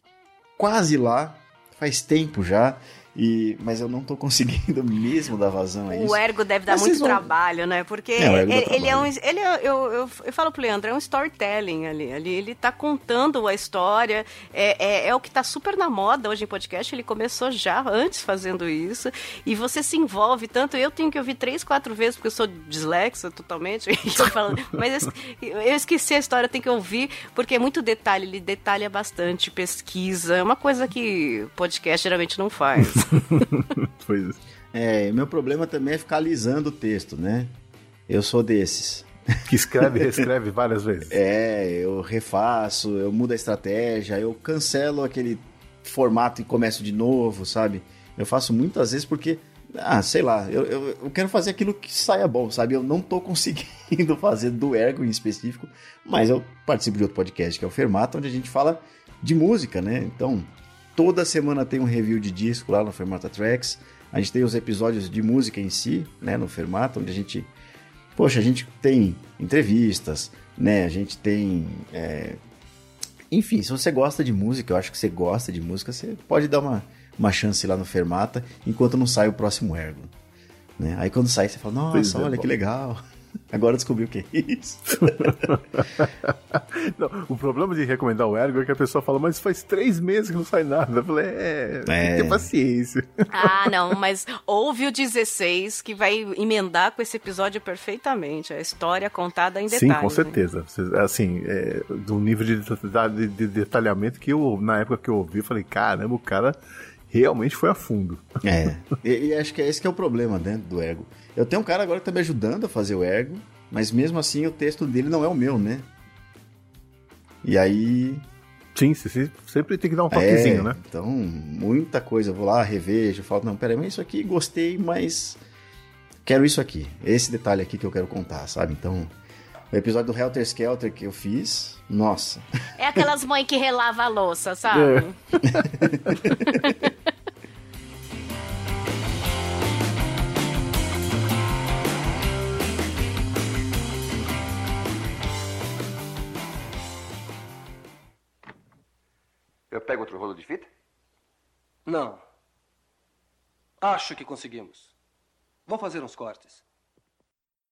quase lá, faz tempo já. E, mas eu não tô conseguindo mesmo dar vazão a isso. O ergo deve dar Mas muito vão- trabalho, né? Porque É, ele, ele é um. Ele é, eu, eu, eu falo pro Leandro, é um storytelling ali. ali ele tá contando a história. É, é, é o que tá super na moda hoje em podcast. Ele começou já antes fazendo isso. E você se envolve tanto. Eu tenho que ouvir três, quatro vezes, porque eu sou dislexa totalmente. Falo, mas eu, eu esqueci a história, tem que ouvir, porque é muito detalhe. Ele detalha bastante, pesquisa. É uma coisa que podcast geralmente não faz. Pois É, meu problema também é ficar alisando o texto, né? Eu sou desses. que escreve e reescreve várias vezes. É, eu refaço, eu mudo a estratégia, eu cancelo aquele formato e começo de novo, sabe? Eu faço muitas vezes porque, ah, sei lá, eu, eu, eu quero fazer aquilo que saia bom, sabe? Eu não tô conseguindo fazer do Ergo em específico, mas eu participo de outro podcast que é o Fermato, onde a gente fala de música, né? Então, toda semana tem um review de disco lá no Fermata Tracks. A gente tem os episódios de música em si, né, no Fermata, onde a gente. Poxa, a gente tem entrevistas, né? A gente tem. É... Enfim, se você gosta de música, eu acho que você gosta de música, você pode dar uma, uma chance lá no Fermata, enquanto não sai o próximo Ergo. Né? Aí quando sai, você fala, nossa, Pois é, olha bom. que legal. Agora descobri o que é isso. Não, o problema de recomendar o Ergo é que a pessoa fala, mas faz três meses que não sai nada. Eu falei, é, tem É. ter paciência. Ah, não, mas ouve o 16 que vai emendar com esse episódio perfeitamente. A história contada em detalhes. Sim, com né? certeza. Assim, é, do nível de, de- de detalhamento que eu, na época que eu ouvi, eu falei, caramba, o cara realmente foi a fundo. É, e, e acho que é esse que é o problema dentro do Ergo. Eu tenho um cara agora que tá me ajudando a fazer o Ergo, mas mesmo assim o texto dele não é o meu, né? E aí. Sim, você se- sempre tem que dar um é, toquezinho, né? Então, muita coisa. Eu vou lá, revejo, falo, não, peraí, mas isso aqui gostei, mas quero isso aqui. Esse detalhe aqui que eu quero contar, sabe? Então, o episódio do Helter Skelter que eu fiz, nossa. É aquelas mães que relava a louça, É. Eu pego outro rolo de fita? Não. Acho que conseguimos. Vou fazer uns cortes.